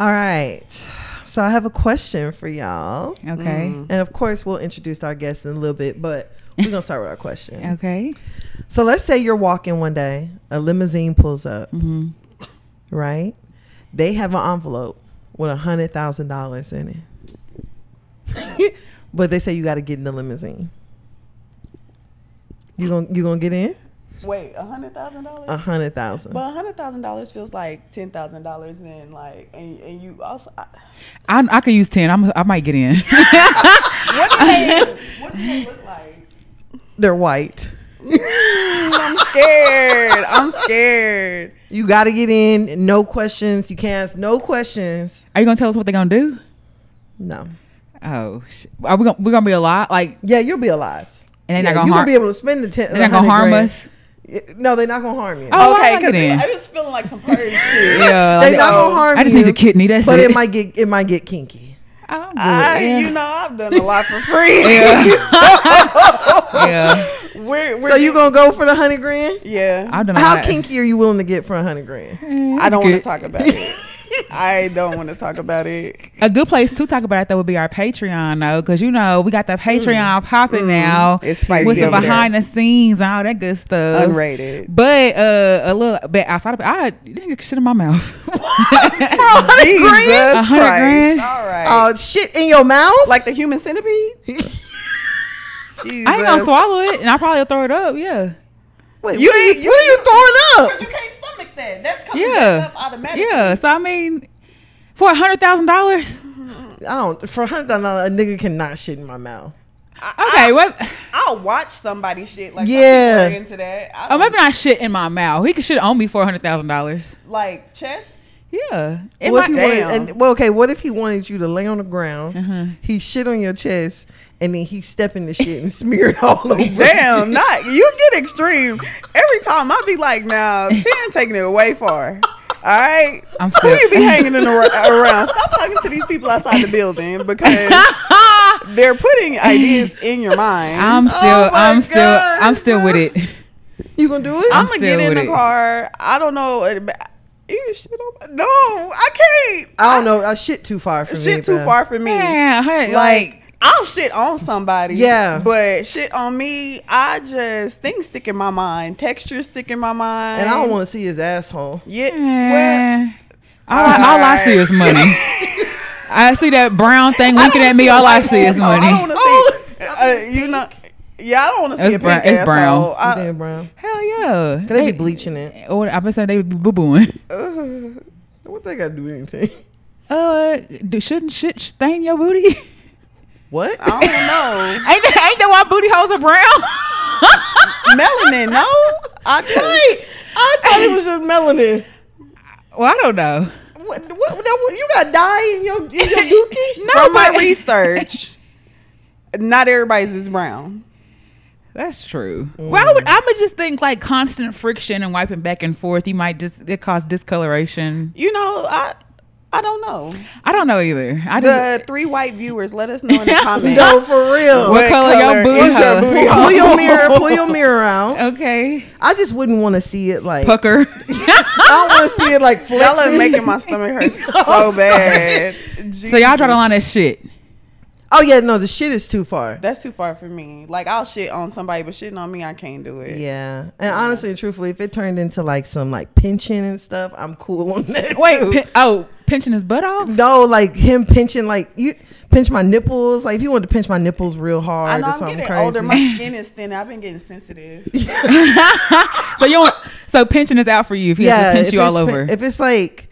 All right. So I have a question for y'all. Okay. And of course, we'll introduce our guests in a little bit, but we're going to start with our question. Okay. So let's say you're walking one day, a limousine pulls up, Mm-hmm. right? They have an envelope with a hundred thousand dollars in it, but they say you got to get in the limousine. You gonna you gonna get in Wait, a hundred thousand dollars? a hundred thousand? But a hundred thousand dollars feels like ten thousand dollars, and like, and, and you also. I, I I could use ten. I'm I might get in. what do they? what do they look like? They're white. Mm, I'm scared. I'm scared. You got to get in. No questions. You can't ask no questions. Are you gonna tell us what they're gonna do? No. Oh, sh- are we gonna we gonna be alive? Like, Yeah, you'll be alive. and they're yeah, not gonna you harm. gonna be able to spend the ten. they're not gonna harm grand. us. No, they're not gonna harm you. Oh, okay, I like because. I was feeling like some purge shit. Yeah, They're like, not oh, gonna harm you. I just you. need your kidney. That's but it. it might get it might get kinky. Oh, I'm good. I, yeah. you know, I've done a lot for free. yeah. we're, we're So you gonna go for the hundred grand? Yeah. I've done a How lot. kinky are you willing to get for a hundred grand? I don't want to talk about it. I don't want to talk about it. A good place to talk about it though would be our Patreon though, because you know we got the Patreon popping now Mm. It's spicy with the over there. behind the scenes and all that good stuff. Unrated. But uh, a little bit outside of it, I didn't get shit in my mouth. Jesus A hundred Christ. grand? All right. Oh shit in your mouth? like the human centipede? Jesus. I ain't gonna swallow it, and I probably throw it up. Yeah, Wait, You what, are ain't- you, what are you throwing You up? can't stomach that. That's coming yeah, back up automatically. yeah. So I mean, for a hundred thousand dollars, I don't. For a hundred thousand dollars, a nigga cannot shit in my mouth. okay. What? I'll watch somebody shit like Yeah. yeah. into that. I Oh, maybe not shit in my mouth. He could shit on me for a hundred thousand dollars. like chest. Yeah. It What if he wanted, and, well, okay. What if he wanted you to lay on the ground? Uh-huh. He shit on your chest, and then he step in the shit and smear it all over. Damn, not you get extreme. Every time I be like, now ten taking it way far. All right, I'm who still- you be hanging in ar- around? Stop talking to these people outside the building because they're putting ideas in your mind. I'm oh still, my I'm still, I'm still with it. You gonna do it? I'm I'm gonna get in the it. car. I don't know. Uh, you shit on No, I can't. I don't know. I shit too far for me. Shit too bruh. far for me. Man, hey, like, like, I'll shit on somebody. Yeah. But shit on me, I just things stick in my mind. Textures stick in my mind. And I don't want to see his asshole. Yeah. Well, eh, all, I, all I see is money. I see that brown thing I winking at me. All I see is asshole. I money. don't want to Oh. see. Uh, you know. Yeah, I don't want to see a brown- pink it's brown. asshole. I- Damn, brown. Hell yeah. Can they be bleaching it? Or I been saying they be boo booing. uh, What they got to do with anything? Uh, do, shouldn't shit stain your booty? What? I don't know. ain't that ain't that why booty holes are brown? Melanin, no. I just, Wait, I thought it was just melanin. well, I don't know. What, what, what, you got dye in your in your dookie? No, from my research, not everybody's is brown. That's true. Mm. Well, I would I would just think like constant friction and wiping back and forth. You might just it cause discoloration. You know, I I don't know. I don't know either. I just The three white viewers, let us know in the comments. No, for real. What color your booty is your hole? booty Pull, pull your mirror, pull your mirror out. okay. I just wouldn't want to see it like. Pucker. I don't want to see it like Y'all are flexing. making my stomach hurt so I'm bad. so y'all draw the line at shit. Oh yeah, no, the shit is too far. That's too far for me. Like I'll shit on somebody, but shitting on me, I can't do it. Yeah, and honestly and truthfully, if it turned into like some like pinching and stuff, I'm cool on that. Wait. too. Pin- oh, pinching his butt off. no, like him pinching, like you pinch my nipples. Like if you want to pinch my nipples real I hard know or I'm something getting crazy. older. My skin is thinner. I've been getting sensitive. So you want so pinching is out for you if he has to pinch you all it's over. pin- if it's like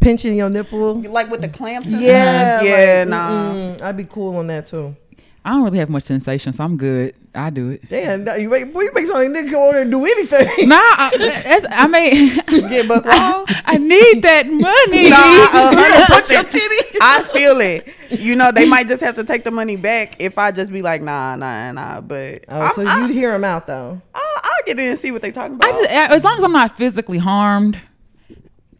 pinching your nipple, like with the clamps. yeah, yeah, like, nah. mm-mm, I'd be cool on that too. I don't really have much sensation, so I'm good. I do it. Damn, now you make boy, you make something nigga come over there and do anything. Nah, I, I mean, Get buck raw. I need that money. Nah, a hundred Put your percent. titties. I feel it. You know, they might just have to take the money back if I just be like, nah, nah, nah. But Oh, I'm- so you'd hear them out though. I, I'll get in and see what they're talking about. I just as long as I'm not physically harmed,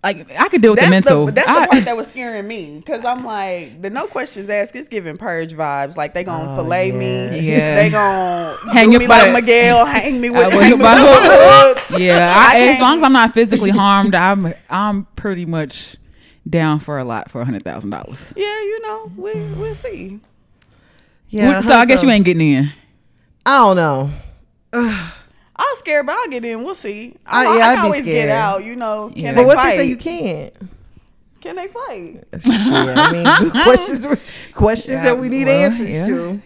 like I could deal with that's the mental. The, that's I- the part that was scaring me because I'm like the no questions asked. It's giving purge vibes. Like they gonna Oh, fillet yeah. me. Yeah. They gonna Hang do your me like butt. Miguel. Hang me with, hang with me with hooks. hooks. yeah, I I, as long as I'm not physically harmed, I'm I'm pretty much down for a lot for a hundred thousand dollars. Yeah, you know, we we'll see. Yeah. so I guess you ain't getting in. I don't know. I'm scared, but I'll get in. We'll see. I- I, yeah, I I'd can be always scared. get out. You know, can Yeah. they But what fight? they say you can't? Can they fight? Shit, I mean, questions, questions Yeah, that we need well, answers yeah. to.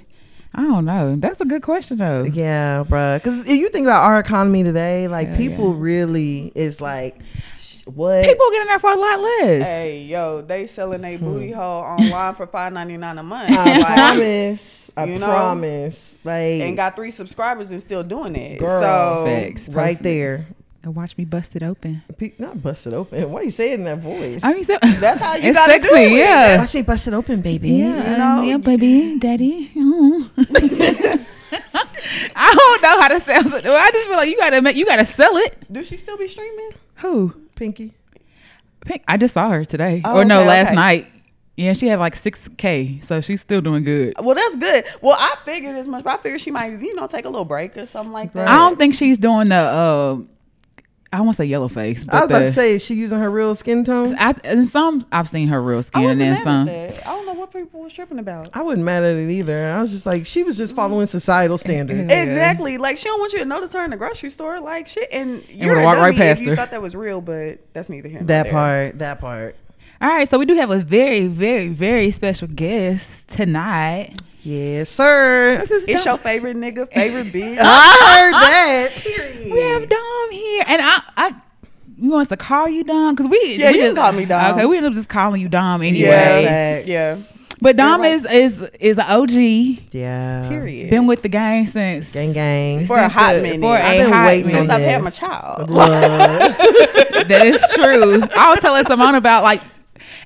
I don't know. That's a good question though. Yeah, bruh. Because if you think about our economy today, like Yeah, people yeah. really is like, sh- what? People get in there for a lot less. Hey, yo, they selling a hmm. booty hole online for five ninety nine a month. I Like, promise. I you know, promise. Like, and got three subscribers and still doing it. Girl. so Facts. right there. Go watch me bust it open. Pe- Not it open. Why you saying in that voice? I mean, so, That's how you it's gotta sexy. do it. Yeah. Watch me bust it open, baby. Yeah, You know? yeah, baby, daddy. I don't know how to sell it. I just feel like you gotta make, you gotta sell it. do she still be streaming? Who? Pinky. Pink. I just saw her today, Oh, or no, okay, last okay. night. Yeah, she had like six k, so she's still doing good. Well, that's good. Well, I figured as much, but I figured she might, you know, take a little break or something like that. I don't think she's doing the. uh I want to say yellow face, but I was about the- to say, is she using her real skin tone? I, and some I've seen her real skin, and wasn't then mad some. at that. I don't know what people was tripping about. I wasn't mad at it either. I was just like, she was just following societal standards. Yeah. Exactly. Like she don't want you to notice her in the grocery store. Like shit, and you're would've a right dummy if past you her. thought that was real, but that's neither here nor That there. part. That part. All right, so we do have a very, very, very special guest tonight. Yes, sir. This is It's Dom. your favorite nigga, favorite bitch. I heard that. Period. We have Dom here, and I, I, you want us to call you Dom? Because we, Yeah, we you can call me Dom. Okay, we end up just calling you Dom anyway. yeah, Facts. yeah. But Dom You're is is is an OG. Yeah. Period. Been with the gang since Gang, gang. For a hot the- minute. For I've a been hot waiting minute. on Since I've had my child. That is true. I was telling someone about like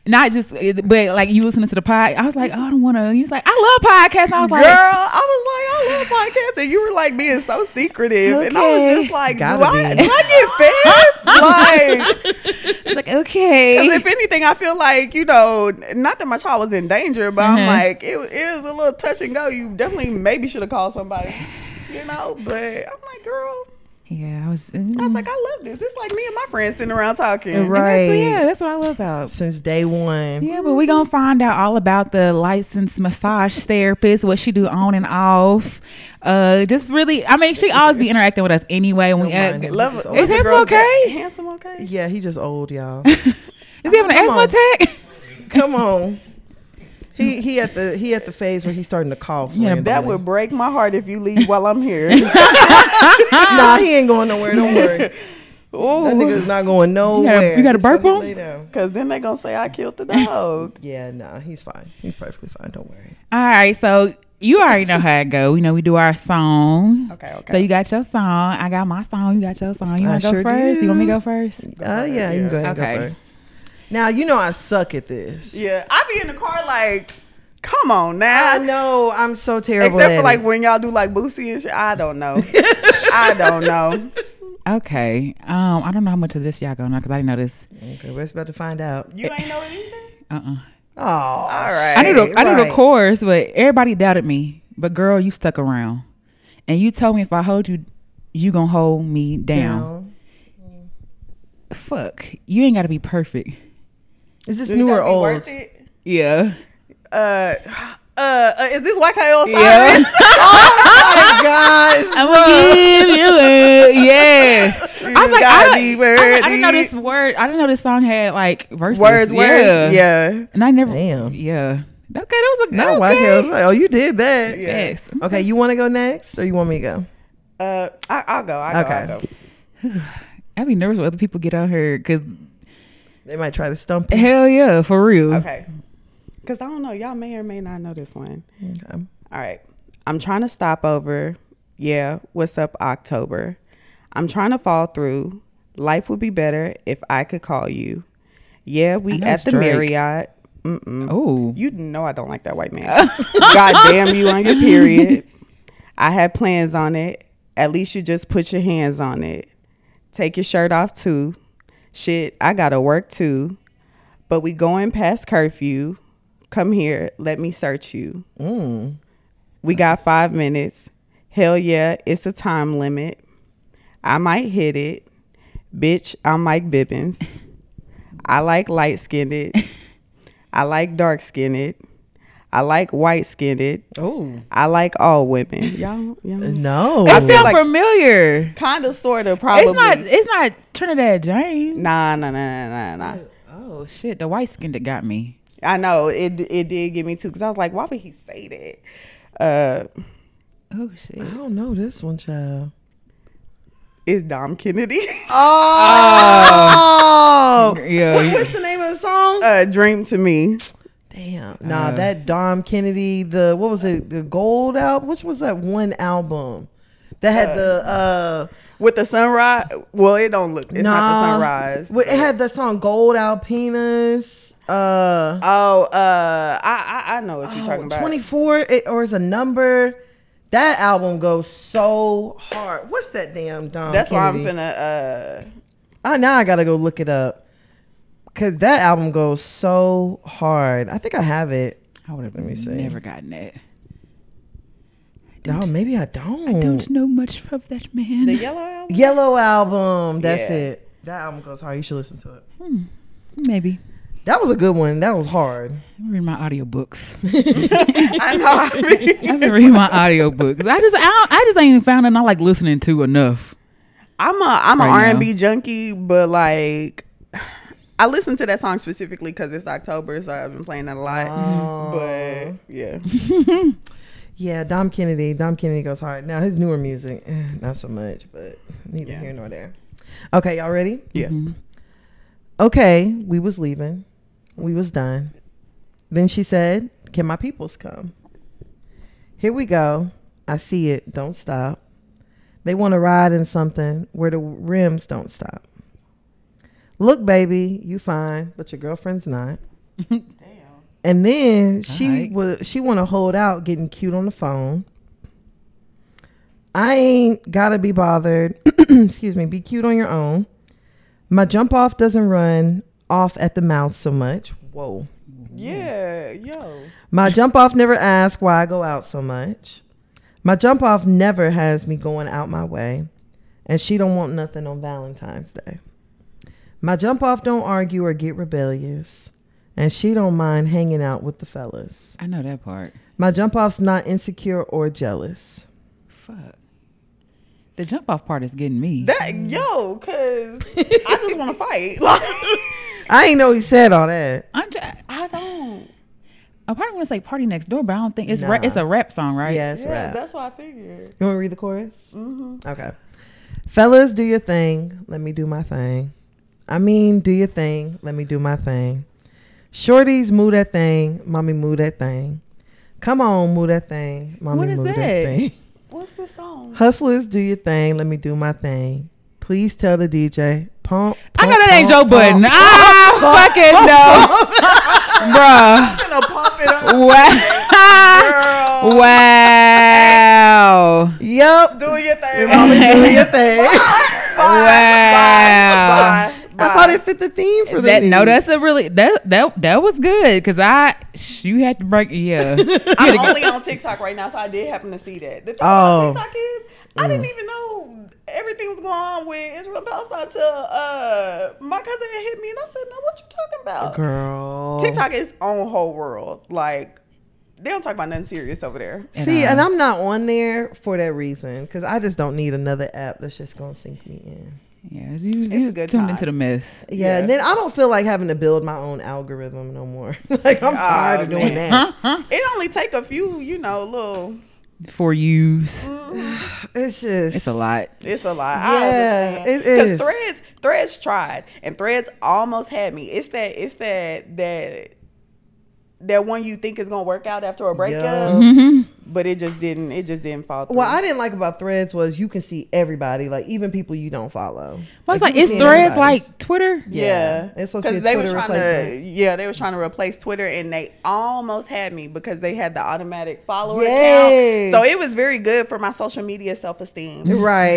not just but like you listening to the pod. I was like, oh, I don't want to. You was like, I love podcasts. I was like, Girl, I was like, I love podcasts, and you were like being so secretive, and I was just like, do Gotta I, be. do I get fed? like, it's like okay. Because if anything, I feel like you know, not that my child was in danger, but Mhm. I'm like, it, it was a little touch and go. You definitely maybe should have called somebody, you know. But I'm like, girl, yeah, I was. I was like, I love this. This like me and my friends sitting around talking. Right. yeah, that's what I love about. Since day one. Yeah, but we gonna find out all about the licensed massage therapist, what she do on and off. Uh, just really, I mean, she always be interacting with us anyway. When we Don't ask, mind is. Love Is handsome Love the girls okay? that- Handsome okay? Yeah, he just old, y'all. Is he having an Come asthma on. attack? Come on. He he at the he at the phase where he's starting to cough. Yeah, randomly. That would break my heart if you leave while I'm here. nah, he ain't going nowhere. Don't worry. That nigga's not going nowhere. you got a burp on? lay down. Cause then they gonna say I killed the dog. Yeah, nah, he's fine. He's perfectly fine. Don't worry. All right, so you already know how it go. You know we do our song. Okay, okay. So you got your song. I got my song. You got your song. You want to go sure first? You want me to go first? Uh, yeah, you can go ahead and Okay. Go first. Now you know I suck at this. yeah, I be in the car like, come on now. I know I'm so terrible. Except at for like it. when y'all do like Boosie and shit. I don't know. I don't know. Okay. Um, I don't know how much of this y'all gonna know because I didn't know this. Okay, we're about to find out. You ain't know it either. Uh. uh Oh, all right. I knew the I knew the right. chorus, but everybody doubted me. But girl, you stuck around, and you told me if I hold you, you gonna hold me down. Down. Fuck, you ain't gotta be perfect. Is this new or old? Yeah. Uh, uh, uh, is this YKO Yeah. Oh my gosh, I'm bruh. gonna give you it. Yes. I was like, I, don't- I, I didn't know this word. I didn't know this song had like verses. Words, yeah. words. Yeah. And I never. Damn. Yeah. Okay, that was a Now okay. okay. was like, oh, you did that. Yeah. Yes. Okay, you want to go next, or you want me to go? Uh, I, I'll go. I'll Okay. go. I'll go. I'd be nervous when other people get on here because They might try to stump you. hell yeah, for real. Okay. Because I don't know. Y'all may or may not know this one. Okay. All right. I'm trying to stop over. Yeah. What's up, October? I'm trying to fall through. Life would be better if I could call you. Yeah, we at the Drake. Marriott. Mm-mm. Oh. You know I don't like that white man. God damn you on your period. I had plans on it. At least you just put your hands on it. Take your shirt off too. Shit, I gotta work too. But we going past curfew. Come here, let me search you. Mm. We got five minutes. Hell yeah, it's a time limit. I might hit it. Bitch, I'm Mike Bibbins. I like light skinned. I like dark skinned. I like white skinned. Oh I like all women. Y'all, y'all. no. It feel sounds like- familiar. Kind of, sort of, probably. It's not. It's not Trinidad James. Nah, nah, nah, nah, nah, nah. Oh shit! The white skin that got me. I know it. It did get me too because I was like, why would he say that? Uh, Oh shit! I don't know this one, child. is Dom Kennedy. Oh, Yeah. What- what's the name of the song? uh, Dream to me. Damn, nah, Uh, that Dom Kennedy, the what was it, the Gold album? Which was that one album that had the uh With the sunrise, well, it don't look. It's nah, not the sunrise. well, It had the song Gold Alpinas. Uh, Oh, uh, I I, I know what you're oh, talking about. 24 it, or is a number. That album goes so hard. What's that damn Dom? That's why I'm Kennedy? finna. Uh, I now I gotta go look it up because that album goes so hard. I think I have it. I would have Let me see. never gotten it. No, maybe I don't. I don't know much of that man. the yellow album. Yellow album. That's Yeah. it. That album goes hard. You should listen to it. Hmm. Maybe. That was a good one. That was hard. I read my audiobooks. I know. I mean, I've been reading my audiobooks. I just I, don't- I just ain't found nothing I like listening to enough. I'm a I'm an Right now. R&B junkie, but like. I listened to that song specifically because it's October, so I've been playing that a lot. Oh. But yeah, Yeah, Dom Kennedy. Dom Kennedy goes hard. Now his newer music, eh, not so much, but neither Yeah. here nor there. Okay, y'all ready? yeah. Okay, we was leaving. We was done. Then she said, Can my peoples come? Here we go. I see it. Don't stop. They want to ride in something where the rims don't stop. Look, baby, you fine, but your girlfriend's not. Damn. And then she Alright. was she want to hold out, getting cute on the phone. I ain't gotta be bothered. Excuse me. Be cute on your own. My jump off doesn't run off at the mouth so much. Whoa. Yeah, yo. My jump off never asks why I go out so much. My jump off never has me going out my way. And she don't want nothing on Valentine's Day. My jump off don't argue or get rebellious. And she don't mind hanging out with the fellas. I know that part. My jump off's not insecure or jealous. Fuck. The jump off part is getting me. That yo, cause I just want to fight. Like, I ain't know he said all that. I'm just, I don't. I probably want to say party next door, but I don't think it's Nah. ra- it's a rap song, right? Yeah, it's Yeah, rap. that's why I figured. You want to read the chorus? Mm-hmm. Okay. Fellas, do your thing. Let me do my thing. I mean, do your thing. Let me do my thing. Shorties, move that thing. Mommy, move that thing. Come on, move that thing. Mommy, What is move that? that? thing. What's the song? Hustlers, do your thing. Let me do my thing. Please tell the DJ. Pump. I know that ain't Joe pump, Budden. pump. Ah, fucking no, bruh. I'm gonna pump it up, Wow. girl. Wow. Yup. Do your thing, Mommy, mommy. do your thing. Wow. Bye. Bye. I thought it fit the theme for the That no, that's a really that that that was good because I sh- you had to break yeah. I'm only on TikTok right now, so I did happen to see that. The thing Oh. about TikTok is, I didn't even know everything was going on with Israel and Palestine until uh, my cousin had hit me, and I said, "No, what you talking about?" Girl. TikTok is own whole world. Like they don't talk about nothing serious over there. See, uh, and I'm not on there for that reason because I just don't need another app that's just gonna sink me in. Yeah, you, you It's a just good tuned time. into the mess. Yeah, Yeah. and then I don't feel like having to build my own algorithm no more. like I'm oh, tired Oh, of doing man. that. It only take a few, you know, little. For use, mm. It's just it's a lot. It's a lot. Yeah, I it understand. Threads, Threads tried, and Threads almost had me. It's that. It's that. That. That one you think is gonna work out after a breakup, Yeah. Mm-hmm. But it just didn't. It just didn't fall through. What I didn't like about Threads was you can see everybody, like even people you don't follow. I was you like, can is Threads everybody's. like Twitter? Yeah. It's supposed to be a they was Twitter trying to. Yeah, they were trying to replace Twitter, and they almost had me because they had the automatic follower Yes. account. So it was very good for my social media self esteem. Right.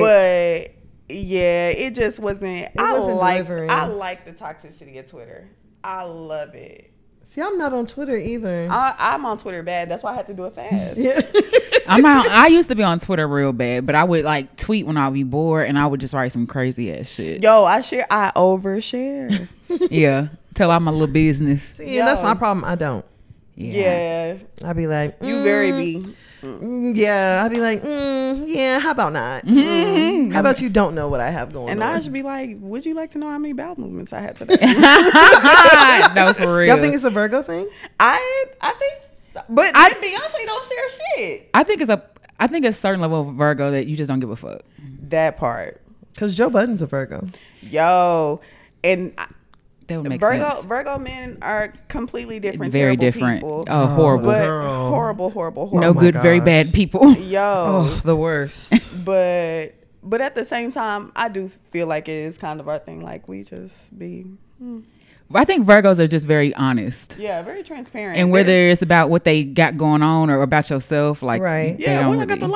But yeah, it just wasn't. I wasn't like. delivering. I like the toxicity of Twitter. I love it. See, I'm not on Twitter either. I, I'm on Twitter bad. That's why I had to do it fast. yeah. I'm not. I used to be on Twitter real bad, but I would like tweet when I'd be bored, and I would just write some crazy ass shit. Yo, I share. I overshare. Yeah, tell all my little business. See, and that's my problem. I don't. yeah. I'd be like, You very mm, be. Mm, Yeah, I'd be like, mm, yeah. How about not? Mm, How about you don't know what I have going And on? And I should be like, would you like to know how many bowel movements I had today? no, for real. Y'all think it's a Virgo thing? I I think, so. but I- then Beyonce don't share shit. I think it's a. I think it's a certain level of Virgo that you just don't give a fuck. That part, Because Joe Budden's a Virgo. yo, and I- That would make Virgo sense. Virgo men are completely different, Very terrible different. people. Oh, horrible. but Girl. horrible, horrible, horrible. no my good, very bad people. Yo, Oh, the worst. but but at the same time, I do feel like it is kind of our thing. Like we just be, hmm. I think Virgos are just very honest. yeah, very transparent. And whether There's- it's about what they got going on or about yourself, like Right. yeah, don't I got the really-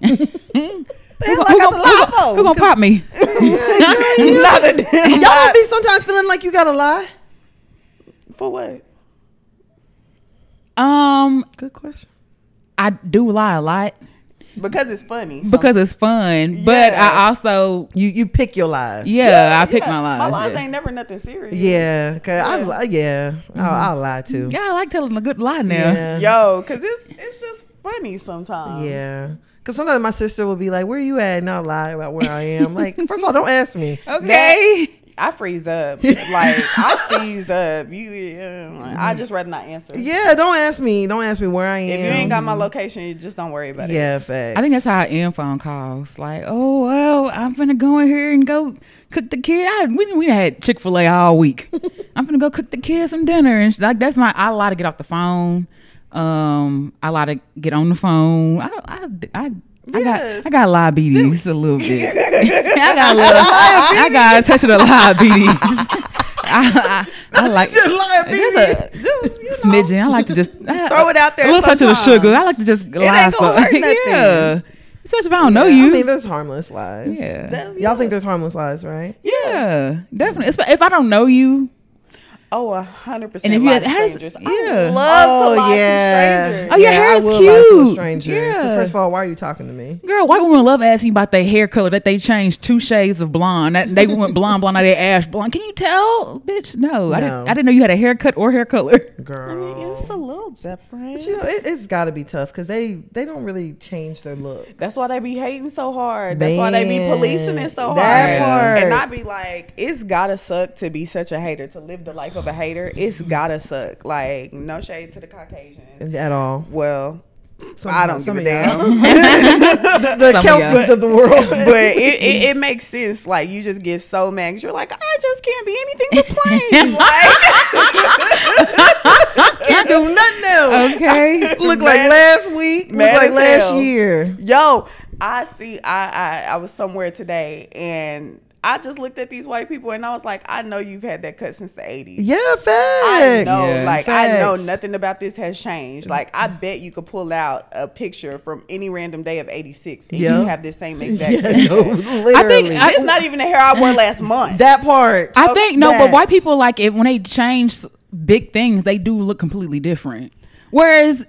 lie for? Who hell gon- I who got gon- the lie who gon- for? Who gonna pop me? Not a damn Y'all lie. don't be sometimes feeling like you gotta lie? for what? um, Good question. I do lie a lot Because it's funny. because it's fun, but Yeah. I also You you pick your lies. yeah, I pick my lies. My lies. lies yeah. ain't never nothing serious. Yeah, cause I've Yeah. li- yeah, I'll, I'll lie too. Yeah, I like telling a good lie now. Yeah. Yo, cause it's it's just funny sometimes. Yeah. Cause sometimes my sister will be like, "Where are you at?" and I'll lie about where I am. Like, first of all, don't ask me. Okay. I freeze up. like I seize up. You, yeah, like, I just rather not answer. Yeah, don't ask me. Don't ask me where I am. If you ain't got my location, you just don't worry about it. yeah, facts. I think that's how I am phone calls. Like, oh well, I'm finna go in here and go cook the kid. I, we we had Chick Fil A all week. I'm finna go cook the kids some dinner and sh- like that's my. I lie to get off the phone. Um, I lie to get on the phone. I I I. I Yes. got I got liabilities a little bit. I got a little, I got a touch of the liabilities. I, I, I like Liability. just a, just, you know, smidgen. I like to just I, Throw it out there A little touch of the sugar. I like to just lie. so- yeah, especially if I don't know you. I mean, there's harmless lies. yeah, That's- Y'all think there's harmless lies, right? yeah, definitely. Espe- If I don't know you, Oh, a hundred percent. And if you lie had- to how does- strangers. yeah. I love oh to lie yeah. to strangers. Oh, your yeah, hair I is lie to a cute. stranger. Yeah. First of all, why are you talking to me? girl, white women love asking about their hair color. That they changed two shades of blonde. That they went blonde, blonde. Now they ash blonde. Can you tell, bitch? No, I didn't. I didn't know you had a haircut or hair color. Girl. I mean, it's a little different. But you know, it, it's got to be tough because they they don't really change their look. That's why they be hating so hard. That's why they be policing it so that hard. part. And I be like, it's gotta suck to be such a hater, to live the life of a hater. It's gotta suck. Like, no shade to the Caucasians. At all. Well, Some- I don't some give a damn. the Some of of the world. but it, it, it makes sense. Like, you just get so mad 'cause you're like, I just can't be anything but plain. like, can't do nothing else. Okay. Look like last week. Look like last hell. year. Yo, I see. I, I I was somewhere today, and I just looked at these white people, and I was like, I know you've had that cut since the '80s. Yeah, facts. I know, Yeah. like I know nothing about this has changed. Mm. Like I bet you could pull out a picture from any random day of '86, and Yeah. you have the same exact. Yeah, no, literally. I think I- it's not even the hair I wore last month. that part. I think no, that. but white people like it when they change big things, they do look completely different. Whereas,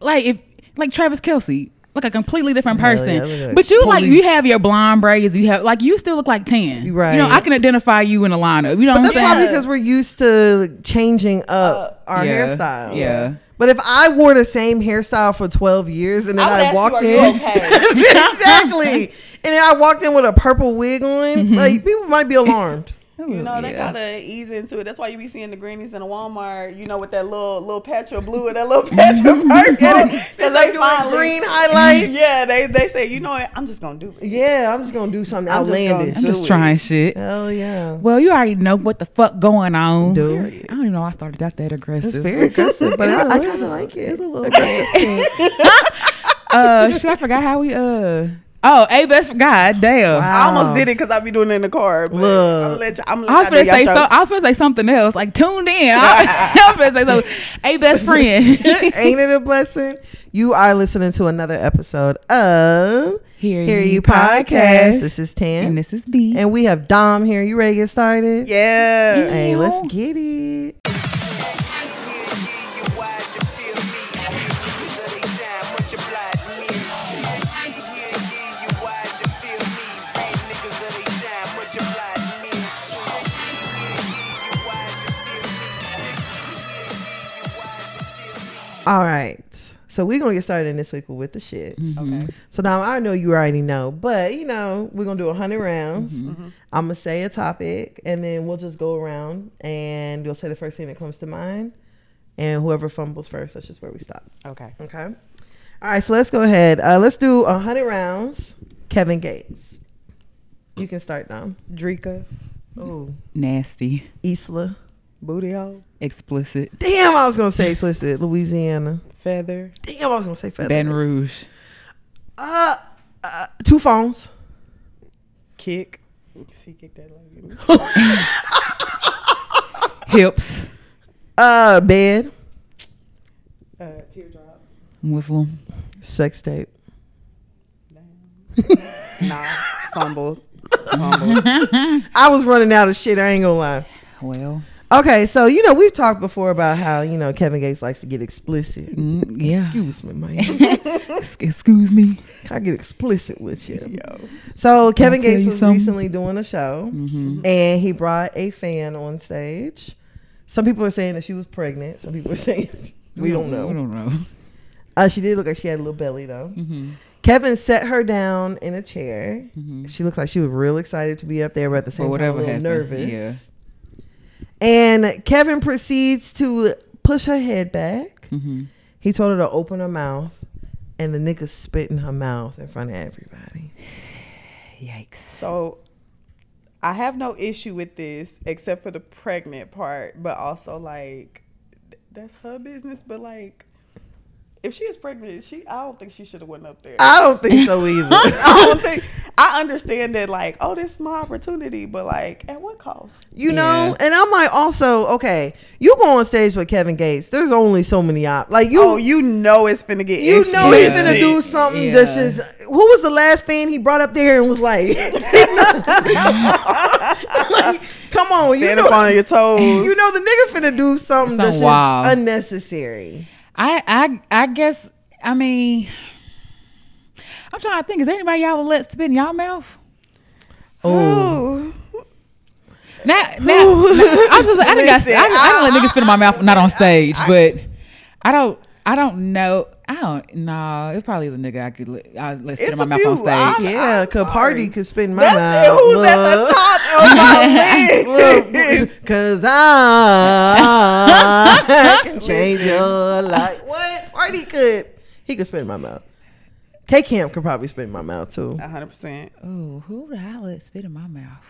like if like Travis Kelce, look a completely different person. yeah, look like but you like you have your blonde braids, you have like you still look like ten. Right. You know, I can identify you in a lineup. You know But what that's I'm probably saying? because we're used to changing up uh, our Yeah. hairstyle. Yeah. But if I wore the same hairstyle for 12 years and then I I, walked you in. okay? exactly. And then I walked in with a purple wig on, mm-hmm. like people might be alarmed. You know, they Yeah. gotta ease into it. That's why you be seeing the grannies in a Walmart, you know, with that little little patch of blue and that little patch of purple. Because like they doing finally green highlight. Yeah, they they say, you know what, I'm just gonna do it. Yeah, I'm just gonna do something I'm just outlandish. I'm do just it. trying shit. Hell yeah. Well, you already know what the fuck going on. Dude. I don't even know I started out that It's aggressive. very aggressive, but I, I kind of like it. It's a little aggressive. uh, shit, I forgot how we uh. Oh, a best. God damn. Wow. I almost did it because I be doing it in the car. But Look. I'm gonna let you. I'm I gonna was gonna say so, I was gonna say something else, like tuned in. I, I was gonna say something. A best friend. Ain't it a blessing? You are listening to another episode of Hear Hear You You Podcast. Podcast. This is Tan. and this is B. And we have Dom here. You ready to get started? Yeah. Hey, let's get it. All right. So we're gonna get started in this week with the shit. Okay. So now I know you already know, but you know we're gonna do a hundred rounds. Mm-hmm. I'm gonna say a topic, and then we'll just go around, and you'll say the first thing that comes to mind, and whoever fumbles first, that's just where we stop. Okay. Okay. All right. So let's go ahead. Uh, let's do a hundred rounds. Kevin Gates. You can start now. Dreka, Oh, Nasty, Islah. Booty hole, explicit, Damn, I was gonna say explicit. Louisiana. feather, Damn, I was gonna say feather. Baton Rouge, Uh, uh, two phones. kick. See, kick that leg hips, Uh, bed. Uh, teardrop. Muslim, Sex tape. Nah, fumble. Fumble. I was running out of shit. I ain't gonna lie. well, Okay, so you know we've talked before about how you know Kevin Gates likes to get explicit. mm, yeah. Excuse me, man. Excuse me. I get explicit with you. So Kevin Gates was something? recently doing a show, Mm-hmm. and he brought a fan on stage. Some people are saying that she was pregnant. Some people are saying we don't know. We don't know. Uh, she did look like she had a little belly though. Mm-hmm. Kevin set her down in a chair. Mhm. She looked like she was real excited to be up there, but at the same time a little happened, nervous. yeah. And Kevin proceeds to push her head back. Mm-hmm. He told her to open her mouth, and the nigga spit in her mouth in front of everybody. Yikes. So I have no issue with this except for the pregnant part, but also like that's her business. But like, if she is pregnant, she I don't think she should have went up there. I don't think so either. I don't think I understand that like, oh, this is my opportunity, but like, at what cost? You know, and I'm like, also, okay, you go on stage with Kevin Gates. There's only so many op. Like you, oh, you know it's finna get you know he's explicit. gonna do something that's just. Who was the last fan he brought up there and was like, like, "Come on, you Stand know, up on your toes. you know the nigga finna do something that's just wild. unnecessary." I I I guess I mean I'm trying to think. Is there anybody y'all would let spit in y'all mouth? Oh, Ooh. Now, now, now I just I didn't, got, I, Listen, didn't- I didn't let niggas spit in my mouth not on stage, but I don't I don't know. I don't know. It probably is a nigga I could let, I let spit It's in my a mouth on few. I'm- stage. yeah, I'm cause party sorry. could spin my That's mouth. it. Who's at the top of my list? Cause I can change your life. What? Party could. He could spit in my mouth. K Camp could probably spit in my mouth too. hundred percent. Oh, who would I let spit in my mouth?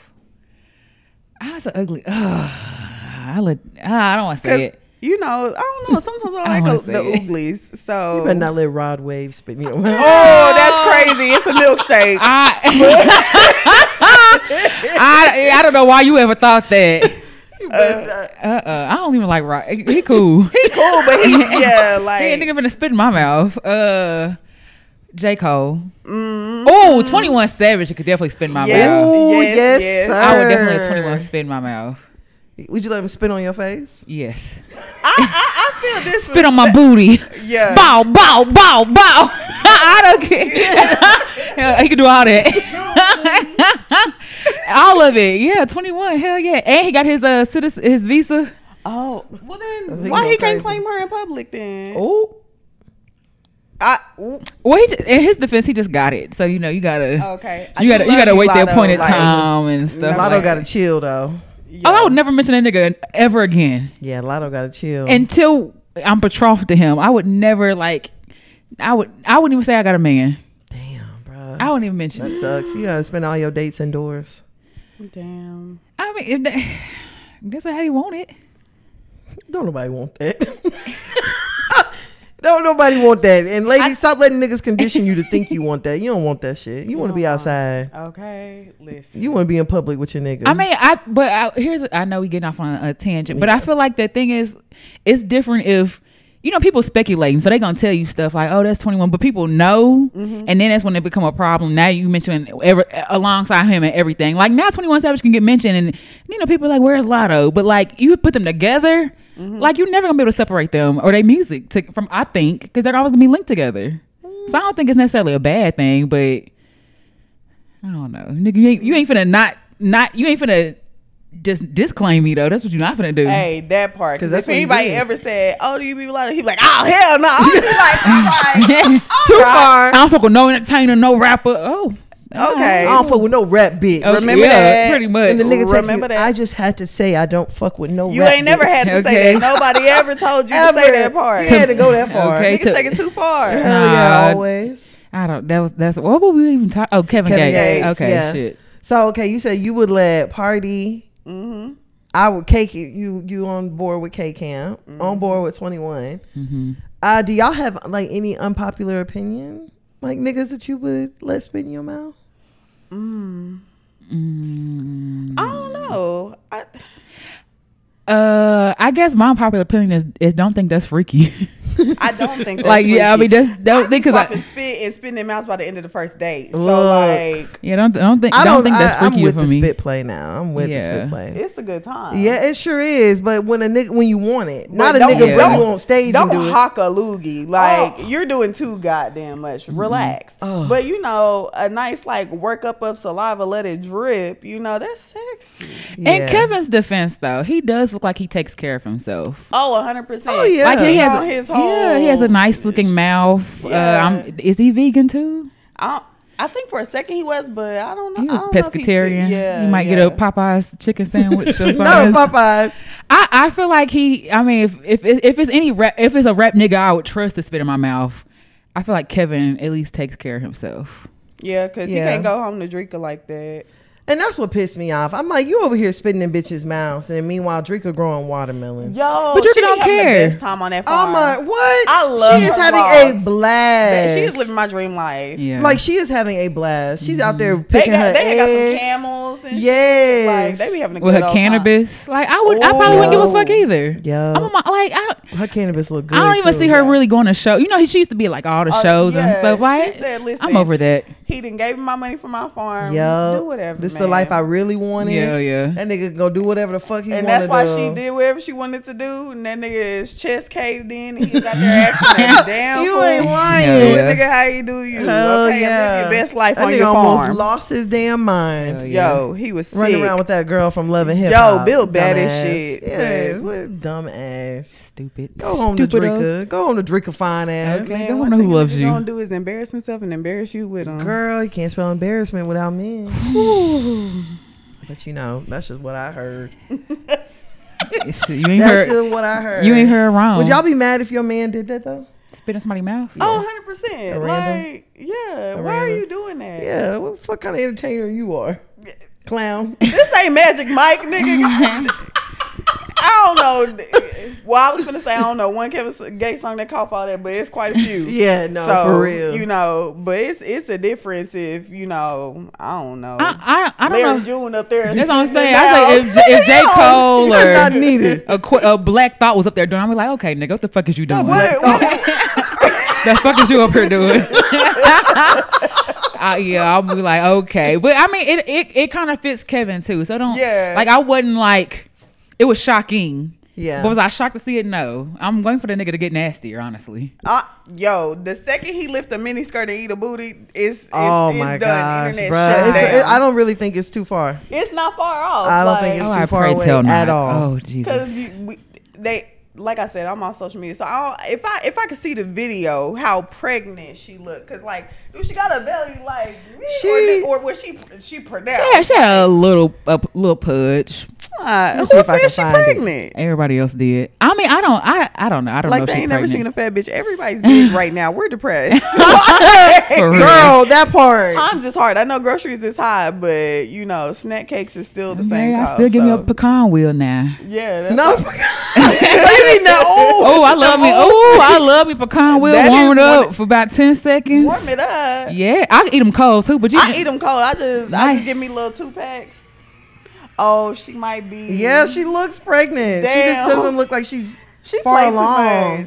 I was an ugly. Uh, I let. Uh, I don't want to say it. You know, I don't know. Sometimes I I like wanna the say it. ooglies. So, You better not let Rod Wave spit in your mouth. oh, that's crazy. It's a milkshake. I, I I don't know why you ever thought that. You. Uh uh I don't even like rock. He, he cool. He cool, but he yeah, like He ain't nigga finna spit in my mouth. Uh, J Cole. mm, Oh, 21 Savage. It could definitely spit in my Yes. mouth. Ooh, yes, yes, yes. sir. I would definitely let 21 spit in my mouth. Would you let him spit on your face? Yes. I, I, I feel this Spit on my booty. Yeah. Bow, bow, bow, bow. I don't care. Yeah, he can do all that. all of it. Yeah, 21. Hell yeah. And he got his uh citizen, his visa. Oh, well then why go he can't claim her in public then? Oh, I, ooh, Well, in his defense, he just got it. So you know, you gotta, okay. you gotta, you gotta wait the appointed like- time and stuff. Latto like got to chill though. Yeah. Oh, I would never mention that nigga ever again Yeah, Latto got to chill. until I'm betrothed to him. I would never like. I would. I wouldn't even say I got a man. Damn, bro. I wouldn't even mention. That it. sucks. You gotta spend all your dates indoors. Damn. I mean, if that, that's how you want it. Don't nobody want that. Don't nobody want that. And ladies, stop letting niggas condition you to think you want that. You don't want that shit. You want to be don't want outside. Okay, listen. You want to be in public with your nigga. I mean, I but I, here's I know we getting off on a, tangent, but I feel like the thing is, it's different if you know people speculating, so they gonna tell you stuff like, "Oh, that's 21," but people know, mm-hmm. and then that's when it become a problem. Now you mention ever alongside him and everything. Like now, 21 Savage can get mentioned, and you know people are like, "Where's Latto?" But like you put them together, Mm-hmm. like you're never gonna be able to separate them or their music to, from. I think because they're always gonna be linked together. Mm. So I don't think it's necessarily a bad thing, but I don't know, nigga. You ain't, you ain't finna not not you ain't finna just disclaim me though. That's what you're not gonna do. Hey, that part. 'Cause Because that's if what anybody ever said, "Oh, do you be like?" He be like, "Oh hell no!" I'll be like, all right, Too all right. far. I don't fuck with no entertainer, no rapper. Oh, Okay. I don't fuck with no rap bitch. Oh, Remember yeah, that? Pretty much. and the nigga Remember me, that? I just had to say I don't fuck with no rap. You rap ain't never bitch. had to Okay. say that. Nobody ever told you Ever. to say that part. You had to go that far. Okay. Niggas take it too far. Hell yeah, Nah. always. I don't. That was that's. What were we even talking? Oh, Kevin, Kevin Gates. Gates, Okay, yeah. shit. So okay, you said you would let party. Mm-hmm. I would cake it. You you on board with K Camp? Mm-hmm. On board with Twenty One. hmm Uh, do y'all have like any unpopular opinion, like niggas that you would let spit in your mouth? Mm. Mm. I don't know. I, Uh, I guess my popular opinion is is don't think that's freaky. I don't think that's like yeah, I mean freaky. that's don't I think be because swapping I spit and spitting their mouths by the end of the first date. So Look. like, yeah don't don't think I don't, don't, think that's I, I'm with for the me. spit play now. I'm with the spit play. it's a good time. Yeah, it sure is. But when a nigga, when you want it, But not a nigga Yeah. bring you on stage Don't and do it. hock a loogie. Like Oh. you're doing too goddamn much. Mm-hmm. Relax. Ugh. But you know, a nice like work up of saliva, let it drip. You know, that's sexy. Yeah. In Kevin's defense, though, he does look like he takes care of himself. Oh, 100 percent. Oh, yeah. Like he has, on a, his yeah, he has a nice looking mouth. Uh, Yeah. I'm, is he vegan too? I, I think for a second he was, but I don't know. He I a don't know if he's still- pescatarian. yeah, he might yeah. get a Popeyes chicken sandwich or something. no. Popeyes. I, I feel like he. I mean, if if if it's any rap, if it's a rap nigga, I would trust to spit in my mouth. I feel like Kevin at least takes care of himself. Yeah, because Yeah. he can't go home to Dreka like that. And that's what pissed me off. I'm like, you over here spitting in bitches' mouths, and meanwhile, Dreka growing watermelons. Yo, But Dreka she be don't care. The best time on that farm. Oh my, what? I love She is having vlogs. a blast. She is living my dream life. Yeah, Like she is having a blast. She's out there mm-hmm. They picking got, her they got some camels and shit. Yes. Like they be having a with good her old time. cannabis. Like I would, I probably wouldn't give a fuck either. Yo, I'm on my, like I don't. her cannabis look good. I don't even too. see her yeah. really going to show. You know, she used to be like all the Oh, shows and stuff. Like she said, Listen, I'm over that. He didn't gave me my money for my farm. Yo, do whatever. This is man. the life I really wanted. Yeah, yeah. That nigga go do whatever the fuck he And wanna that's why do. she did whatever she wanted to do. And that nigga his chest caved in. And he got there acting like damn You fool. ain't lying. Yeah, Do yeah. it, nigga, how you do you? Hell okay, yeah. live your best life that on nigga your almost lost his damn mind. Hell yeah. He was Running sick. around with that girl from Love and Hip Yo, Hop. Bill bad as shit. Yeah, what dumb ass. Stupid. Go home Stupido. to Dreka. Go home to Dreka fine ass. Okay. Man, Don't one know who thing a loves nigga you. Gonna do is embarrass himself and embarrass you with him. Girl, you can't spell embarrassment without me. but you know, that's just what I heard. Shit, You ain't That's heard. just what I heard. You ain't heard wrong. Would y'all be mad if your man did that though? spit in somebody's mouth? Oh, 100 percent. A Like, yeah. A why are you doing that? Yeah. What fuck kind of entertainer you are? Clown. This ain't Magic Mike, nigga. I don't know. Well, I was gonna say I don't know one Kevin Gates song that caught all that, but it's quite a few. yeah, no, so for real. you know, but it's it's a difference if you know I don't know. I I, I don't Larry know. June up there. That's what I'm saying. it I say out. if, if J Cole That's or not needed. a, qu- a Black Thought was up there doing, I'm like, okay, nigga, what the fuck is you doing? What- what- the fuck is you up here doing? Uh, yeah, I'll be like, okay, but I mean, it it, it kind of fits Kevin too. So don't Yeah. like I wasn't like it was shocking. Yeah. But was I shocked to see it? No. I'm waiting for the nigga to get nastier, honestly. Uh, yo, the second he lift a mini skirt and eat a booty, it's, it's oh it's my done. gosh, Internet bro! shut It's, down. it, I don't really think it's too far. It's not far off. I don't like, think it's Oh, too I far pray away tell not. at all. Oh, Jesus. because they like I said, I'm off social media, so I don't, if I if I could see the video, how pregnant she looked, because like, dude, she got a belly like me, She- or, or was she she pronounced? She had, she had a little a p- little pudge. Uh, who see if I said she find it. pregnant? Everybody else did. I mean, I don't. I I don't know. I don't know. Like if they she ain't never pregnant. seen a fat bitch. Everybody's big right now. We're depressed. Girl, that part. Times is hard. I know groceries is high, but you know, snack cakes is still the same. Man, I cost, still give me a pecan wheel now. Yeah, that's No, you mean that? Oh, I love me. Oh, I love me pecan wheel. Warm it up one- for about ten seconds. warm it up. Yeah, I can eat them cold too. But you, I eat them cold. I just I just give me little two packs. Oh, she might be. Yeah, she looks pregnant. She just doesn't look like she's she far along.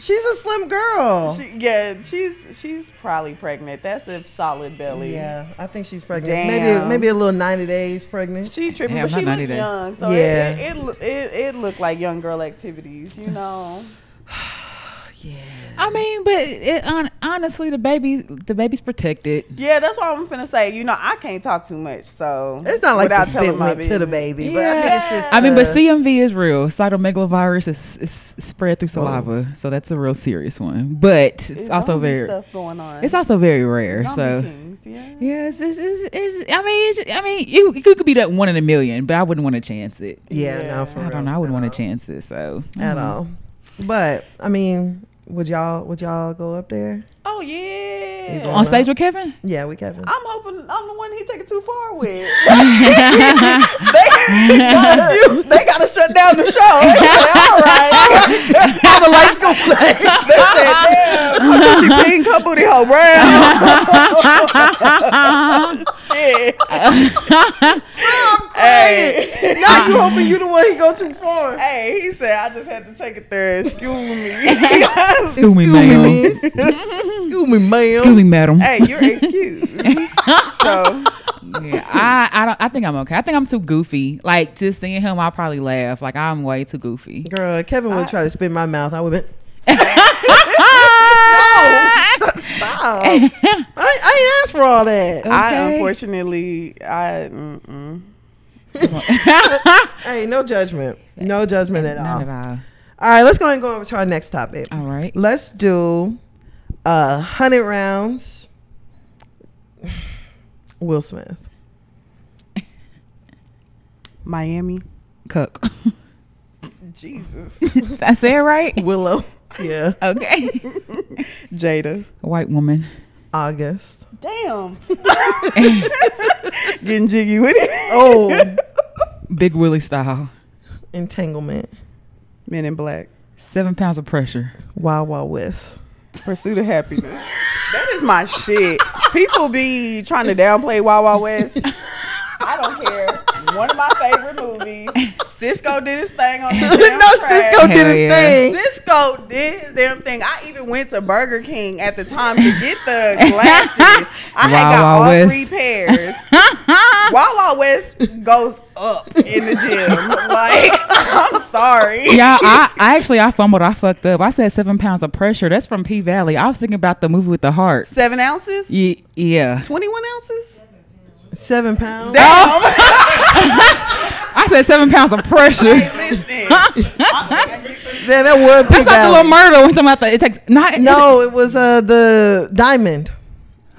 She's a slim girl. She, yeah, she's she's probably pregnant. That's a solid belly. yeah, I think she's pregnant. Damn. Maybe maybe a little ninety days pregnant. She tripping, Damn, but she not look days. young, so Yeah. it, it, it, it, it looked like young girl activities, you know. Yeah. I mean, but it, hon- honestly, the baby, the baby's protected. Yeah, that's what I'm finna say. You know, I can't talk too much, so It's not like the without telling spit my went to the business. baby, but I think it's just. I mean, but uh, CMV is real. Cytomegalovirus is, is spread through saliva, so that's a real serious one. But it's, It's also very, stuff going on. it's also very rare. Zombie So things, yeah. yeah, it's, it's, it's, it's I mean, it's, I mean, you, you could be that one in a million, but I wouldn't want to chance it. Yeah, Yeah. no, for I real. don't know. I wouldn't at want to chance it. So at mhm. all. But I mean, would y'all would y'all go up there? Oh yeah. on stage with Kevin. Yeah, we Kevin. I'm hoping I'm the one he taking too far with. they, gotta, they gotta shut down the show. They say, all right. All the lights go play. They said, damn, put Gucci pink, her booty hole brown. Shit. hey. now you hoping you the one he go too far. Hey, he said I just had to take it there. Excuse me. Excuse me, ma'am. Excuse me, ma'am. Excuse me, madam. hey, you're excused. so yeah, I, I don't. I think I'm okay. I think I'm too goofy. Like just seeing him, I'll probably laugh. Like I'm way too goofy. Girl, Kevin would try to spit my mouth. I would have been. Stop. I, I asked for all that. I unfortunately I mm-mm. hey, no judgment. No judgment at all. At all. All right, let's go ahead and go over to our next topic. All right. Let's do uh hundred rounds. Will Smith. Miami. Cook. Jesus. I say it right. Willow. Yeah. Okay. Jada. A white woman. August. Damn. Getting jiggy with it. Oh, Big Willie style. entanglement. Men in Black. Seven pounds of pressure. Wild Wild West. Pursuit of Happiness. that is my shit. People be trying to downplay Wild West. I don't care. One of my favorite movies. Sisqo did his thing on the damn no, track. Sisqo did Hell his yeah. thing. Sisqo did his damn thing. I even went to Burger King at the time to get the glasses. I had got Wild all West. three pairs. Wild Wild West goes up in the gym. Like, I'm sorry. Yeah, I, I actually I fumbled. I fucked up. I said seven pounds of pressure. That's from P Valley. I was thinking about the movie with the heart. Seven ounces? Ye- yeah. 21 ounces? Seven pounds. Damn. I said seven pounds of pressure. Hey, Listen. Then that would be That's like the little murder. We're talking about the. It takes not. No, it was uh the diamond.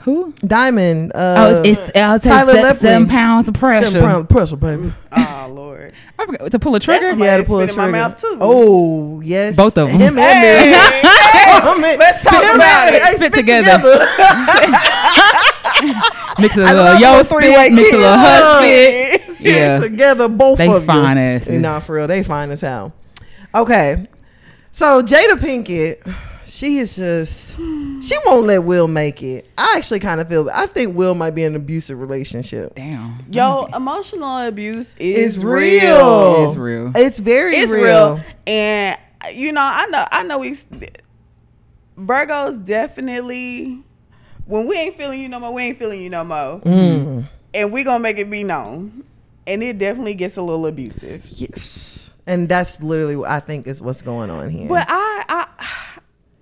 who? Diamond. Uh, Oh, it's, it's I'll take Tyler se- seven pounds of pressure. seven pound pressure, baby. oh, Lord. I forgot to pull a trigger. Yeah, to pull a spit in my trigger. mouth, too. Oh yes, Both of 'em. Him and Hey, me. hey, man. let's talk about it. hey, Spit spit together. I Mix a little yo three-way spit. Mix a little kiss. hut spit. Spit Yeah. together, both They of fine you. asses. Nah, for real, they fine as hell. Okay, so Jada Pinkett, she is just she won't let Will make it. I actually kind of feel. I think Will might be in an abusive relationship. Damn. Yo, emotional abuse is It's real. real. It's real. It's very It's real. real. And you know, I know I know we Virgos definitely when we ain't feeling you no more, we ain't feeling you no more. Mm. And we gonna make it be known. And it definitely gets a little abusive. Yes. And that's literally what I think is what's going on here. But I I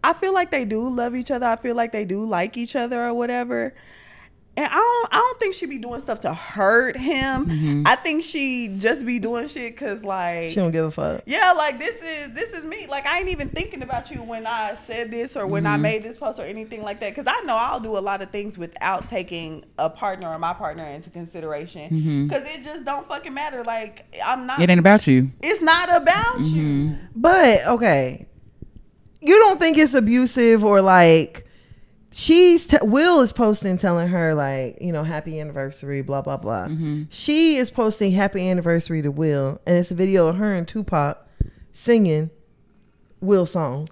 I feel like they do love each other. I feel like they do like each other or whatever. And I don't I don't think she be doing stuff to hurt him. Mm-hmm. I think she just be doing shit cause like she don't give a fuck. yeah, like this is this is me. Like I ain't even thinking about you when I said this or when I mm-hmm. made this post or anything like that. Because I know I'll do a lot of things without taking a partner or my partner into consideration. Mm-hmm. Because it just don't fucking matter. Like I'm not. It ain't about you. it's not about you. But okay, you don't think it's abusive or like she's t- Will is posting telling her like you know happy anniversary blah blah blah. Mm-hmm. She is posting happy anniversary to Will, and it's a video of her and Tupac singing Will song.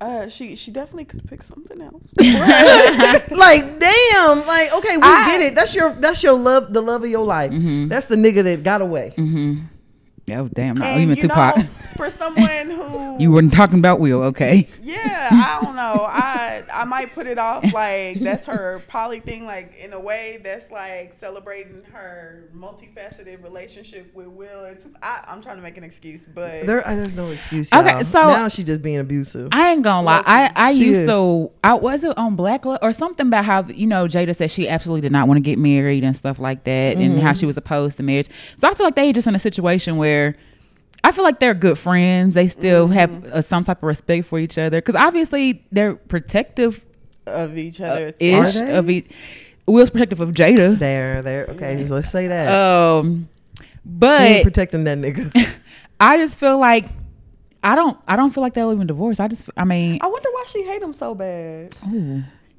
Uh, she she definitely could have picked something else. like damn, like okay, we I- get it. That's your that's your love, the love of your life. Mm-hmm. That's the nigga that got away. Mm-hmm. Oh damn! Not And even you Tupac. know, for someone who you weren't talking about Will, okay? Yeah, I don't know. I I might put it off like that's her poly thing, like in a way that's like celebrating her multifaceted relationship with Will. It's I, I'm trying to make an excuse, but There, uh, there's no excuse. Okay, y'all. so- now she's just being abusive. I ain't gonna lie. I I She used is. to. I was it on Black Love or something about how you know Jada said she absolutely did not want to get married and stuff like that, and Mm-hmm. how she was opposed to marriage. So I feel like they just in a situation where. I feel like they're good friends. They still Mm-hmm. have uh, some type of respect for each other because obviously they're protective of each other. ish they? of each. Will's protective of Jada. there, there. Okay, let's say that. Um, she but ain't protecting that nigga. I just feel like I don't. I don't feel like they'll even divorce. I just. I mean, I wonder why she hate him so bad.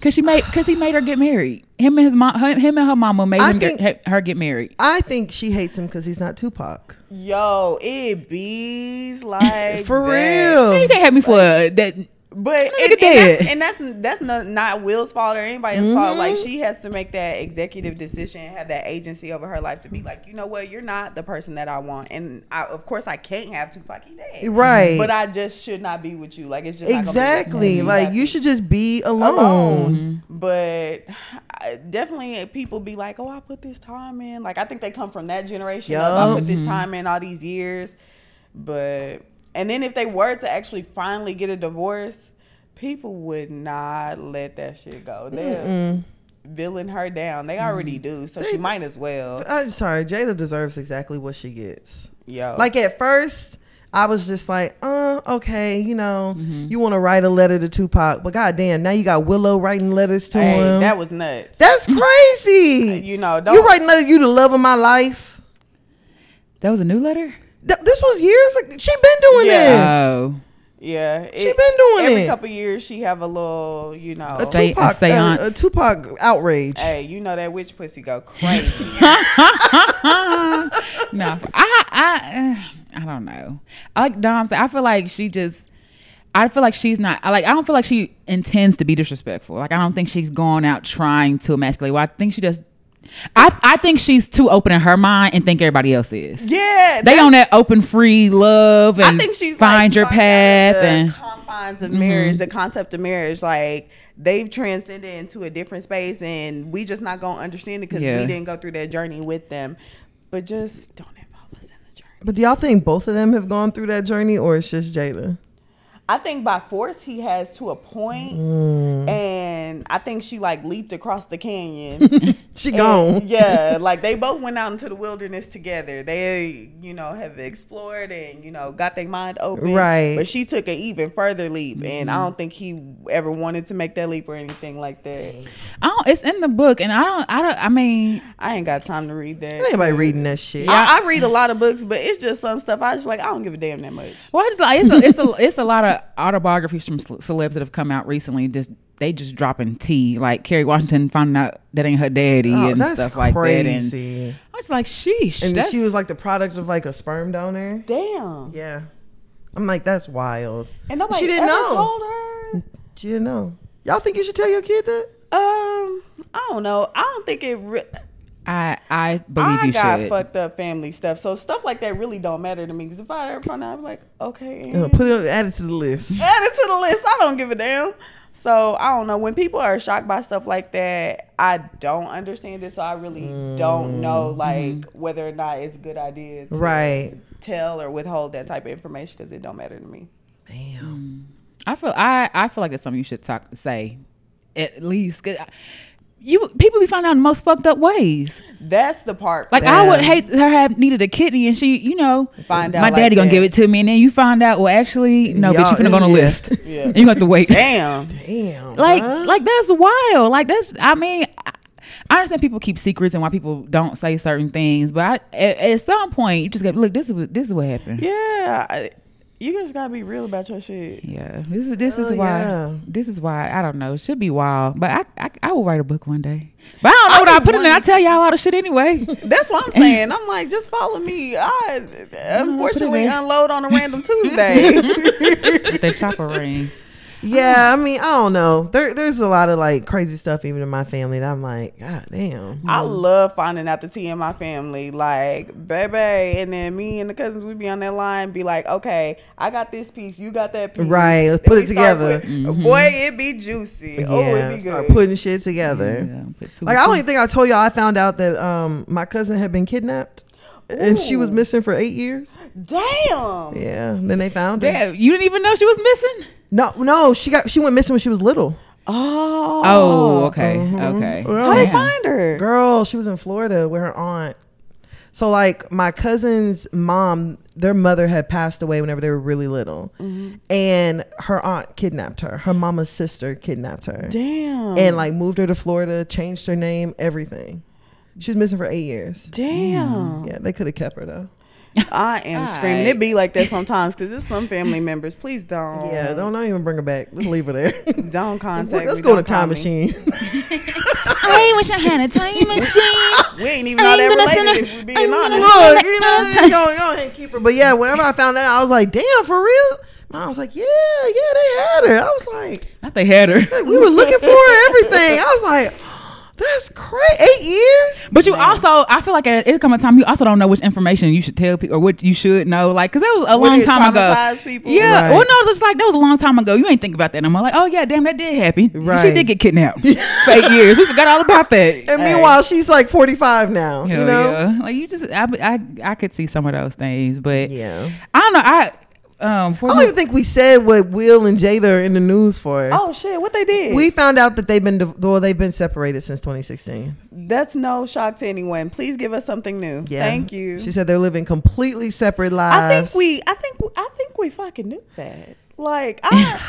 Cause she made, cause he made her get married. Him and his mom, him, him and her mama made I him think- get, her get married. I think she hates him because he's not Tupac. Yo, it bees like For that. real. You can't have me for that. But and, and that's, and that's that's not, not Will's fault or anybody's fault. Like Mm-hmm. she has to make that executive decision, have that agency over her life to be like, you know what, you're not the person that I want, and I, of course I can't have Tupac dead, Right. But I just should not be with you. Like it's just not gonna be Exactly. Like you should just be alone. alone. But I, definitely, people be like, "Oh, I put this time in." Like I think they come from that generation. Of, I put this time in all these years, but and then if they were to actually finally get a divorce, people would not let that shit go. They're villain her down. They already do, so she might as well. I'm sorry, Jada deserves exactly what she gets. Yo, Like at first, I was just like, uh, okay, you know, Mm-hmm. you want to write a letter to Tupac, but goddamn, now you got Willow writing letters to hey, him. that was nuts. That's crazy. you know, don't you writing letter, you the love of my life. That was a new letter. Th- this was years ago. She been doing Yeah. Oh, Yeah, She been doing it. every it. couple years. She have a little, you know. A Stay- a Tupac, uh, seance. a Tupac outrage. Hey, you know that witch pussy go crazy. no, I, I, uh, I don't know. I like Dom said. I feel like she just. I feel like she's not. I like. I don't feel like she intends to be disrespectful. Like I don't think she's going out trying to emasculate. Well, I think she just. I I think she's too open in her mind and think everybody else is. yeah, They that's- on that open free love and I think she's find like, your fucked out of path and confines of marriage, mm-hmm. the concept of marriage. Like they've transcended into a different space, and we just not gonna understand it because Yeah. we didn't go through that journey with them. But just don't involve us in the journey. But do y'all think both of them have gone through that journey, or it's just Jada? I think by force he has to a point, Mm. and I think she like leaped across the canyon. She And, gone. yeah, like they both went out into the wilderness together. They, you know, have explored and you know got their mind open. Right. But she took an even further leap, and I Mm-hmm. don't think he ever wanted to make that leap or anything like that. I don't, it's in the book and I don't I don't I mean I ain't got time to read that. Anybody reading that shit? I, I read a lot of books, but it's just some stuff I just like. I don't give a damn that much. well I just like it's a, it's a it's a lot of autobiographies from celebs that have come out recently just they just dropping tea like Kerry Washington finding out that ain't her daddy Oh, and that's stuff like that and. I was like sheesh And she was like the product of like a sperm donor. Damn. Yeah, I'm like that's wild. And nobody she didn't ever know. told her. She didn't know. Y'all think you should tell your kid that? Um, I don't know. I don't think it. Re- I I believe I you got should fucked up family stuff, so stuff like that really don't matter to me. Because if I ever find out, I'm like, okay, Uh, and put it, add it to the list. add it to the list. I don't give a damn. So I don't know. When people are shocked by stuff like that, I don't understand it. So I really don't know, like whether or not it's a good idea to Right. tell or withhold that type of information because it don't matter to me. Damn. I feel I I feel like that's something you should talk say at least 'cause I- you people be finding out in the most fucked up ways That's the part. Like I would hate her have needed a kidney and she, you know, Find out my like daddy gonna that. give it to me, and then you find out, well, actually, no, bitch, Y'all- you finna go on a yeah. list. Yeah. And you have to wait. Damn. Damn. like, bruh. like that's wild. Like that's, I mean, I, I understand people keep secrets and why people don't say certain things, but I, at, at some point, you just got look. This is what- this is what happened. Yeah. I- You just gotta be real about your shit. Yeah, this is this is Hell why yeah. this is why I don't know. It should be wild, but I I, I will write a book one day. But I don't know what I I put in there. I tell y'all a lot of shit anyway. That's what I'm saying. I'm like, just follow me. I unfortunately unload on a random Tuesday. With that chopper ring. Yeah, I mean, I don't know. There, there's a lot of like crazy stuff even in my family that I'm like, God damn. I love finding out the tea in my family. Like, baby, and then me and the cousins we be on that line, be like, okay, I got this piece, you got that piece. Right, let's put it together. with- Boy, it be juicy. oh, yeah, it be start good. putting shit together. Yeah, Like I don't even think I told y'all I found out that um my cousin had been kidnapped and she was missing for eight years. Damn. Yeah, then they found her. Damn, you didn't even know she was missing. No, no, she got she went missing when she was little. Oh. Oh, okay, Mhm. okay. Well, How they find her? Girl, she was in Florida with her aunt. So like my cousin's mom, their mother had passed away whenever they were really little, and her aunt kidnapped her. Her mama's sister kidnapped her, Damn. and like moved her to Florida, changed her name, everything. She was missing for eight years. Damn. Yeah, they could have kept her though. I am screaming. Alright. It be like that sometimes because it's some family members. Please don't. Yeah, don't don't even bring her back. Let's leave her there. Don't contact Let's me. go in a Don't call time me. machine. I wish I had a time machine. We ain't even I all that gonna related her- if we're I'm being gonna honest. Look, you know, just go, go ahead and keep her. But yeah, whenever I found out, I was like, damn, for real? I was like, yeah, yeah, they had her. I was like, Not they had her. like, we were looking for her, everything. I was like, that's crazy. Eight years? But you also, I feel like at it come a time you also don't know which information you should tell people or what you should know. Like, cause that was a Would long time ago. people? Yeah. Right. Well, no, it's like that was a long time ago. You ain't think about that. I'm like, oh yeah, damn, that did happen. Right. She did get kidnapped for eight years. We forgot all about that. And meanwhile, she's like 45 now, you know? yeah. Like you just, I, I, I could see some of those things, but Yeah. I don't know. I, um, for I don't even think we said what Will and Jada are in the news for. Oh shit! What they did? We found out that they've been well, they've been separated since 2016. That's no shock to anyone. Please give us something new. Yeah, Thank you. She said they're living completely separate lives. I think we. I think. I think we fucking knew that. Like, I,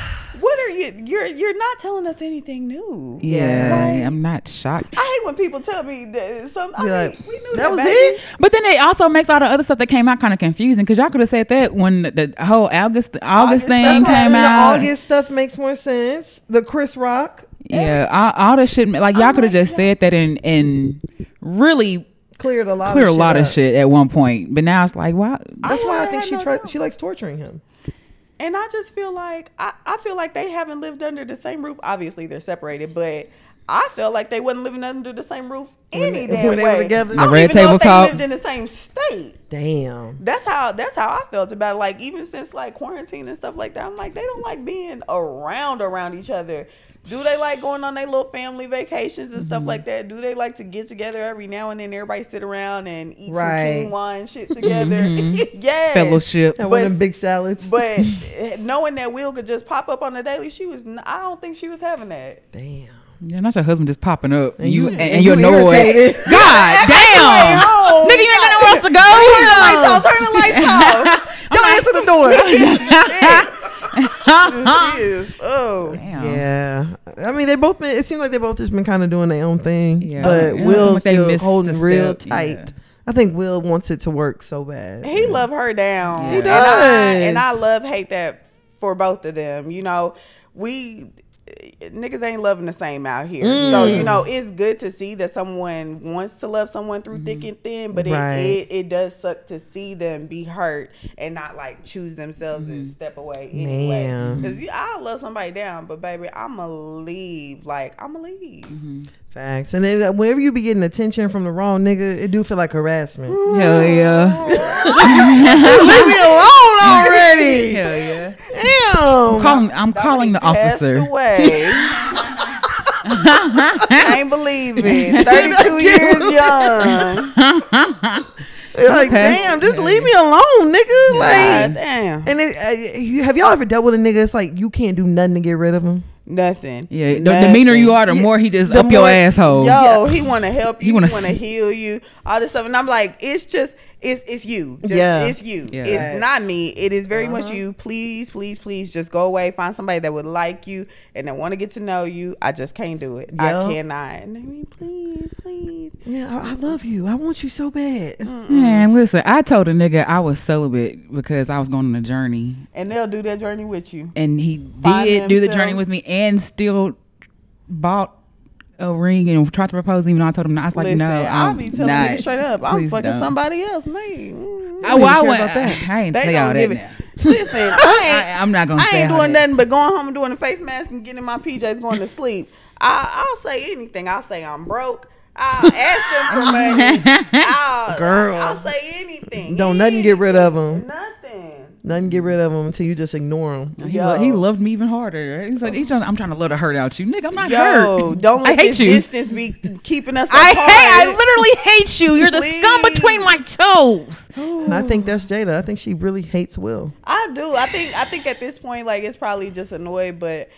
what are you? You're you're not telling us anything new. yeah, Like- I'm not shocked. I hate when people tell me that some. I Be mean, like, we knew that that, was baby. it? But then it also makes all the other stuff that came out kind of confusing because y'all could have said that when the whole August August, August, thing that's That's came the out. August stuff makes more sense. The Chris Rock Yeah, all, all the shit. Like y'all oh I'm could have like, just said that and and really cleared a lot. clear a of lot shit of shit at one point. But now it's like, why? That's I why I had think she no tried. She likes torturing him. And I just feel like I, I feel like they haven't lived under the same roof. Obviously, they're separated, but I felt like they wasn't living under the same roof When any they- damn when they were way. together? I don't red even know table if they talk. lived in the same state. Damn. That's how that's how I felt about it. like even since like quarantine and stuff like that. I'm like they don't like being around around each other. Do they like going on their little family vacations and Mm-hmm. stuff like that? Do they like to get together every now and then? Everybody sit around and eat Right. some quinoa and shit together. Yeah, Fellowship. And one of them big salads. But knowing that Will could just pop up on the daily, she was. n- I don't think she was having that. Damn. Yeah, not your husband just popping up and, And you you- and, and and you you're annoyed. irritated. God damn, home. nigga, you ain't got nowhere else to go. Turn the lights off. Turn the lights off. Don't answer the door. she is. Oh. Damn. yeah. I mean, they both been. It seems like they both just been kind of doing their own thing. Yeah. But Yeah, Will's like still missed holding real step. tight. Yeah. I think Will wants it to work so bad. He love her down. He And I, and I love hate that for both of them. You know, we niggas ain't loving the same out here. So Mm. you know, it's good to see that someone wants to love someone through thick mm-hmm. and thin. But it, Right. it it does suck to see them be hurt and not like choose themselves and mm-hmm. step away anyway. Because I love somebody down, but baby, I'ma leave. Like I'ma leave. Mm-hmm. Facts. And then uh, whenever you be getting attention from the wrong nigga, it do feel like harassment. Hell yeah, Leave me alone already. hell yeah. Damn. Calling, I'm calling the officer. away. Can't believe it. 32 years young. like, Okay. damn, just leave me alone, nigga. God Like, damn. and it, uh, you, have y'all ever dealt with a nigga? It's like you can't do nothing to get rid of him. Nothing. Yeah, the, the meaner you are, the Yeah, more he just the up your asshole. Yo, he want to help you. He He wanna want to s- heal you. All this stuff, and I'm like, it's just, it's it's you. Just, Yeah. it's you. Yeah. It's Right. not me. It is very much Uh-huh. you. Please, please, please, just go away. Find somebody that would like you and that want to get to know you. I just can't do it. Yeah. I cannot. I mean, please, please. Yeah, I, I love you. I want you so bad. Man, listen, I told a nigga I was celibate because I was going on a journey, And they'll do that journey with you. and he Find did do the journey with me, and still bought a ring and tried to propose, even though I told him not. I was like, Listen, no, I'll I'm be telling not. niggas straight up, I'm fucking don't. somebody else, man. Mm, I, oh, well, I, care went, about that. I ain't They say all don't that. give it. now. Listen, I ain't, I, I'm not gonna I say ain't doing that. nothing but going home and doing a face mask and getting in my PJs, going to sleep. I, I'll say anything. I'll say I'm broke. I'll ask them for money. I'll, Girl. I'll say anything. Don't nothing get rid of them. Nothing. Nothing get rid of them until you just ignore them. He, Yo. lo- he loved me even harder. He's like, he's trying, I'm trying to let the hurt out you, nigga. I'm not Yo, hurt. don't I let hate this you. distance be keeping us I apart. hate. I literally hate you. You're the scum between my toes. And I think that's Jada. I think she really hates Will. I do. I think. I think at this point, like it's probably just annoyed, but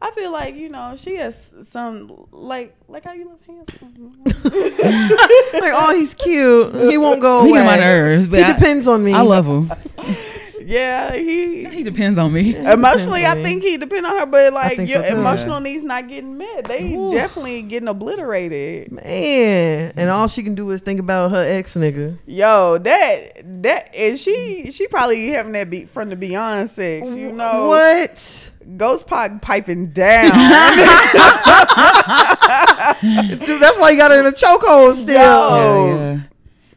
I feel like you know she has some like like how you look handsome. like, oh, he's cute. He won't go He away. get my nerves, but he I- depends on me. I love him. yeah, he. He depends on me. Emotionally, I Depends on me. think he depend on her, but like your so, emotional needs not getting met. They Ooh. definitely getting obliterated. Man, and all she can do is think about her ex nigga. Yo, that that and she she probably having that beat from the Beyond sex. You know What? Ghost Pop piping down. Dude, that's why you got her in a chokehold still. Yo. Yeah, yeah.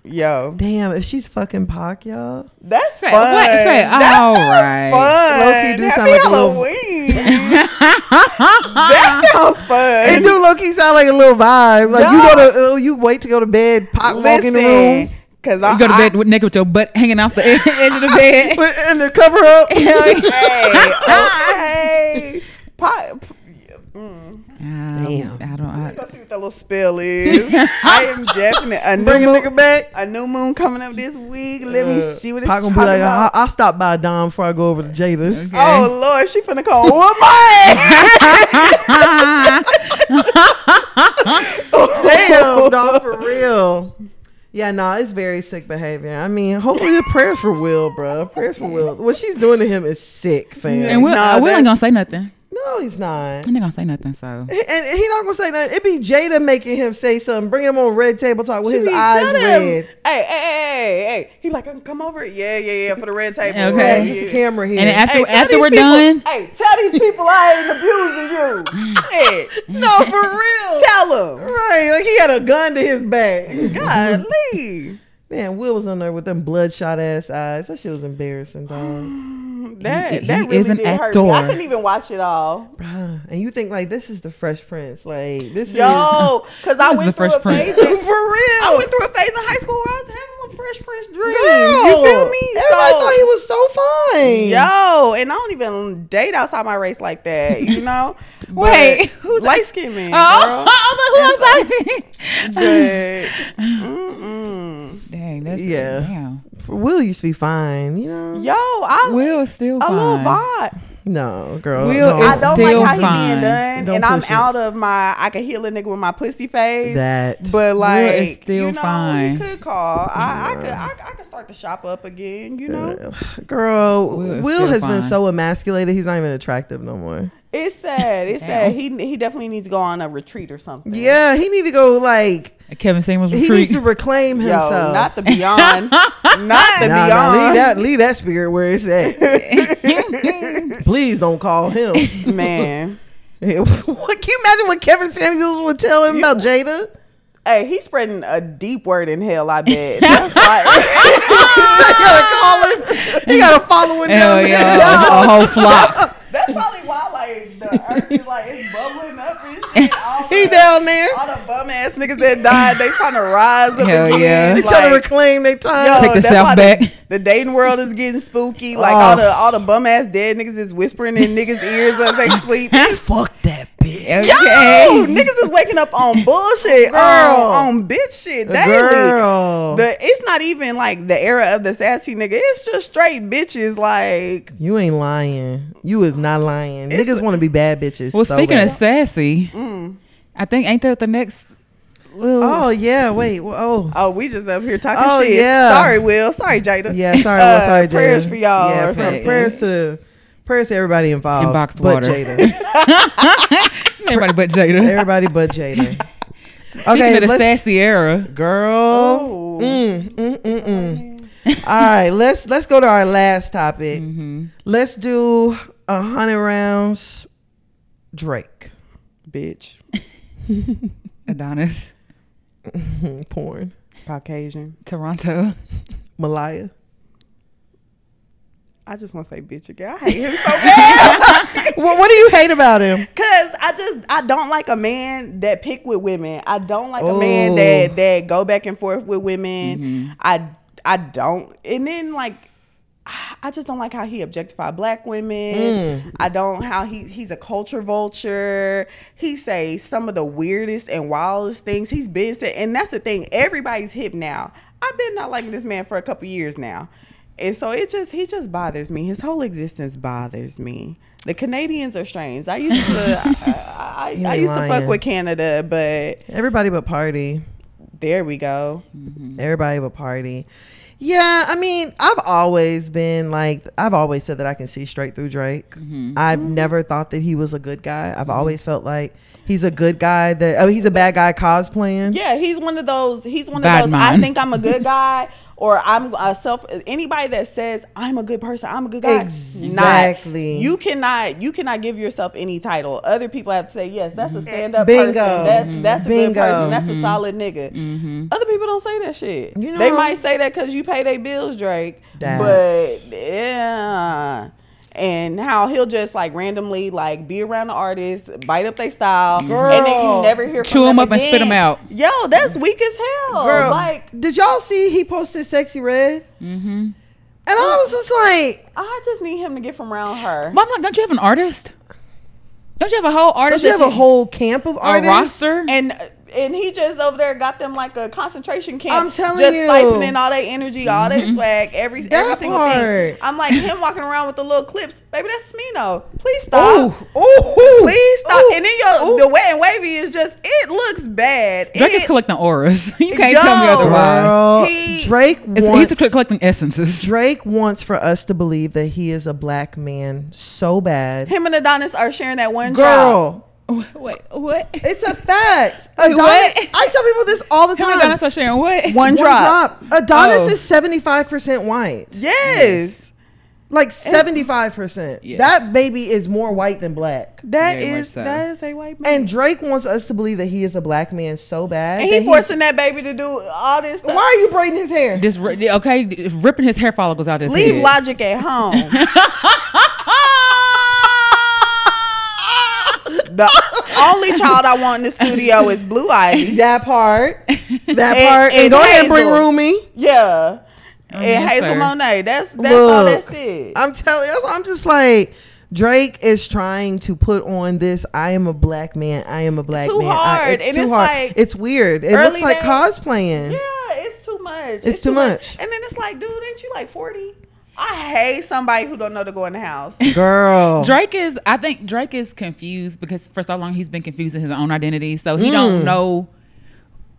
Yo, Damn, if she's fucking Pac, y'all. that's fun. Right, what- right, That all sounds right. fun. Low-key do Happy sound like a little- that sounds fun. It do low key sound like a little vibe. Like you go to, oh, you wait to go to bed, Pac walk in the room, Cause I You go to I- bed with naked with your butt hanging off the edge of the bed. but and the cover up. Hell. Hey, okay. Pop. Um, Damn. I don't. I, Let's see what that little spell is. I am definite. A new Bring a moon, nigga back. a new moon coming up this week. Let me see what it's Pac gonna be like, I'll, about. I'll stop by Dom before I go over to Jada's. Okay. Oh Lord, she finna call whoop my Damn, dog, for real. Yeah, no, it's very sick behavior. I mean, hopefully the prayers for Will, bro. Prayers for Will. What she's doing to him is sick, fam. and Will, Nah, Will that's- ain't gonna say nothing. No, he's not. He ain't gonna say nothing. So And and he not gonna say nothing. It be Jada making him say something. Bring him on red table talk with She his be eyes telling red. Hey, hey, hey, hey! He like, uh, come over. Yeah, yeah, yeah, for the red table. Okay. Okay, Yeah, just yeah. a camera here. and after Hey, after we're people- done, Hey, tell these people I ain't abusing you. Shit. no, for real. Tell him. Right, like he had a gun to his back. Golly. Man, Will was on there with them bloodshot ass eyes. That shit was embarrassing, dog. That He- that he really is an did hurt me. I couldn't even watch it all. Bruh. And you think like this is the Fresh Prince? Like this is. Yo, because I went the through Fresh a phase. Prince? in- for real. I went through a phase in high school where I was having a Fresh Prince dreams. Girl, You feel me? Everybody So- thought he was so fine. Yo, and I don't even date outside my race like that, you know. But Wait, who's light skinned man? oh, girl. who was But mm-mm. Dang, that's Yeah. Damn. For Will used to be fine, you know. yo, I Will still a fine. little vibe. No, girl. Will no. I don't like how he being done, Don't and I'm push it. out of my. I can heal a nigga with my pussy phase. that. But like, is still you know, fine. You could call. I, I could. I, I could start the shop up again. You know, girl, Will Will, is still has been so emasculated. He's not even attractive no more. It's sad. It's sad. He he definitely needs to go on a retreat or something. Yeah, he need to go like Kevin Samuels he needs to reclaim Yo, himself. not the beyond, not the Nah, beyond. nah, leave that leave that spirit where it's at. Please don't call him. Man, what can you imagine what Kevin Samuels would tell him about Jada? hey, he's spreading a deep word in hell. I bet. That's why. I gotta call him. He got a following Hell down yeah, a, a whole flock. That's probably why, like, the earth is like it's bubbling up and shit. All He the, down there. all the bum ass niggas that died, they trying to rise up Hell again. yeah. They Like, trying to reclaim their time. yo, Take the South back. The, the dating world is getting spooky. Like Oh. all the all the bum ass dead niggas is whispering in niggas' ears as they sleep. Fuck that bitch. Okay. Yo, niggas is waking up on bullshit, Girl. on, on bitch shit daily. Girl. The, it's not even like the era of the sassy nigga. It's just straight bitches. Like You ain't lying. You is not lying. Niggas want to be bad bitches. Well, so speaking bad. of sassy, mm. I think ain't that the next little? oh yeah, wait. Oh Oh, we just up here talking Oh, shit. yeah. Sorry, Will. Sorry, Jada. yeah. Sorry, Uh, sorry, Jada. Prayers for y'all. Yeah, or pray- something. prayers to prayers to everybody involved. In boxed but water. Jada. Everybody but Jada. everybody but Jada. Speaking Okay, of the let's, sassy era, girl. Oh. Mm, mm, mm, mm. All right, let's let's go to our last topic. Mm-hmm. Let's do a hundred rounds. Drake Bitch. Adonis, porn. Caucasian. Toronto, Malaya. I just want to say bitch again. I hate him so bad. What, what do you hate about him? Cause I just I don't like a man that pick with women. I don't like a man Oh. that that go back and forth with women. Mm-hmm. I I don't. And then like I just don't like how he objectify black women. Mm. I don't how he he's a culture vulture. He says some of the weirdest and wildest things. He's been said, and that's the thing. Everybody's hip now. I've been not liking this man for a couple years now. And so it just he just bothers me. His whole existence bothers me. The Canadians are strange. I used to I, I, You I ain't used to fuck with Canada, but Everybody but party. there we go. Everybody but party. Yeah, I mean, I've always been like, I've always said that I can see straight through Drake. Mm-hmm. I've mm-hmm. never thought that he was a good guy. I've mm-hmm. always felt like he's a good guy. That oh, he's a bad guy cosplaying. Yeah, he's one of those. He's one Bad of those. I think I'm a good guy, or I'm a self. Anybody that says I'm a good person, I'm a good guy. Exactly. Not, you cannot. You cannot give yourself any title. Other people have to say yes. That's a mm-hmm. stand up Bingo. person. That's mm-hmm. that's a good person. That's a mm-hmm. solid nigga. Other people don't say that shit. You know, they know- might say that because you pay their bills, Drake. That's- But yeah. And how he'll just like randomly like be around the artist, bite up their style, Girl. and then you never hear from Chew 'em them up and spit them out. Yo, that's weak as hell. Girl, Like did y'all see he posted "Sexyy Red"? Mm-hmm. And I was just like, I just need him to get from around her. Mom, don't you have an artist? Don't you have a whole does artist? you have that a whole camp of a artists? roster? And and he just over there got them like a concentration camp. I'm telling you. just you. siphoning all their energy, all their mm-hmm. swag, every every That single part. thing. I'm like him walking around with the little clips. Baby, that's Smino. Please stop. Ooh, ooh, Please stop. Ooh, and then your ooh. the wet and wavy is just it looks bad. Drake is It- collecting auras. You can't tell me Yo. otherwise. Girl, He- Drake It's, wants he's collecting essences. Drake wants for us to believe that he is a black man so bad. him and Adonis are sharing that one job. Girl, Wait, what? it's a fact. Adonis, what? I tell people this all the Him and time. Donna start sharing what? One One drop. drop. Adonis Oh. is seventy five percent white, Yes. like seventy five percent. Yes. That baby is more white than black. That Very is so. that is a white man. And Drake wants us to believe that he is a black man so bad. And that he he's- forcing that baby to do all this stuff. Why are you braiding his hair? This okay, ripping his hair follicles out his Leave head. logic at home. the only child I want in the studio is Blue Ivy. That part. That And- part. And, and go ahead and bring Hazel. Rumi. Yeah. Oh, and yes, Hazel sir. Monet. That's that's all that's it. I'm telling you, I'm just like Drake is trying to put on this. I am a black man. I am a black Too man. I- hard, it's and too it's hard. like it's weird. It looks like days- cosplaying. yeah, it's too much. It's too much. And then it's like, dude, ain't you like 40? I hate somebody who don't know to go in the house. Girl, Drake is. I think Drake is confused because for so long he's been confused in his own identity, so he Mm. don't know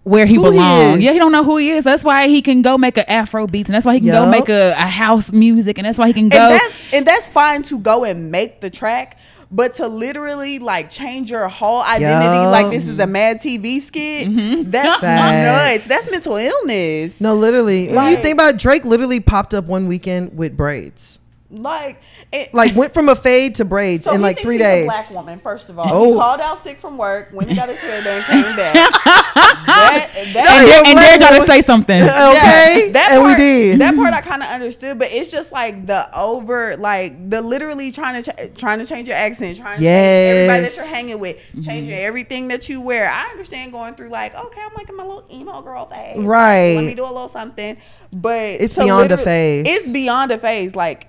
where he Who belongs. is. yeah, he don't know who he is. That's why he can go make a Afro beats, and that's why he can go make a, a house music, and that's why he can go. and that's and that's fine to go and make the track but to literally like change your whole identity Yo. like this is a mad tv skit Mm-hmm. that's Facts. nuts that's mental illness no, literally. when you think about it, Drake, literally popped up one weekend with braids. Like it, Like went from a fade to braids so in he like three he's days. a black woman first of all Oh. he called out sick from work when he got his hair done came back that, that, and, Yeah, there, and black there trying to say something. Okay, that and we part, did. That part I kind of understood, but it's just like the over, like the literally trying to ch- trying to change your accent, trying to change everybody that you're hanging with, mm-hmm. changing everything that you wear. I understand going through like, okay, I'm like in my little emo girl phase, Right. Let me do a little something, but It's beyond a phase. It's beyond a phase. Like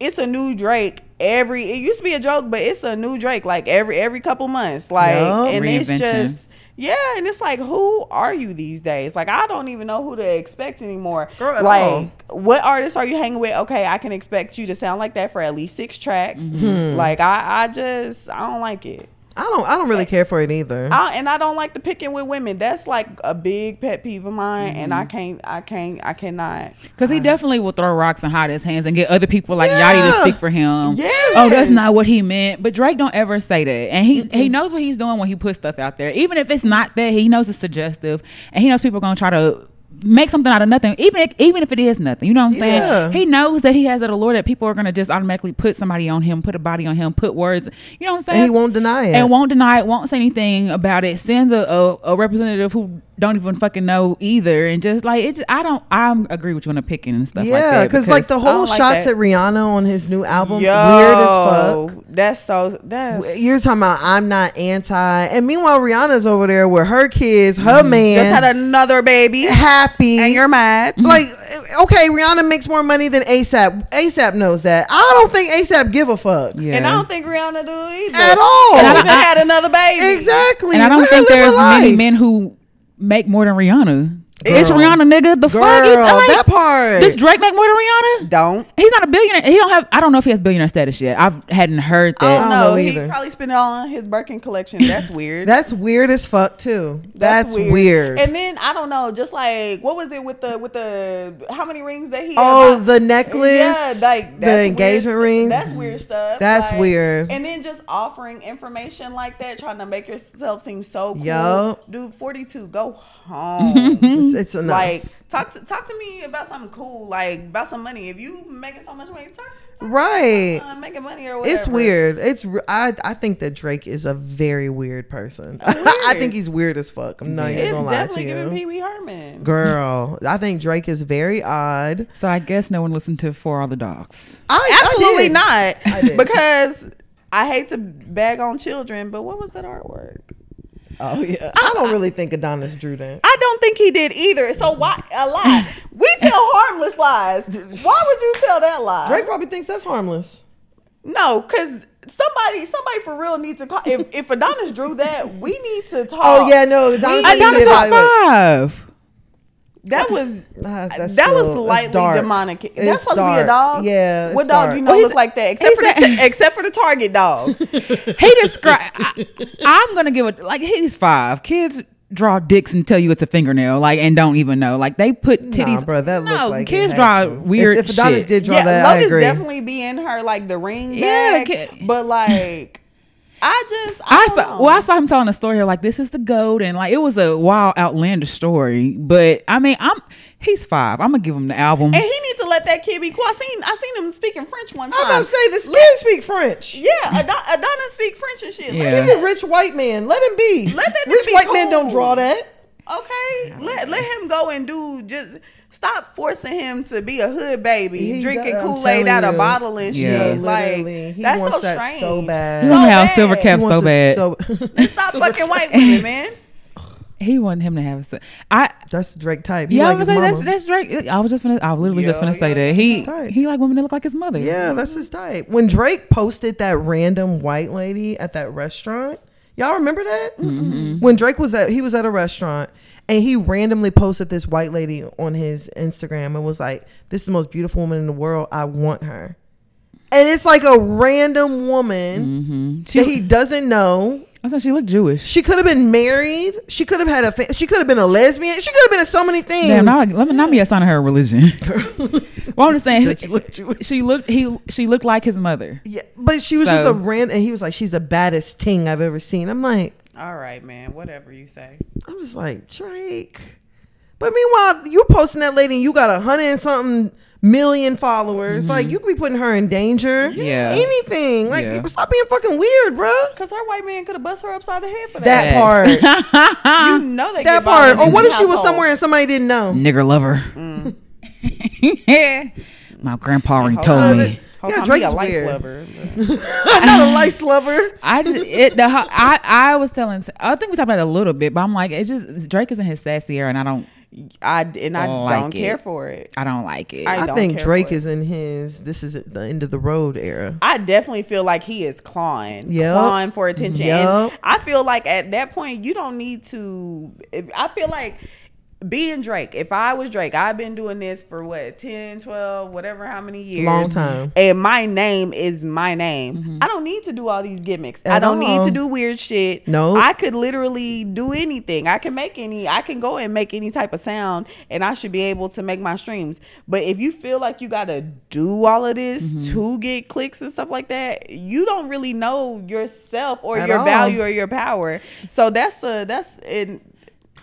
it's a new Drake every. It used to be a joke, but it's a new Drake like every every couple months. Like Yup. and it's just. Yeah, and it's like, who are you these days? Like, I don't even know who to expect anymore. Girl, like, all. what artists are you hanging with? Okay, I can expect you to sound like that for at least six tracks. Mm-hmm. Like, I, I just, I don't like it. I don't. I don't really care for it either. I, and I don't like the picking with women. That's like a big pet peeve of mine, and I Mm-hmm. can't, I can't, I cannot. Because he definitely will throw rocks and hide his hands and get other people like Yachty to speak for him. Yes. Oh, that's not what he meant. But Drake don't ever say that. And he, Mm-hmm. he knows what he's doing when he puts stuff out there. Even if it's not that, he knows it's suggestive. And he knows people are going to try to make something out of nothing. Even if, even if it is nothing. You know what I'm saying? Yeah. He knows that he has that allure that people are going to just automatically put somebody on him, put a body on him, put words. You know what I'm saying? and he won't deny it. and won't deny it, won't say anything about it. Sends a, a, a representative who don't even fucking know either, and just like it. Just, I don't. I agree with you on the picking and stuff. like Yeah, that because like the whole like shots that. at Rihanna on his new album, Yo, weird as fuck. That's so. That's You're talking about I'm not anti, and meanwhile Rihanna's over there with her kids, her mm-hmm. just man, just had another baby, happy. and you're mad. like, okay, Rihanna makes more money than ASAP. ASAP knows that. I don't think ASAP give a fuck Yeah. And I don't think Rihanna do either at all. And I I- had another baby. exactly. and I don't Let think there's many men who make more than Rihanna. It's Rihanna, nigga. The Girl, fuck? You- like, that part. Does Drake make more than Rihanna? Don't. He's not a billionaire. He don't have. I don't know if he has billionaire status yet. I hadn't heard I that. don't don't know. know He probably spent it all on his Birkin collection. That's weird. That's weird as fuck too. That's, weird. And then I don't know, just like what was it with the with the how many rings that he? Oh, bought? the necklace, Yeah, like the that's weird engagement stu- rings. That's weird stuff. That's like- weird. And then just offering information like that, trying to make yourself seem so cool. Yup. Dude, forty two, go home. It's, it's enough. like talk to talk to me about something cool, like about some money. If you making so much money, talk. right. Uh, making money or whatever. It's weird. It's I I think that Drake is a very weird person. I think he's weird as fuck. I'm not even gonna lie to definitely giving you. Pee Wee Herman. Girl, I think Drake is very odd. So I guess no one listened to For All the Dogs. I I Absolutely did. not. I did. Because I hate to bag on children, but what was that artwork? Oh yeah, I don't really think Adonis drew that. I don't think he did either. So why a lie? We tell harmless lies. Why would you tell that lie? Drake probably thinks that's harmless. No, because somebody, somebody for real needs to call. If, if Adonis drew that, we need to talk. Oh yeah, no, Adonis. We- Adonis is five. That was uh, that's that was still- it's slightly dark. demonic. It's That's supposed to be a dog. Yeah, what dog dark. you know Well, look like that? Except for the except for the Target dog. He described. I'm gonna give it like he's five. Kids draw dicks and tell you it's a fingernail, like and don't even know. Like they put titties. Nah, bro, that no, looked like it kids draw to. weird If, if Adonis shit. did draw yeah, that, I Lotus agree. definitely be in her like the ring Yeah, bag. ki- but like, I just I, I saw know. well, I saw him telling a story like this is the goat, and like it was a wild, outlandish story. But I mean, I'm he's five. I'm gonna give him the album. and he needs to let that kid be cool. I seen I seen him speaking French one time. I'm about to say this kid speak French. yeah, Adon- Adonis speak French and shit. Yeah. He's a rich white man. Let him be. Let that rich nigga be white men don't draw that. Okay, let let him go and do just. Stop forcing him to be a hood baby, He drinking does- Kool Aid out telling of you. bottle and Yeah. shit. Literally, Like he that's wants so that strange. so bad. He wanna So have bad. silver He caps so to bad. So, Stop fucking white women, man. he wanted him to have a. se- I that's Drake type. He yeah, like I his was say that's that's Drake. I was just gonna. I was literally just Yo, gonna say that he he like women that look like his mother. Yeah, that's his type. When Drake posted that random white lady at that restaurant, y'all remember that? Mm-hmm. When Drake was at he was at a restaurant and he randomly posted this white lady on his Instagram and was like, "This is the most beautiful woman in the world. I want her." And it's like a random woman She, that he doesn't know. I said she looked Jewish. She could have been married. She could have had a. Fa- she could have been a lesbian. She could have been so many things. Damn, now, let me not me assigning her a religion. well, I'm just saying, said she looked Jewish. she looked he she looked like his mother. yeah, but she was just a random. And he was like, "She's the baddest ting I've ever seen." I'm like. All right, man. Whatever you say. I'm just like Drake. But meanwhile, you're posting that lady, and you got a hundred and something million followers. Like you could be putting her in danger. Mm-hmm. Yeah. anything. Like Yeah. stop being fucking weird, bro. Cause her white man could have bust her upside the head for That that. part. you know they that part. Or what if she was somewhere and somebody didn't know? Nigger lover. Mm. My grandpa already Whole told me. Yeah, Drake's a life weird. lover. Not a lice lover. I just it the I I was telling I think we talked about it a little bit, but I'm like it's just Drake is in his sassy era, and I don't I and I Don't don't like care it. for it. I don't like it. I I, think Drake is in his. This is the end of the road era. I definitely feel like he is clawing, Yep. clawing for attention. Yep. And I feel like at that point, you don't need to. I feel like being Drake, if I was Drake, I've been doing this for what, 10, 12, whatever, how many years. Long time. And my name is my name. I don't need to do all these gimmicks. I don't need to do weird shit. No. I could literally do anything. I can make any, I can go and make any type of sound and I should be able to make my streams. But if you feel like you got to do all of this Mm-hmm. to get clicks and stuff like that, you don't really know yourself or At your all. value or your power. So that's a, that's, it,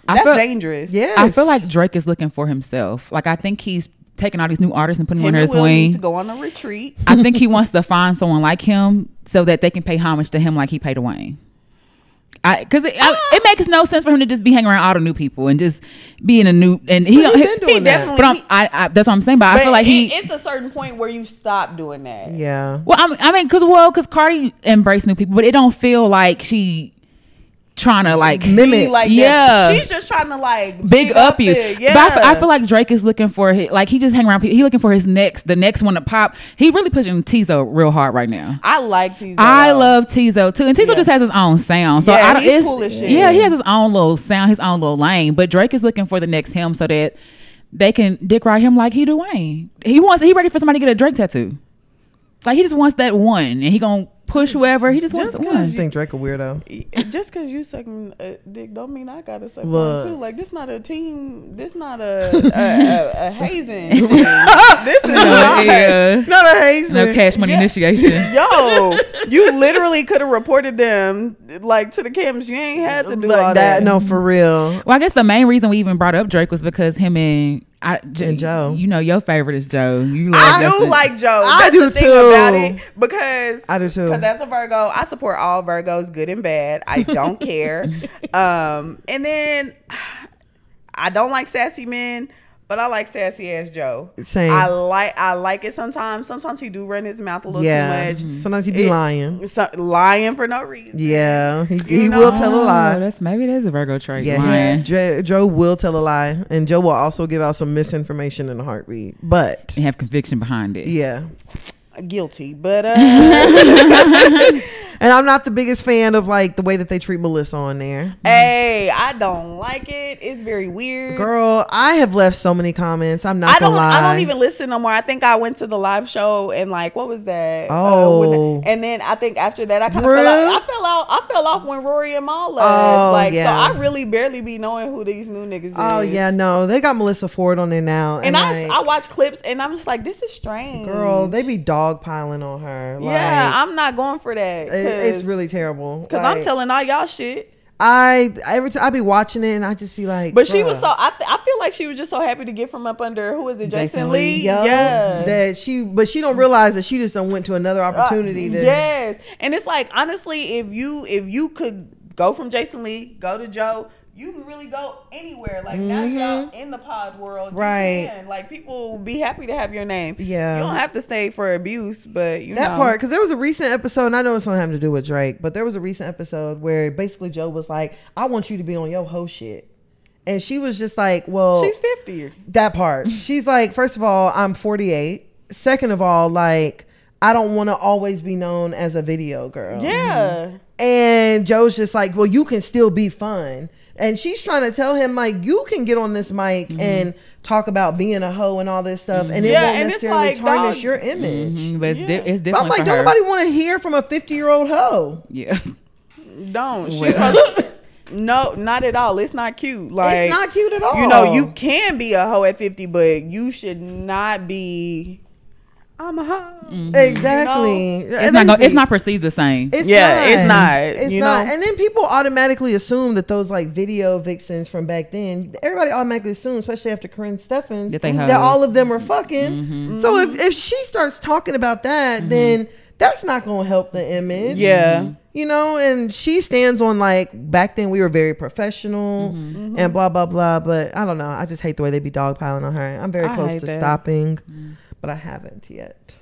I that's feel- dangerous. Yes. I feel like Drake is looking for himself. Like I think he's taking all these new artists and putting them Him under his Will need wing. to go on a retreat. I think he wants to find someone like him so that they can pay homage to him like he paid to Wayne. I because it, I- it ah. makes no sense for him to just be hanging around all the new people and just being a new and he, But he he- been doing he that. definitely- But I'm, I, I that's what I'm saying. But, I feel like he. it's a certain point where you stop doing that. Yeah. well, I mean, I mean, cause well, cause Cardi embraced new people, but it don't feel like she trying to like Mimic. Like that. Yeah. she's just trying to like big up you. it. Yeah, But I feel, like Drake is looking for his, like he just hang around. people. He looking for his next, the next one to pop. He really pushing Teezo real hard right now. I like Teezo. I love Teezo too, and Teezo Yeah. just has his own sound. So Yeah, I don't. he's it's- cool as shit. Yeah, he has his own little sound, his own little lane. But Drake is looking for the next him so that they can dick ride him like he do Wayne. He wants. He ready for somebody to get a Drake tattoo. Like he just wants that one, and he gonna push whoever. He just wants Just the I one. just think Drake a weirdo. Uh, just because you sucking a uh, dick don't mean I gotta suck Look. one too. Like this not a team. This not a a, a, a hazing. thing. this is No, not. yeah. Not a hazing. No cash money Yeah. initiation. Yo, you literally could have reported them like to the cams. You ain't had to do all that. that. No, for real. Well, I guess the main reason we even brought up Drake was because him and I, J- And Joe. You know, your favorite is Joe. You love I that's do it. like Joe. I That's do the thing too. about it because I do too. Because as a Virgo, I support all Virgos, good and bad. I don't care. Um, and then I don't like sassy men, but I like sassy ass Joe. Same. I like I like it sometimes. Sometimes he do run his mouth a little yeah. too much. Sometimes he be It- lying. So, lying for no reason. Yeah. He, he will tell a Oh, lie. that's maybe that's a Virgo trait. Yeah, lying. Joe, Joe will tell a lie, and Joe will also give out some misinformation in a heartbeat. But and have conviction behind it. yeah, Guilty, but uh, and I'm not the biggest fan of like the way that they treat Melissa on there. hey, I don't like it. It's very weird. Girl, I have left so many comments. I'm not I don't. lie. I don't even listen no more. I think I went to the live show and like, what was that? Uh, Oh. and then I think after that, I kind of fell out. I fell out. I fell off when Rory and Mal left. Oh, like, yeah. so I really barely be knowing who these new niggas are. Oh is. yeah, no, they got Melissa Ford on there now, And I, like, I watch clips and I'm just like, this is strange. girl, they be dogpiling on her. Yeah, I'm not going for that. it- it's really terrible. because I'm telling all y'all shit. I every time I be watching it and I just be like, But she was so. I, th- I feel like she was just so happy to get from up under who is it, Jason, Jason Lee? Lee. Yo, yeah. that she, but she don't realize that she just done went to another opportunity. Uh, to, yes, and it's like honestly, if you if you could go from Jason Lee, go to Joe, you can really go anywhere. Like now you're out in the pod world, you Mm-hmm. Right. can. Like people will be happy to have your name. Yeah. you don't have to stay for abuse, but you that know. part because there was a recent episode and i know it's not having to do with drake but there was a recent episode where basically joe was like i want you to be on your whole shit and she was just like well She's fifty. that part she's like first of all i'm 48 second of all like i don't want to always be known as a video girl Yeah, and joe's just like well you can still be fun and she's trying to tell him like you can get on this mic and talk about being a hoe and all this stuff and it Yeah, won't and necessarily like, tarnish dog- your image Mhm, but it's, di- Yeah. it's but different I'm like, don't her. nobody want to hear from a 50 year old hoe. yeah. don't. She supposed- no, not at all. It's not cute. Like it's not cute at all. You know, you can be a hoe at fifty, but you should not be. I'm a hoe. exactly. You know, It's not. Gonna, it's not perceived the same. It's Yeah, not. it's not, It's you not. know? And then people automatically assume that those like video vixens from back then, everybody automatically assumes, especially after Karrine Steffans, That they that all of them are fucking. Mm-hmm. So if, if she starts talking about that, then that's not going to help the image. Yeah. You know, and she stands on like back then we were very professional Mm-hmm. and blah blah blah. But I don't know. I just hate the way they be dogpiling on her. I'm very I close to that. stopping, Mm. But I haven't yet.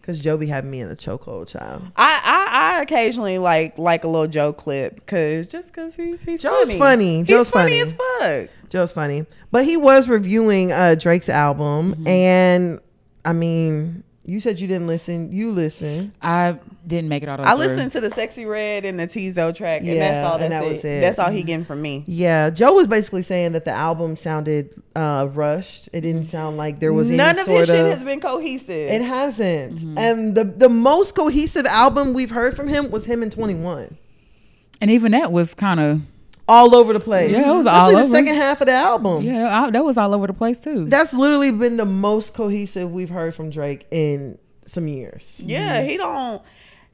Cause Joe be having me in a chokehold, child. I, I I occasionally like like a little Joe clip because just because he's he's Joe's funny. funny. He's Joe's funny, funny. as fuck. Joe's funny, but he was reviewing uh, Drake's album, Mm-hmm. and I mean, you said you didn't listen. You listen. I didn't make it all the way I through. listened to the Sexyy Red and the Teezo track, and Yeah, that's all. That's and that it. was it. That's all he mm-hmm. getting from me. Yeah, Joe was basically saying that the album sounded uh, rushed. It didn't mm-hmm. sound like there was None any of sort his of. shit has been cohesive. it hasn't, mm-hmm. and the the most cohesive album we've heard from him was him in Twenty One. and even that was kind of All over the place. Yeah, it was Especially all the over. second half of the album. yeah, I, that was all over the place too. That's literally been the most cohesive we've heard from Drake in some years. yeah, he don't.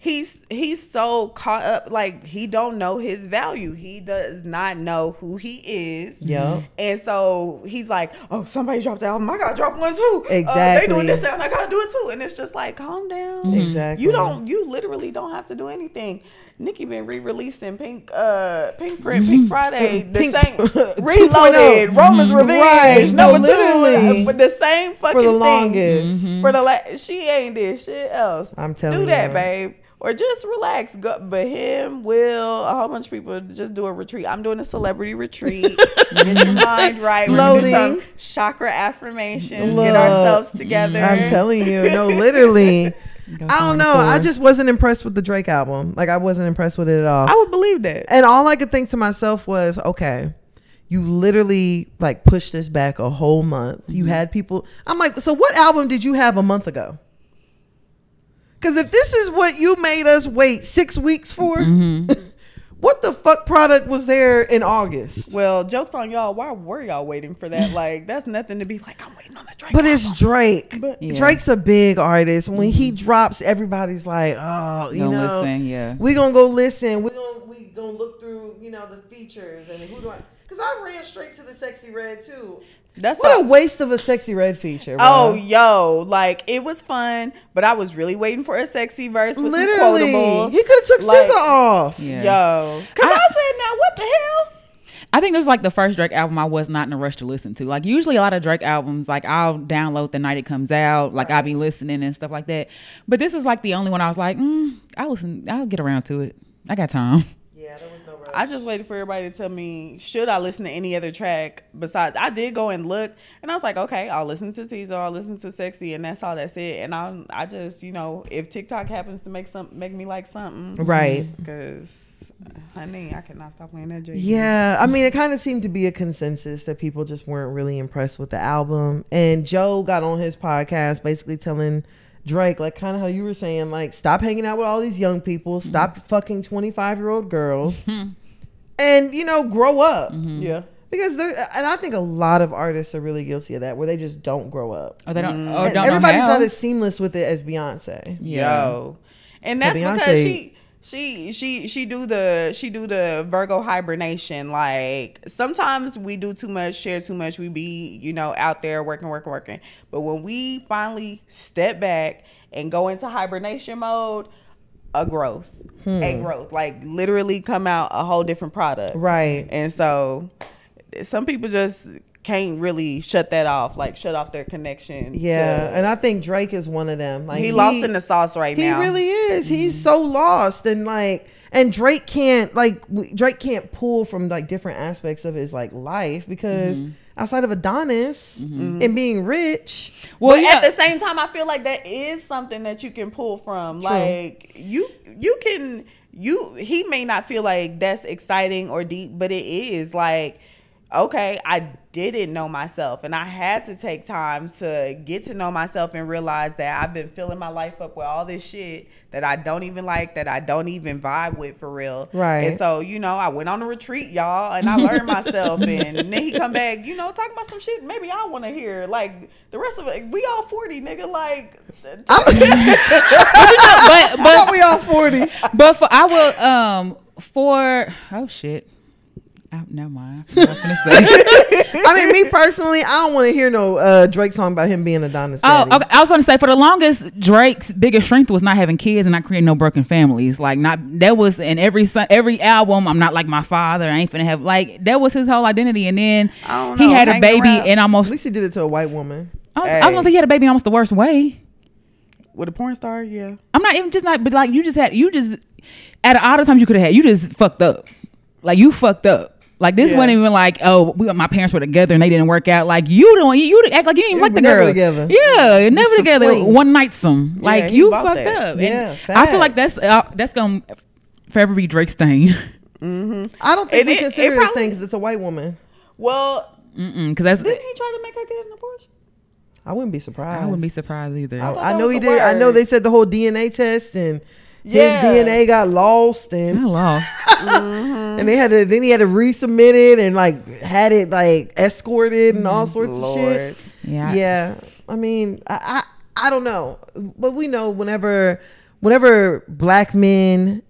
He's he's so caught up, like he don't know his value. He does not know who he is. Yeah. And so he's like, "Oh, somebody dropped the album. I gotta drop one too. Uh, they Exactly. doing this sound. I gotta do it too." And it's just like, calm down. Exactly. You don't. You literally don't have to do anything. Nicki been re-releasing Pink, uh, Pink Print, Pink Friday, the Pink- same Reloaded, Roman's Revenge, Right, number no, two, literally. uh, the same fucking For the thing. longest. For the last she ain't did shit else. I'm telling you. do that, babe. Or just relax. Go, but him, Will, a whole bunch of people just do a retreat. I'm doing a celebrity retreat. Get your mind right. We're gonna do some Loading. chakra affirmations. Look, get ourselves together. I'm telling you, no, literally. I don't know. I just wasn't impressed with the Drake album. Like I wasn't impressed with it at all. I would believe that. And all I could think to myself was, okay, you literally like pushed this back a whole month. You Mm-hmm. had people. I'm like, so what album did you have a month ago? Because if this is what you made us wait six weeks for, Mm-hmm. what the fuck product was there in August? Well, jokes on y'all. Why were y'all waiting for that? Like, that's nothing to be like. I'm waiting on the Drake. But it's Drake. But- Yeah. Drake's a big artist. When he mm-hmm. drops, everybody's like, oh, you Gonna know, listen, yeah. we gonna go listen. We gonna we gonna look through, you know, the features and who do I? Because I ran straight to the Sexyy Red too. That's What all- a waste of a Sexyy Red feature. Bro. Oh, yo, like it was fun, but I was really waiting for a sexy verse with literally, some quotables. he could have took Like- SZA off. Yeah. Yo, cause I, I- said, now what the hell? I think it was like the first Drake album I was not in a rush to listen to. Like usually a lot of Drake albums, like I'll download the night it comes out, like I'll be listening and stuff like that. But this is like the only one I was like, mm, I'll listen, I'll get around to it. I got time. Yeah, there was no rush. I just waited for everybody to tell me should I listen to any other track besides. I did go and look, and I was like, okay, I'll listen to Teezo, I'll listen to Sexy, and that's all. That's it. And I, I just, you know, if TikTok happens to make some, make me like something, right. Because, honey, I cannot stop playing that. J. Yeah, I mean, it kind of seemed to be a consensus that people just weren't really impressed with the album. And Joe got on his podcast basically telling Drake, like, kind of how you were saying, like, stop hanging out with all these young people, stop fucking 25 year old girls, hmm. And, you know, grow up. Mm-hmm. yeah. Because there, and I think a lot of artists are really guilty of that, where they just don't grow up. Or they don't, mm. oh, or don't everybody's how. not as seamless with it as Beyonce. Yeah. Yo. And that's Beyonce- because she she she she do the she do the Virgo hibernation. Like sometimes we do too much, share too much, we be, you know, out there working, working, working. But when we finally step back and go into hibernation mode, a growth. A hmm. growth. Like literally come out a whole different product. Right. And so some people just can't really shut that off, like shut off their connection. Yeah, to- and I think Drake is one of them. Like he, lost in the sauce right He now. He really is. He's mm-hmm. so lost and like and Drake can't like Drake can't pull from like different aspects of his like life because mm-hmm. Outside of Adonis mm-hmm. and being rich, Well, but yeah. at the same time, I feel like that is something that you can pull from. True. Like you, you can you. He may not feel like that's exciting or deep, but it is. Like, okay, I didn't know myself, and I had to take time to get to know myself and realize that I've been filling my life up with all this shit that I don't even like, that I don't even vibe with for real. Right. And so you know, I went on a retreat, y'all, and I learned myself, and, then he come back, you know, talking about some shit. Maybe I want to hear like the rest of it. We all forty, nigga. Like, but I but thought we all forty. but for I will um for oh shit. Oh, never mind. I was gonna say. I mean, me personally, I don't want to hear no uh, Drake song about him being a Adonis. Oh, daddy. okay. I was going to say for the longest, Drake's biggest strength was not having kids and not creating no broken families. Like not that was in every son- every album. I'm not like my father. I ain't finna have like that was his whole identity. And then I don't he had a baby around- and At almost. least he did it to a white woman. I was, I was gonna say he had a baby in almost the worst way. with a porn star, yeah. I'm not even just not, but like you just had you just at of all the times you could have had, you just fucked up. Like you fucked up. Like this Yeah. wasn't even like, oh, we my parents were together and they didn't work out. Like you don't, you, you act like you didn't Yeah, like the girl. together. Yeah, you never Just together. fling. One night some. Like he you fucked that. up. And Yeah, I feel like that's uh, that's gonna forever be Drake's thing. I don't think And we it- consider it this thing because it's a white woman. Well, because that's. didn't he try to make her get an abortion? I wouldn't be surprised. I wouldn't be surprised either. I, thought I know he the did. I know they said the whole DNA test and Yeah. his DNA got lost I and lost. and they had to then he had to resubmit it and like had it like escorted and all mm-hmm. sorts of shit. Yeah. Yeah. I mean, I, I I don't know, but we know whenever whenever black men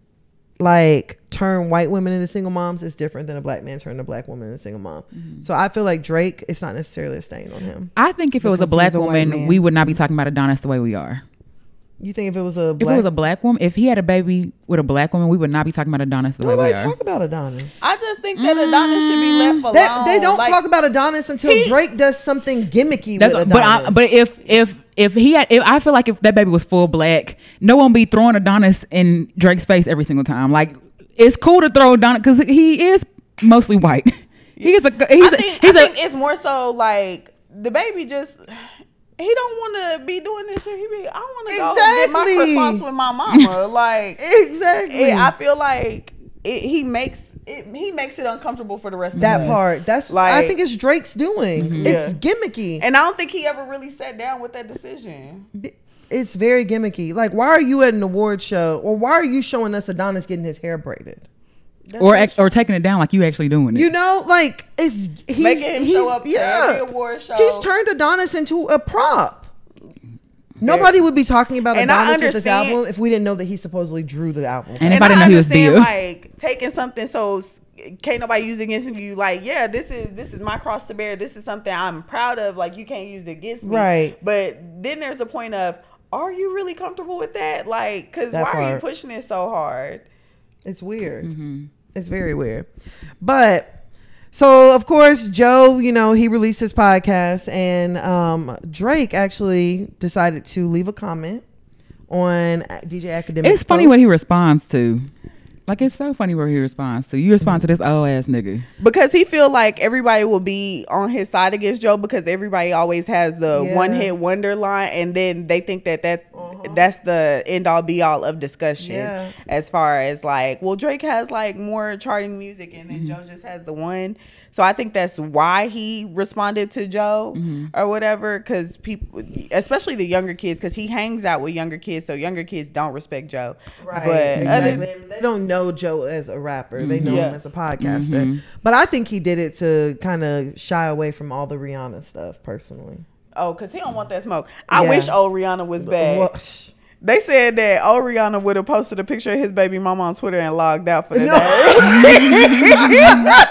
like turn white women into single moms, it's different than a black man turning a black woman into a single mom. Mm-hmm. So I feel like Drake, it's not necessarily a stain on him. I think if it was a black was a woman, man. we would not be talking about Adonis the way we are. You think if it was a If black, it was a black woman, if he had a baby with a black woman, we would not be talking about Adonis the way we nobody are. talk about Adonis. I just think that Adonis should be left mm. alone. They, they don't Like, talk about Adonis until he- Drake does something gimmicky That's, with but Adonis. I, but if if if he had, if I feel like if that baby was full black, no one be throwing Adonis in Drake's face every single time. Like it's cool to throw Adonis because he is mostly white. He's a he's I a, think, he's I a think it's more so like the baby just he don't want to be doing this shit. He be I want to go get my Exactly. response with my mama. like exactly it, I feel like it, he makes it he makes it uncomfortable for the rest of the that us. part, that's like I think it's Drake's doing. Mm-hmm. It's gimmicky. And I don't think he ever really sat down with that decision. it's very gimmicky. Like, why are you at an award show, or why are you showing us Adonis getting his hair braided? That's or it. ex- or taking it down like you actually doing it. You know, like it's he's Making him he's show up yeah. every award show. He's turned Adonis into a prop. Nobody would be talking about And Adonis with this album if we didn't know that he supposedly drew the album. and if I didn't he was understand, like taking something so can't nobody use it against you. Like, yeah, this is this is my cross to bear. This is something I'm proud of. Like, you can't use it against me. Right. But then there's a point of, are you really comfortable with that? Like, cause That why are you pushing it so hard? It's weird. Mm-hmm. It's very weird. But so of course Joe, you know, he released his podcast and um Drake actually decided to leave a comment on DJ Akademiks. it's funny what he responds to. Like it's so funny where he responds to. You respond to this old ass nigga. Because he feel like everybody will be on his side against Joe because everybody always has the Yeah. one hit wonder line, and then they think that that uh-huh. that's the end all be all of discussion. Yeah. As far as like, well, Drake has like more charting music, and then mm-hmm. Joe just has the one. So I think that's why he responded to Joe mm-hmm. or whatever. Because people, especially the younger kids, because he hangs out with younger kids, so younger kids don't respect Joe. Right. But other- exactly. they don't know Joe as a rapper. They know him as a podcaster. Mm-hmm. But I think he did it to kind of shy away from all the Rihanna stuff personally. Oh, because he don't want that smoke. I Yeah. wish old Rihanna was back. Well, sh- They said that old Rihanna would have posted a picture of his baby mama on Twitter and logged out for the No. day.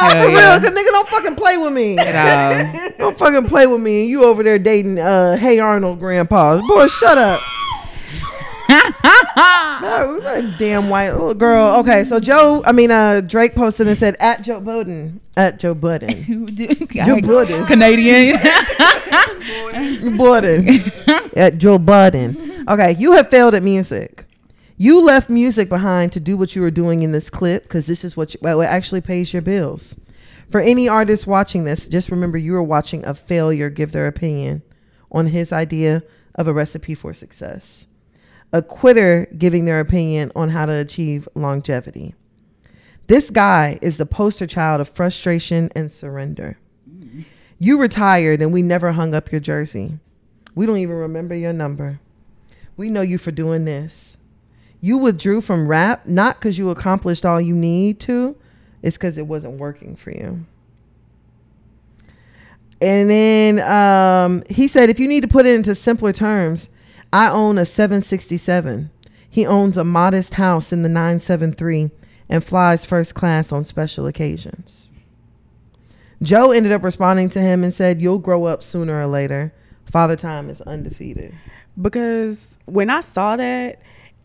nah, Hell for yeah. real, cause nigga don't fucking play with me. Don't fucking play with me. And you over there dating uh Hey Arnold grandpa. Boy, shut up. no, that damn white little girl. Okay, so Joe, I mean uh Drake posted and said at Joe Budden. At Joe Budden. Joe Budden. Canadian. Budden. at Joe Budden. Okay, you have failed at music. You left music behind to do what you were doing in this clip because this is what, you, what actually pays your bills. For any artist watching this, just remember you are watching a failure give their opinion on his idea of a recipe for success. A quitter giving their opinion on how to achieve longevity. This guy is the poster child of frustration and surrender. You retired and we never hung up your jersey. We don't even remember your number. We know you for doing this. You withdrew from rap not because you accomplished all you need to, it's because it wasn't working for you. And then um, he said, if you need to put it into simpler terms, I own a 767. He owns a modest house in the 973 and flies first class on special occasions. Joe ended up responding to him and said, You'll grow up sooner or later. Father Time is undefeated. because when I saw that,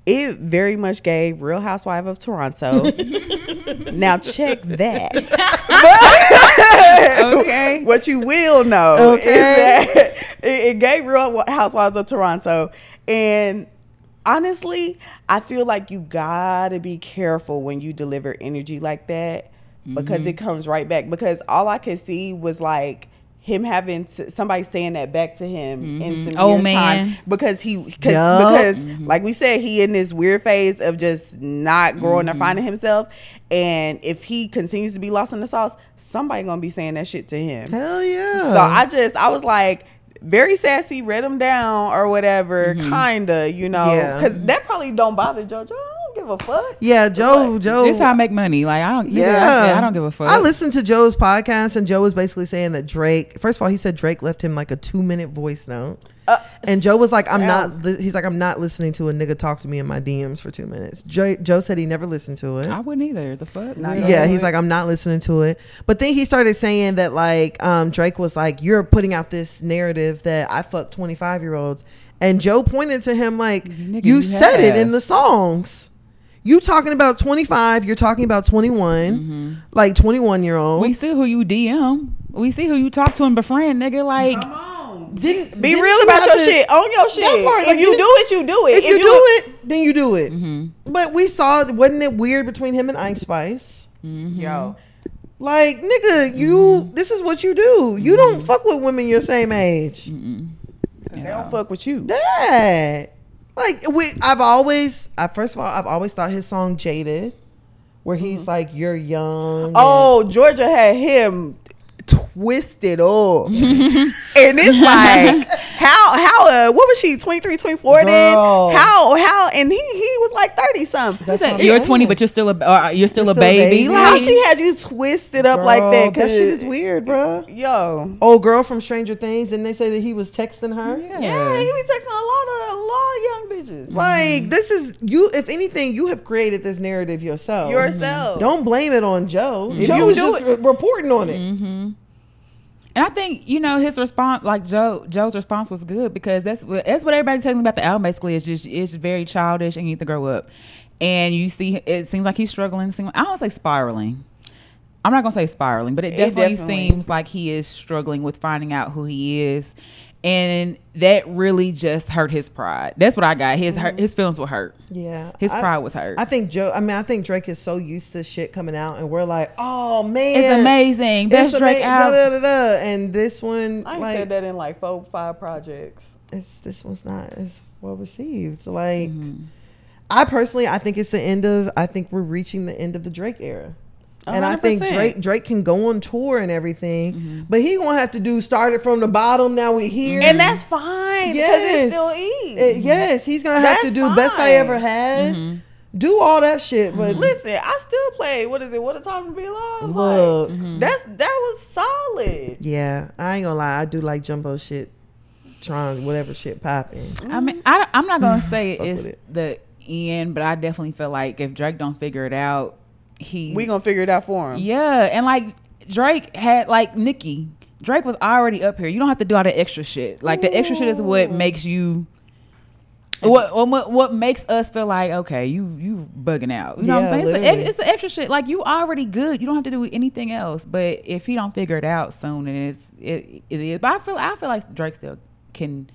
it very much gave Real Housewife of Toronto. now check that. okay. what you will know Okay. is that it, it gave Real Housewives of Toronto, and honestly, I feel like you gotta be careful when you deliver energy like that because Mm-hmm. it comes right back. Because all I could see was like him having to, somebody saying that back to him in mm-hmm. some Oh, years man. time because he cause, Yup. because mm-hmm. like we said he in this weird phase of just not growing or mm-hmm. finding himself and if he continues to be lost in the sauce somebody gonna be saying that shit to him Hell yeah. so I just I was like very sassy, read him down or whatever, kinda, you know, Yeah. because that probably don't bother JoJo. I don't give a fuck. yeah, Joe, Joe. This how I make money. Like I don't. yeah. I, I don't give a fuck. I listened to Joe's podcast, and Joe was basically saying that Drake, first of all, he said Drake left him like a two minute voice note. Uh, And Joe was like, I'm not, li- he's like, I'm not listening to a nigga talk to me in my DMs for two minutes. Joe, Joe said he never listened to it. I wouldn't either. The fuck. Not yeah, he's like, I'm not listening to it. But then he started saying that like um, Drake was like, you're putting out this narrative that I fuck 25 year olds, And Joe pointed to him like, Nigga, "You you said it in the songs. You talking about 25? You're talking about 21, mm-hmm. like 21 year olds. Mm-hmm. We see who you DM. We see who you talk to and befriend, nigga. Like, Didn't, Be didn't real you about your to- shit. Own your shit. That part, if like, you you- do it, you do it. If you do it, then you do it. Mm-hmm. But we saw, wasn't it weird between him and Ice Spice? Mm-hmm. yo, Like, nigga, you. This is what you do. You don't fuck with women your same age. they don't fuck with you. That. Like we, I've always, I first of all, I've always thought his song "Jaded," where he's mm-hmm. like, "You're young." Oh, Jorja had him twisted up. and it's like how how uh what was she 23 24 then Girl. how how and he he was like 30 something That's what I'm you're saying. 20, but you're still a uh, you're still You're a still a baby. baby. how Like, she had you twisted up like Girl, that That shit is weird, bro. yo Old girl from Stranger Things, and they say that he was texting her. yeah. yeah he be texting a lot of a lot of young bitches Like this is you. If anything, you have created this narrative yourself. yourself Don't blame it on Joe. Joe you was do just re- reporting on it. And I think you know his response, like Joe, Joe's response was good because that's what that's what everybody tells me about the album. Basically, is just it's very childish and you need to grow up. And you see, it seems like he's struggling. seem- I don't say spiraling. I'm not gonna say spiraling, but it It definitely, definitely- seems like he is struggling with finding out who he is, and that really just hurt his pride. That's what I got. His hurt, his feelings were hurt. Yeah, His I- pride was hurt. I think Joe. I mean, I think Drake is so used to shit coming out, and we're like, "Oh man, it's amazing. Best It's Drake ama- album. da, da, da, da. And this one, I like, said that in like four five projects it's this one's not as well received. Like, Mm-hmm. I personally, I think it's the end of. I think we're reaching the end of the Drake era. And I think Drake Drake can go on tour and everything, Mm-hmm. but he gonna have to do started from the bottom. Now we here, and that's fine yes, it still Uh, yes, he's gonna have to That's do best I ever had. Mm-hmm. Do all that shit, but Listen, I still play. What is it? What a time to be alive. Look. Like, that's that was solid. Yeah, I ain't gonna lie. I do like jumbo shit, trying whatever shit popping. I mean, I, am not gonna say it's it. the end, but I definitely feel like if Drake don't figure it out, he We gonna figure it out for him. yeah, and like Drake had like Nicki. Drake was already up here. You don't have to do all the extra shit. Like the extra shit is what makes you. What, what what makes us feel like okay you you bugging out you know what I'm saying it's the, it's the extra shit like you already good you don't have to do anything else but if he don't figure it out soon and it's it, it is but I feel I feel like Drake still can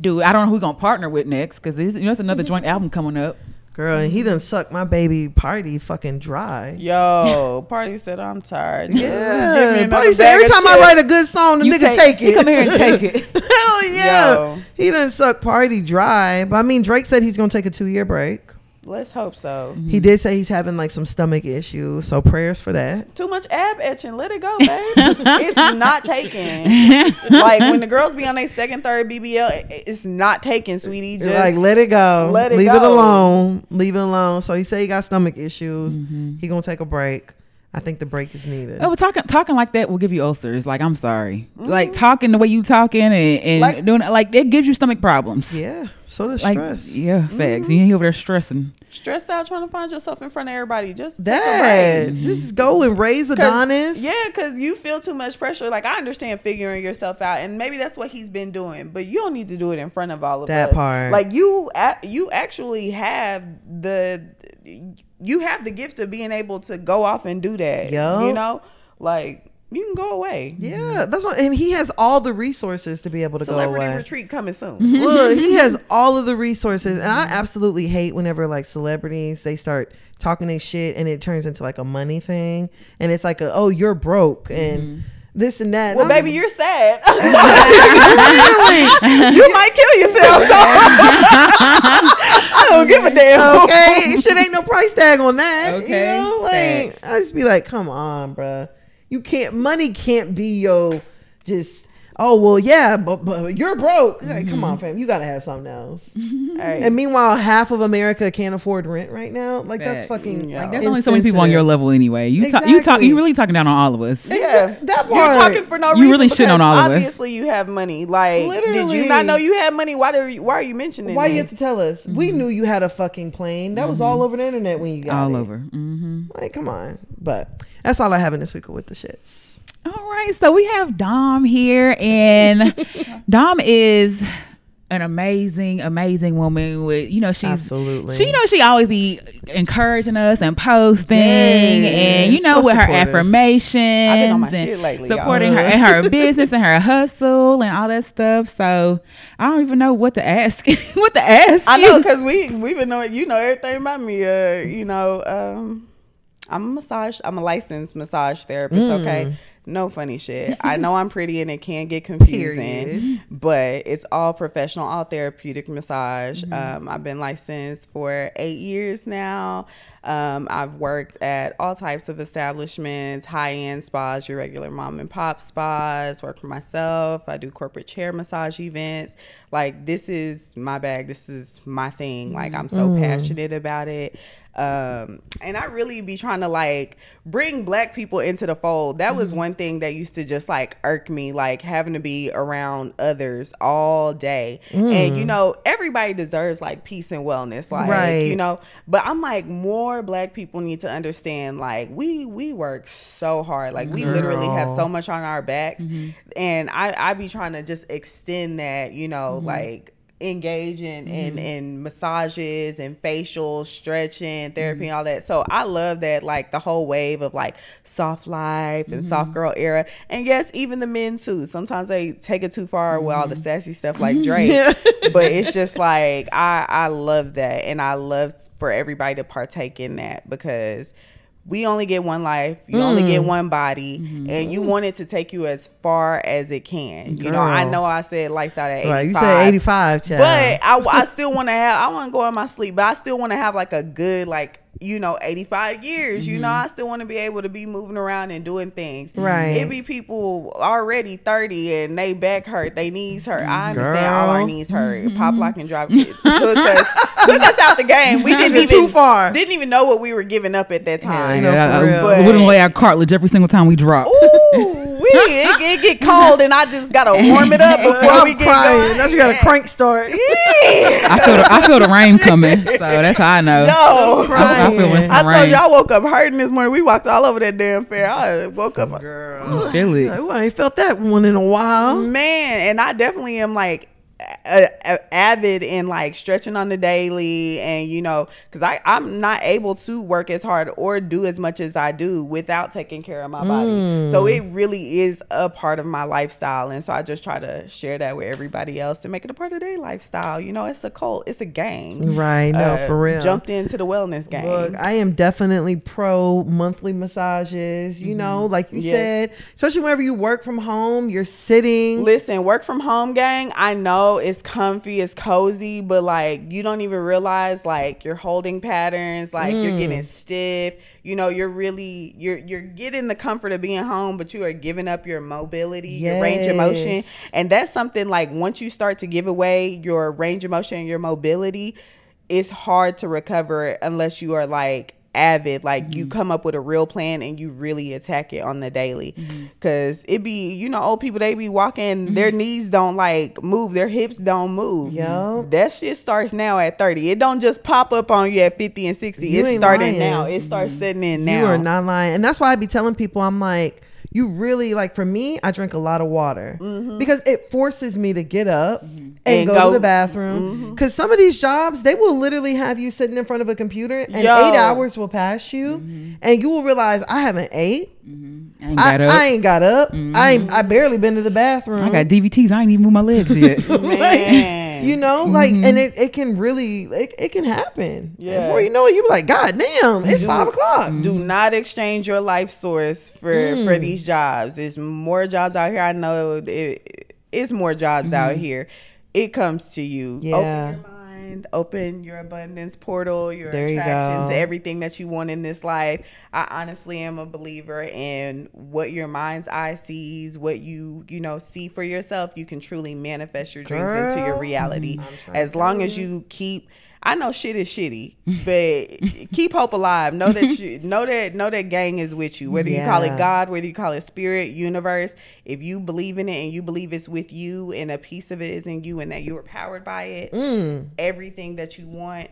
do. I don't know who he gonna partner with next because you know it's another joint album coming up Girl, and he done sucked my baby party fucking dry. Yo, party said I'm tired. Just give me Yeah, party said every of time I write a good song, the You nigga take- take, you it. come here and take it. Hell yeah, Yo. he done suck party dry. But I mean, Drake said he's gonna take a two year break. Let's hope so. He did say he's having like some stomach issues, so prayers for that. Too much ab etching. Let it go, babe. it's not taking. Like when the girls be on their second, third BBL, it's not taking, sweetie. Just like let it go, let it leave it alone, leave it alone. So he said he got stomach issues. Mm-hmm. He gonna take a break. I think the break is needed. Oh, but talking talking like that will give you ulcers. Like I'm sorry, mm-hmm. like talking the way you talking and, and Like- doing like it gives you stomach problems. Yeah, so does like stress. yeah, facts. Mm-hmm. You over there stressing. stressed out trying to find yourself in front of everybody. Just take a That mm-hmm. just go and raise 'Cause- Adonis. Yeah, because you feel too much pressure. Like I understand figuring yourself out, and maybe that's what he's been doing. But you don't need to do it in front of all of That us. part. Like you, you actually have the, you have the gift of being able to go off and do that. Yup. You know, like you can go away. Yeah, that's what, and he has all the resources to be able to Celebrity go away. retreat coming soon. Look, he has all of the resources, and I absolutely hate whenever like celebrities they start talking their shit and it turns into like a money thing, and it's like a oh you're broke and mm-hmm. this and that. well, And I'm baby, you're sad. literally you might kill yourself. So I don't give a damn. okay. Shit ain't no price tag on that. Okay, You know, like facts. I just be like, come on, bruh. You can't. Money can't be yo. Just oh well, yeah, but, but you're broke. Like, come Mm-hmm. on, fam. You gotta have something else. Hey. And meanwhile, half of America can't afford rent right now. Like that's fucking. Yeah. Like there's only so many people on your level anyway. You talk, you talk, you really talking down on all of us. Yeah, Exa- that You're talking for no reason. You reason. really shitting because on all of us. Obviously, you have money. Like, did you not know you had money? Why do you, Why are you mentioning? Why it? you have to tell us? We knew you had a fucking plane. That was all over the internet when you got Mm-hmm. All it. over. hmm Like, come on. But that's all I have in this week with the shits. All right, so we have Dom here, and Dom is an amazing, amazing woman with you know she's Absolutely. she you know she always be encouraging us and posting Yes. and you know So with her affirmations I've been on my and shit lately, supporting y'all. her and her business and her hustle and all that stuff. So I don't even know what to ask. what to ask? I know because we we've been knowing you know everything about me. Uh, you know, um, I'm a massage. I'm a licensed massage therapist. Mm. Okay, no funny shit. I know I'm pretty and it can get confusing, Period. but it's all professional, all therapeutic massage. Mm-hmm. Um, I've been licensed for eight years now. Um, I've worked at all types of establishments, high end spas, your regular mom and pop spas, work for myself. I do corporate chair massage events. Like, this is my bag. This is my thing. Like, I'm so passionate about it. Um, and I really be trying to like bring black people into the fold. That was mm-hmm. one thing that used to just like irk me, like having to be around others all day. And you mm. know, everybody deserves like peace and wellness. Like, Right. you know, but I'm like more black people need to understand like we we work so hard. Like we literally have so much on our backs. Mm-hmm. And I I be trying to just extend that, you know, mm-hmm. like engaging in mm-hmm. in massages and facials, stretching, therapy, mm-hmm. and all that. So I love that like the whole wave of like soft life and soft mm-hmm. girl era. And yes, even the men too. Sometimes they take it too far with all the sassy stuff like Drake. but it's just like I I love that and I love for everybody to partake in that because we only get one life. You only get mm. one body, mm-hmm. and you want it to take you as far as it can. You know, I know I said lights out at eighty five. Right. You said 85, child. But I, I still want to have. I want to go in my sleep, but I still want to have like a good like you know eighty five years. You know, mm-hmm. I still want to be able to be moving around and doing things. Right. It be people already thirty and they back hurt, they knees hurt. I understand all our Girl. knees hurt. Mm-hmm. Pop lock and drop kick took us took us out the game. We didn't even too far. Didn't even know what we were giving up at that time. no, Yeah, for I- real. I wouldn't lay out cartilage every single time we drop. Ooh, we it, it get cold and I just gotta warm it up before I'm we get crying. going. Now you got a crank start. I feel the, I feel the rain coming, so that's how I know. No. I, I feel when it's I gonna told you I woke up hurting this morning. We walked all over that damn fair. I woke up, Girl. Feel it. Ooh, I ain't felt that one in a while. man, and I definitely am like a, a- avid in like stretching on the daily, and you know, because I I'm not able to work as hard or do as much as I do without taking care of my body. So it really is a part of my lifestyle, and so I just try to share that with everybody else to make it a part of their lifestyle. You know, it's a cult, it's a gang. Right. No, Uh, for real. Jumped into the wellness game. Look, I am definitely pro monthly massages. You know, like you Mm-hmm. Yes. said, especially whenever you work from home, you're sitting. Listen, work from home gang, I know it's comfy, it's cozy, but like you don't even realize like you're holding patterns, like you're Mm. getting stiff. You know, you're really you're you're getting the comfort of being home, but you are giving up your mobility, your range of motion. And that's something like once you start to give away your range of motion and your mobility, it's hard to recover unless you are like avid like you mm-hmm. come up with a real plan and you really attack it on the daily. Mm-hmm. Because it be you know old people they be walking their mm-hmm. knees don't like move their hips don't move. Yo that shit starts now at 30 it don't just pop up on you at 50 and 60 You it's starting lying. now. It starts setting in now You are not lying. And that's why I be telling people, I'm like, you really like for me, I drink a lot of water mm-hmm. because it forces me to get up mm-hmm. and, And go, go- to the bathroom. Mm-hmm. Because some of these jobs, they will literally have you sitting in front of a computer and Yo. eight hours will pass you, and you will realize I haven't ate. I ain't I, got up. I ain't got up. I ain't. I barely been to the bathroom. I got DVTs. I ain't even moved my legs yet. man you know, like, and mm-hmm. it, it can really, it, it can happen. Yeah. Before you know it, you be like, God damn, it's five o'clock. do mm-hmm. not exchange your life source for for mm. these jobs. There's more jobs out here. I know it, it's more jobs out mm-hmm. here. It comes to you. Yeah. Open your mind. Open your abundance portal. Your There attractions. go. Everything that you want in this life. I honestly am a believer in what your mind's eye sees. What you you know see for yourself. You can truly manifest your dreams into your reality. As long as you. you keep I know shit is shitty, but keep hope alive. Know that you know that know that gang is with you. Whether you call it God, whether you call it spirit, universe, if you believe in it and you believe it's with you and a piece of it is in you and that you are powered by it, Mm. everything that you want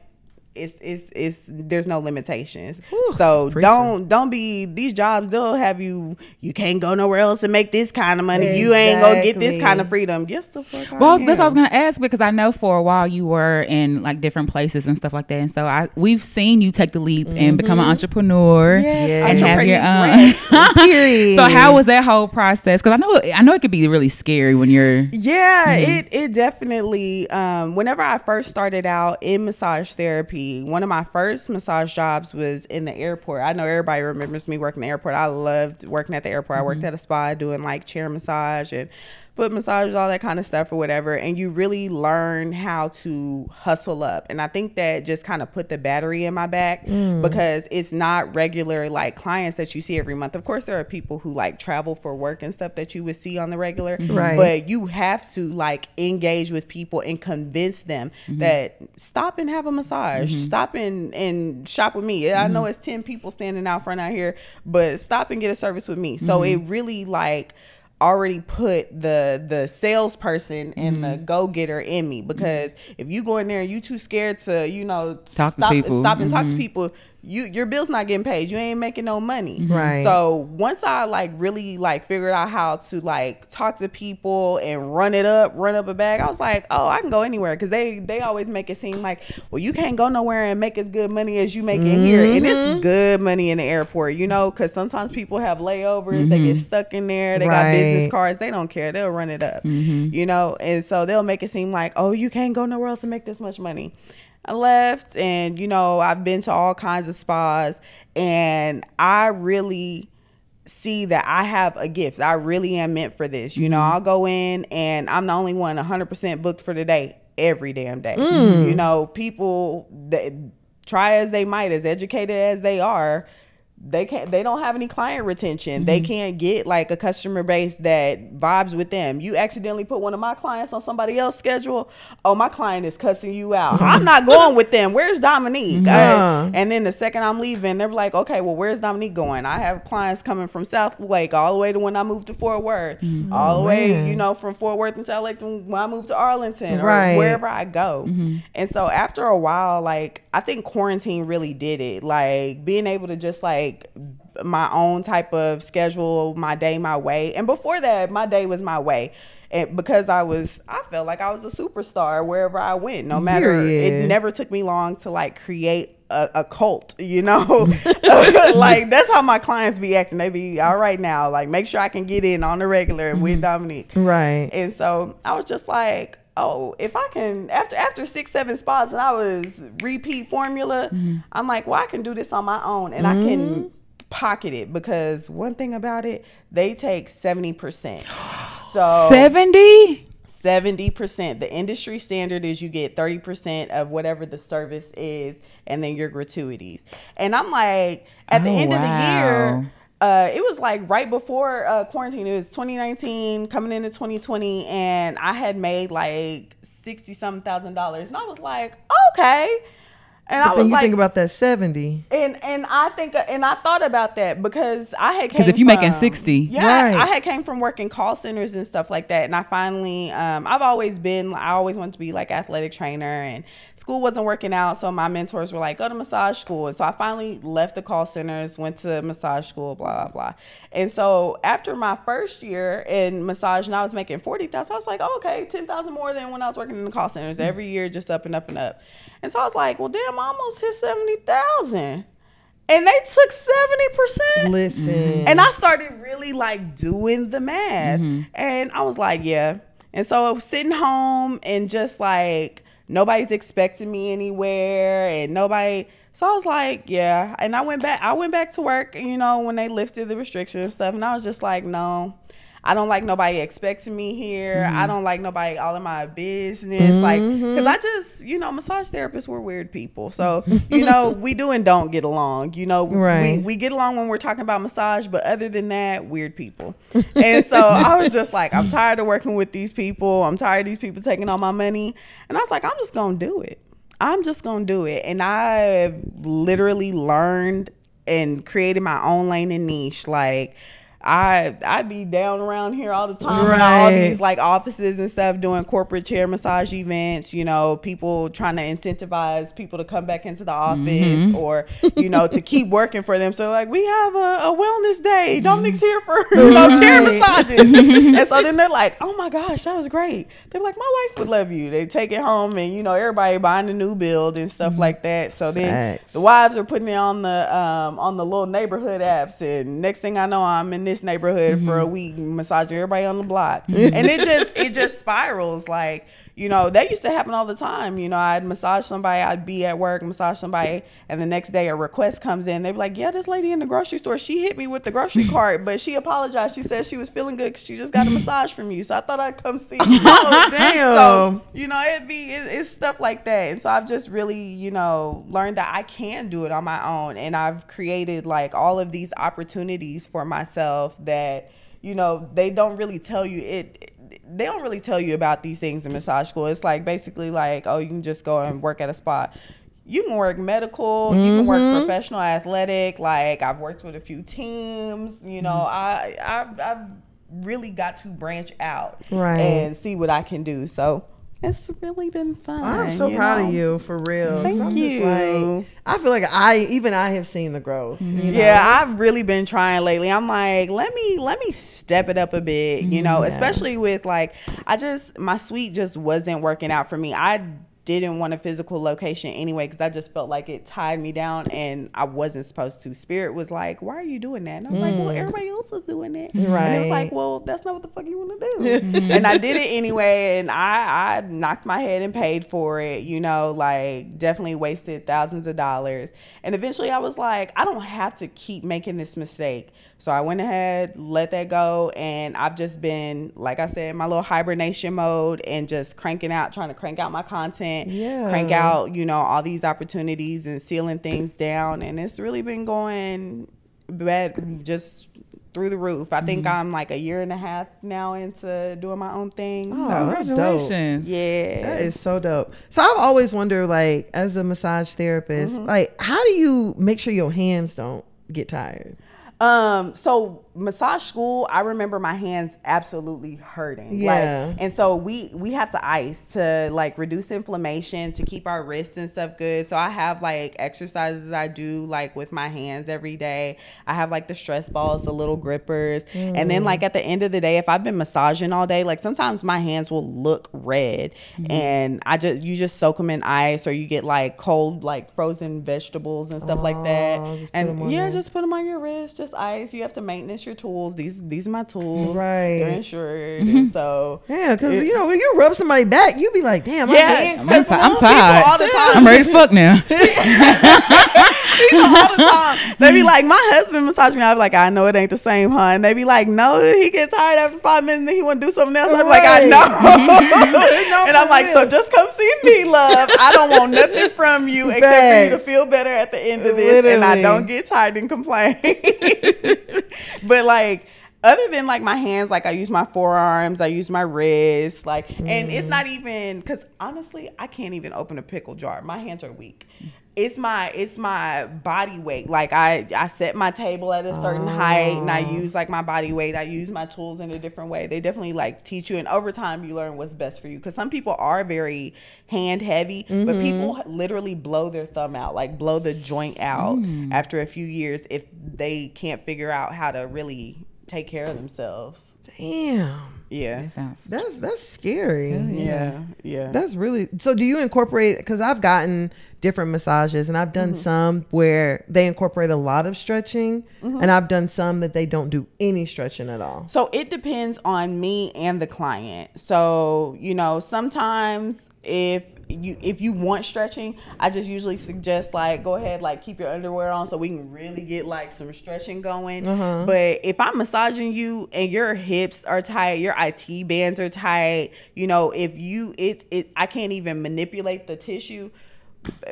it's it's it's there's no limitations. So preacher. don't don't be these jobs. They'll have you. You can't go nowhere else and make this kind of money. You ain't gonna get this kind of freedom. Yes, the fuck. I Well, that's what I was gonna ask because I know for a while you were in like different places and stuff like that, and so I we've seen you take the leap and become an entrepreneur Yes, Yeah. and have your own. So how was that whole process? Because I know I know it could be really scary when you're. Yeah, Mm-hmm. it it definitely. Um, whenever I first started out in massage therapy, one of my first massage jobs was in the airport. I know everybody remembers me working in the airport. I loved working at the airport. I Mm-hmm. worked at a spa doing like chair massage and foot massage, all that kind of stuff or whatever. And you really learn how to hustle up. And I think that just kind of put the battery in my back Mm. because it's not regular like clients that you see every month. Of course, there are people who like travel for work and stuff that you would see on the regular, mm-hmm. Right. but you have to like engage with people and convince them mm-hmm. that stop and have a massage, mm-hmm. stop and, and shop with me. I know it's 10 people standing out front out here, but stop and get a service with me. So it really like already put the the salesperson and the mm-hmm. go getter in me because mm-hmm. if you go in there and you too scared to you know Talk to stop, people. stop and talk to mm-hmm. people you your bill's not getting paid. You ain't making no money. Mm-hmm. Right. so once i like really like figured out how to like talk to people and run it up run up a bag i was like oh i can go anywhere. Because they they always make it seem like well you can't go nowhere and make as good money as you make in here. And it's mm-hmm. good money in the airport you know because sometimes people have layovers they get mm-hmm. stuck in there they got business cards they don't care they'll run it up you know? And so they'll make it seem like oh you can't go nowhere else and make this much money I left and you know I've been to all kinds of spas and I really see that I have a gift. I really am meant for this. You know, mm-hmm. I'll go in and I'm the only one 100% booked for the day every damn day. Mm. You know, people that try as they might as educated as they are, they can't they don't have any client retention. They mm-hmm. can't get like a customer base that vibes with them. You accidentally put one of my clients on somebody else's schedule. Oh, my client is cussing you out. Mm-hmm. I'm not going with them. Where's Dominique? Uh, and then the second I'm leaving, they're like, okay, well, where's Dominique going? I have clients coming from Southlake all the way to when I moved to Fort Worth, mm-hmm. all the way, you know, from Fort Worth into LA to when I moved to Arlington or Right. wherever I go. And so after a while, like, I think quarantine really did it. Like, being able to just like, my own type of schedule, my day, my way. And before that, my day was my way. And because I was, I felt like I was a superstar wherever I went. No matter, Period. it never took me long to like create a, a cult, you know? like that's how my clients be acting. They be all right now. Like make sure I can get in on the regular with mm-hmm. Dominique. Right. And so I was just like, oh, if I can after after six, seven spots and I was repeat formula, mm-hmm. I'm like, well, I can do this on my own and I can mm-hmm. pocket it because one thing about it, they take 70%. So Seventy. 70%. The industry standard is you get 30% of whatever the service is and then your gratuities. And I'm like, at the Oh, end of the year, uh, it was like right before uh, quarantine. It was 2019 coming into 2020, and I had made like 60 something thousand dollars. And I was like, okay. And I But was then you like, think about that 70. and and I think and I thought about that because I had 'Cause came if you're making 60. yeah, Right. I had came from working call centers and stuff like that, and I finally um, I've always been I always wanted to be like athletic trainer, and school wasn't working out, so my mentors were like go to massage school, and so I finally left the call centers, went to massage school, blah blah blah, and so after my first year in massage, and I was making forty thousand, I was like oh, okay, ten thousand more than when I was working in the call centers every year, just up and up and up, and so I was like well damn, I almost hit seventy thousand. And they took 70%. Listen. And I started really like doing the math. Mm-hmm. And I was like, yeah. And so sitting home and just like nobody's expecting me anywhere and nobody so I was like, yeah. And I went back I went back to work, you know, when they lifted the restrictions and stuff. And I was just like, no. I don't like nobody expecting me here. Mm-hmm. I don't like nobody all in my business. Like, cause I just, you know, massage therapists were weird people. So, you know, we do and don't get along. You know, Right. we, we get along when we're talking about massage, but other than that, weird people. And so I was just like, I'm tired of working with these people. I'm tired of these people taking all my money. And I was like, I'm just gonna do it. I'm just gonna do it. And I literally learned and created my own lane and niche. Like I I be down around here all the time, in all Right. these like offices and stuff, doing corporate chair massage events. You know, people trying to incentivize people to come back into the office mm-hmm. or you know to keep working for them. So like we have a, a wellness day. Dominic's mm-hmm. here for you know chair Right. massages, and so then they're like, oh my gosh, that was great. They're like, my wife would love you. They take it home, and you know everybody buying a new build and stuff mm-hmm. like that. So then Facts. the wives are putting it on the um on the little neighborhood apps, and next thing I know, I'm in this neighborhood for a mm-hmm. week massaging everybody on the block, mm-hmm. and it just it just spirals like. You know, that used to happen all the time. You know, I'd massage somebody, I'd be at work, massage somebody, and the next day a request comes in. They'd be like, Yeah, this lady in the grocery store, she hit me with the grocery cart, but she apologized. She said she was feeling good because she just got a massage from you. So I thought I'd come see you. Oh, damn. So, you know, it'd be it, it's stuff like that. And so I've just really, you know, learned that I can do it on my own. And I've created like all of these opportunities for myself that, you know, they don't really tell you it they don't really tell you about these things in massage school. It's like basically like, oh, you can just go and work at a spot. You can work medical, you can work mm-hmm. professional athletic. Like I've worked with a few teams, you know, mm-hmm. I I've, I've really got to branch out Right. and see what I can do. So it's really been fun. I'm so proud know? of you for real. Thank I'm you. like- I feel like I even I have seen the growth. you mm-hmm. know? Yeah, I've really been trying lately. I'm like, let me let me step it up a bit, you know, Yeah. especially with like I just my suite just wasn't working out for me. I didn't want a physical location anyway because I just felt like it tied me down and I wasn't supposed to. Spirit was like, "Why are you doing that?" And I was like, "Well, mm. everybody else is doing it." And it was like, "Well, that's not what the fuck you want to do." Mm-hmm. and I did it anyway, and I I knocked my head and paid for it. You know, like definitely wasted thousands of dollars. And eventually, I was like, I don't have to keep making this mistake. So I went ahead, let that go, and I've just been, like I said, in my little hibernation mode and just cranking out, trying to crank out my content, Yeah. crank out, you know, all these opportunities and sealing things down. And it's really been going bad, just through the roof. I think I'm like a year and a half now into doing my own thing. Oh, so that's dope. Congratulations. yeah, That is so dope. So I've always wondered, like, as a massage therapist, Mm-hmm. like, how do you make sure your hands don't get tired? Um, so massage school, I remember my hands absolutely hurting. Yeah. Like, and so we we have to ice to like reduce inflammation to keep our wrists and stuff good. So I have like exercises I do like with my hands every day. I have like the stress balls, the little grippers. And then like at the end of the day, if I've been massaging all day, like sometimes my hands will look red and I just you just soak them in ice or you get like cold like frozen vegetables and stuff like Oh, that. put 'em And yeah, there. just put them on your wrist, just ice. You have to maintenance your tools. These these are my tools. Right. They're insured. and so Yeah, because you know when you rub somebody back, you be like, "Damn, my Yeah, hand." I'm, ti- I'm tired. all the time- I'm ready to fuck now. people all the time. They be like, my husband massage me. I be like, I know it ain't the same, huh? And they be like, no, he gets tired after five minutes and he want to do something else. I'm like, I know. And I'm like, so just come see me, love. I don't want nothing from you except for you to feel better at the end of this, and I don't get tired and complain. but like. Other than like my hands, like I use my forearms, I use my wrists, like, and it's mm. not even because honestly, I can't even open a pickle jar. My hands are weak. It's my it's my body weight. Like I I set my table at a certain height, and I ah. use like my body weight. I use my tools in a different way. They definitely like teach you, and over time you learn what's best for you. Because some people are very hand heavy, but mm-hmm. people literally blow their thumb out, like blow the joint out hmm. after a few years if they can't figure out how to really take care of themselves. Damn, Yeah. That sounds. that's that's scary. Yeah. Yeah. That's really so. Do you incorporate? Because I've gotten different massages, and I've done Mm-hmm. some where they incorporate a lot of stretching, Mm-hmm. and I've done some that they don't do any stretching at all. So it depends on me and the client. So, you know, sometimes if you if you want stretching, I just usually suggest like go ahead like keep your underwear on so we can really get like some stretching going. Uh-huh. But if I'm massaging you and your hips are tight, your IT bands are tight, you know, if you it it I can't even manipulate the tissue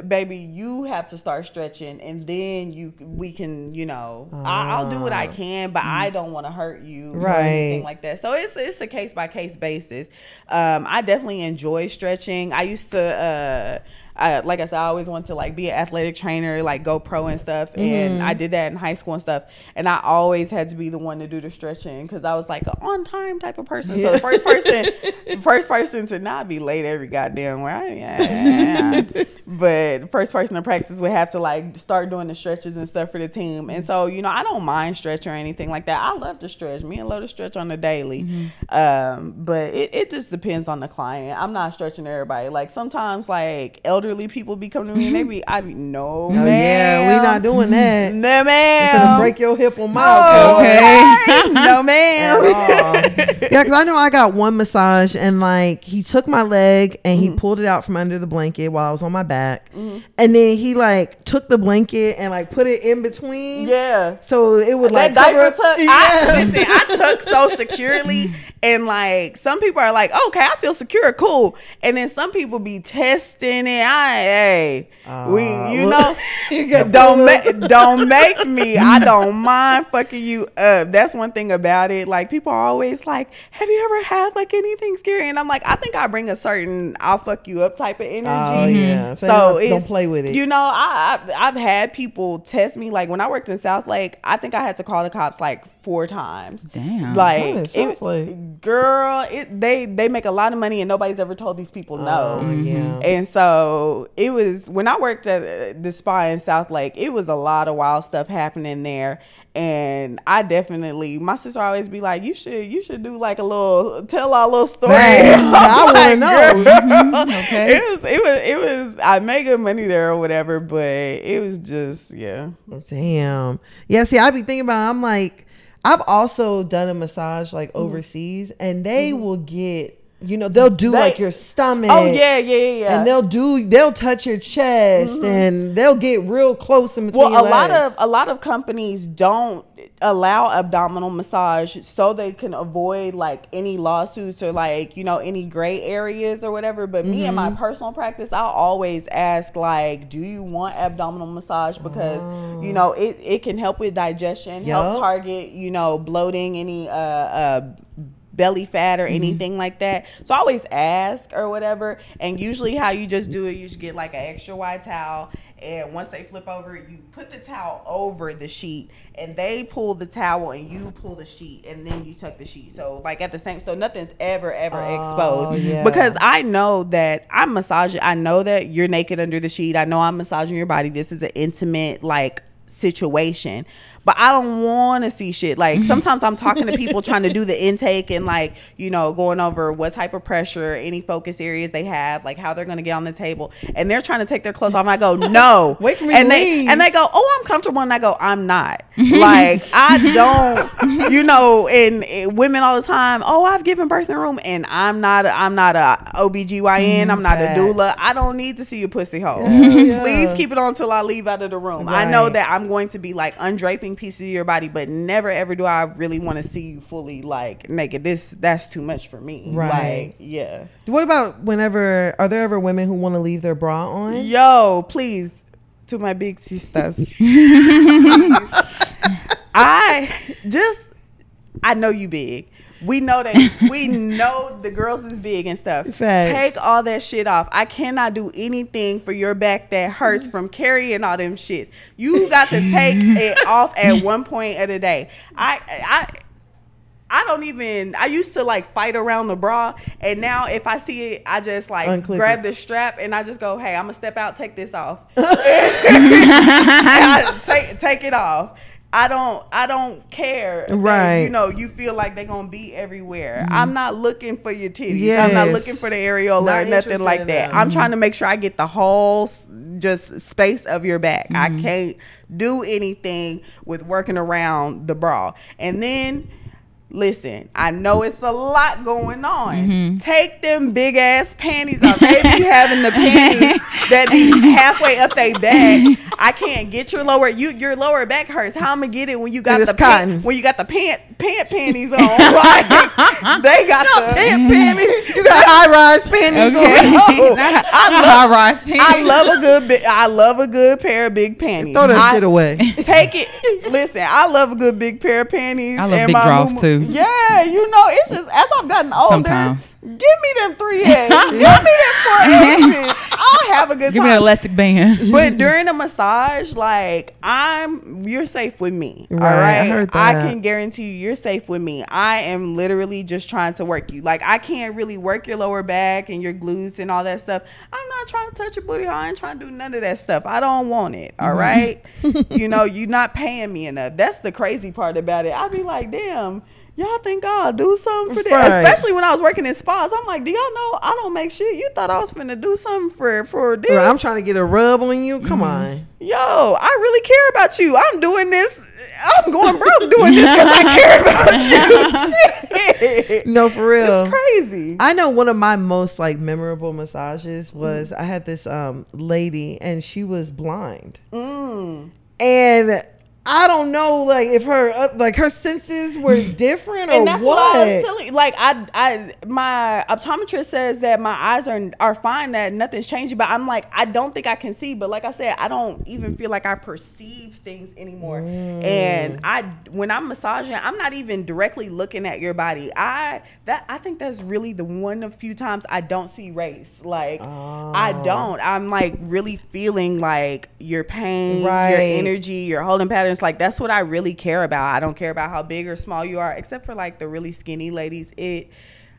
baby you have to start stretching and then you we can you know I, i'll do what i can but i don't want to hurt you Right. like that. So it's it's a case by case basis. Um i definitely enjoy stretching. I used to uh I, like I said, I always wanted to like be an athletic trainer, like go pro and stuff. And I did that in high school and stuff. And I always had to be the one to do the stretching because I was like an on time type of person. So the first person, the first person to not be late every goddamn where I yeah. but the first person to practice would have to like start doing the stretches and stuff for the team. And so you know, I don't mind stretch or anything like that. I love to stretch. Me and to stretch on the daily. Um, but it, it just depends on the client. I'm not stretching everybody. Like sometimes like elderly people be coming to me, maybe I be no Oh, man. yeah, we not doing that. No I'm man. gonna break your hip on my Oh, Okay. no man. yeah, because I know I got one massage and like he took my leg and Mm-hmm. he pulled it out from under the blanket while I was on my back, and then he like took the blanket and like put it in between. yeah. So it would like that cover diaper tuck. Yeah. I, listen, I tuck so securely, and like some people are like, "Okay, I feel secure, cool," and then some people be testing it. I, hey, we, Uh, you look- know, You got don't pulled make don't make me. I don't mind fucking you up. That's one thing about it. Like people are always like, "Have you ever had like anything scary?" And I'm like, I think I bring a certain "I'll fuck you up" type of energy. Oh yeah. So, So don't, it's, don't play with it. You know, I, I've, I've had people test me. Like when I worked in Southlake, I think I had to call the cops like four times. Damn. Like Oh, in it South was- Lake. Girl, it they they make a lot of money and nobody's ever told these people no. Oh, yeah. And so it was when I worked at uh, the spa in Southlake, it was a lot of wild stuff happening there. And I definitely, my sister always be like, "You should, you should do like a little, tell our little story." Right. I'm I wanna like, know. "Girl." Okay. It was, it was, it was. I made good money there or whatever, but it was just, yeah. Damn. Yeah, see, I be thinking about it, I'm like, I've also done a massage like mm-hmm. overseas and they mm-hmm. will get, you know, they'll do Mm-hmm. They- like your stomach. Oh yeah, yeah, yeah. yeah. And they'll do they'll touch your chest and they'll get real close in between. Mm-hmm. well, a lot legs. of a lot of companies don't allow abdominal massage so they can avoid like any lawsuits or like you know any gray areas or whatever but me in Mm-hmm. my personal practice i'll always ask like do you want abdominal massage because you know it, it can help with digestion Yup. help target you know bloating any uh uh belly fat or mm-hmm. anything like that. So I always ask or whatever. And usually how you just do it, you just get like an extra wide towel. And once they flip over, you put the towel over the sheet and they pull the towel and you pull the sheet and then you tuck the sheet. So like at the same so nothing's ever, ever Oh, exposed. yeah. Because I know that I'm massaging I know that you're naked under the sheet. I know I'm massaging your body. This is an intimate like situation. But I don't want to see shit. Like mm-hmm. sometimes I'm talking to people trying to do the intake and like, you know, going over what type of pressure, any focus areas they have, like how they're going to get on the table. And they're trying to take their clothes off. And I go, no. Wait for me and they, leave. And they go, oh, I'm comfortable. And I go, I'm not. like I don't, you know, and, and women all the time, oh, I've given birth in a room. And I'm not, a, I'm not a OBGYN. Mm, I'm not a doula. I don't need to see your pussy hole. yeah. Please keep it on till I leave out of the room. I know that I'm going to be like undraping pieces of your body, but never ever do I really want to see you fully like naked. This that's too much for me. Right. Like, yeah. What about whenever are there ever women who want to leave their bra on? Yo, please, to my big sisters. I just I know you big. We know that we know the girls is big and stuff. Facts. Take all that shit off. I cannot do anything for your back that hurts from carrying all them shits. You got to take it off at one point of the day. I I I don't even. I used to like fight around the bra, and now if I see it, I just like grab it. the strap and I just go, "Hey, I'm gonna step out, take this off, take take it off." I don't. I don't care. that, Right. you know, you feel like they're gonna be everywhere. I'm not looking for your titties. I'm not looking for the areola Not or nothing like that. them. I'm trying to make sure I get the whole just space of your back. I mm-hmm. can't do anything with working around the bra. And then listen, I know it's a lot going on. Mm-hmm. Take them big ass panties off. They be having the panties that be halfway up their back. I can't get your lower you your lower back hurts. How I'm gonna get it when you got the pant, cotton. when you got the pant pant panties on? like they got the Damn panties. You got high rise panties Okay. on. I I love- high rise pants. I love a good I love a good pair of big panties. Throw that I- shit away. Take it. Listen, I love a good big pair of panties. I love and big my draws, moo-moo- too. Yeah, you know, it's just as I've gotten older, Sometimes. Give me them three eggs. Give me them four eggs. I'll have a good time. Give me an elastic band. but during a massage, like I'm, you're safe with me. all Right, I right, heard I can guarantee you, you're safe with me. I am literally just trying to work you. Like I can't really work your lower back and your glutes and all that stuff. I'm not trying to touch your booty. I ain't trying to do none of that stuff. I don't want it. All Mm-hmm. right, you know, you're not paying me enough. That's the crazy part about it. I'd be like, damn. Y'all think I'll do something for this? Right. Especially when I was working in spas. I'm like, do y'all know I don't make shit? You thought I was finna do something for for this? Well, I'm trying to get a rub on you. Come Mm-hmm. on. yo, I really care about you. I'm doing this. I'm going broke doing this because I care about you. No, for real. It's crazy. I know one of my most like memorable massages was I had this um lady and she was blind. Mm. And I don't know like if her uh, like her senses were different or And that's what. what, I was telling. Like I, I, my optometrist says that my eyes are are fine, that nothing's changing. But I'm like, I don't think I can see. But like I said, I don't even feel like I perceive things anymore. Mm. And I, when I'm massaging, I'm not even directly looking at your body. I that I think that's really the one of few times I don't see race. Like I Oh. don't. I'm like really feeling like your pain, Right. your energy, your holding patterns. Like that's what I really care about. I don't care about how big or small you are, except for like the really skinny ladies. It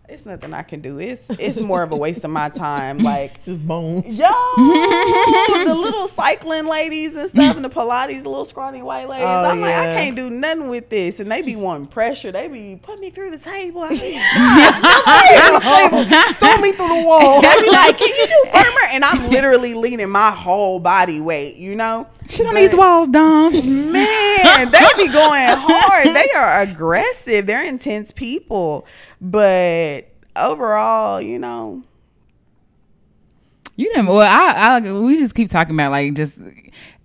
it's nothing I can do. It's it's more of a waste of my time. Like Just bones. Yo, the little cycling ladies and stuff, and the Pilates, the little scrawny white ladies. Oh, I'm like, I can't do nothing with this, and they be wanting pressure. They be putting me through the table. I be, Throw me through the wall. they be like, "Can you do firmer?" And I'm literally leaning my whole body weight. You know, Shit on these walls, Dom. Man, they be going hard. They are aggressive. They're intense people. But overall, you know, You know, well, I, I, we just keep talking about like just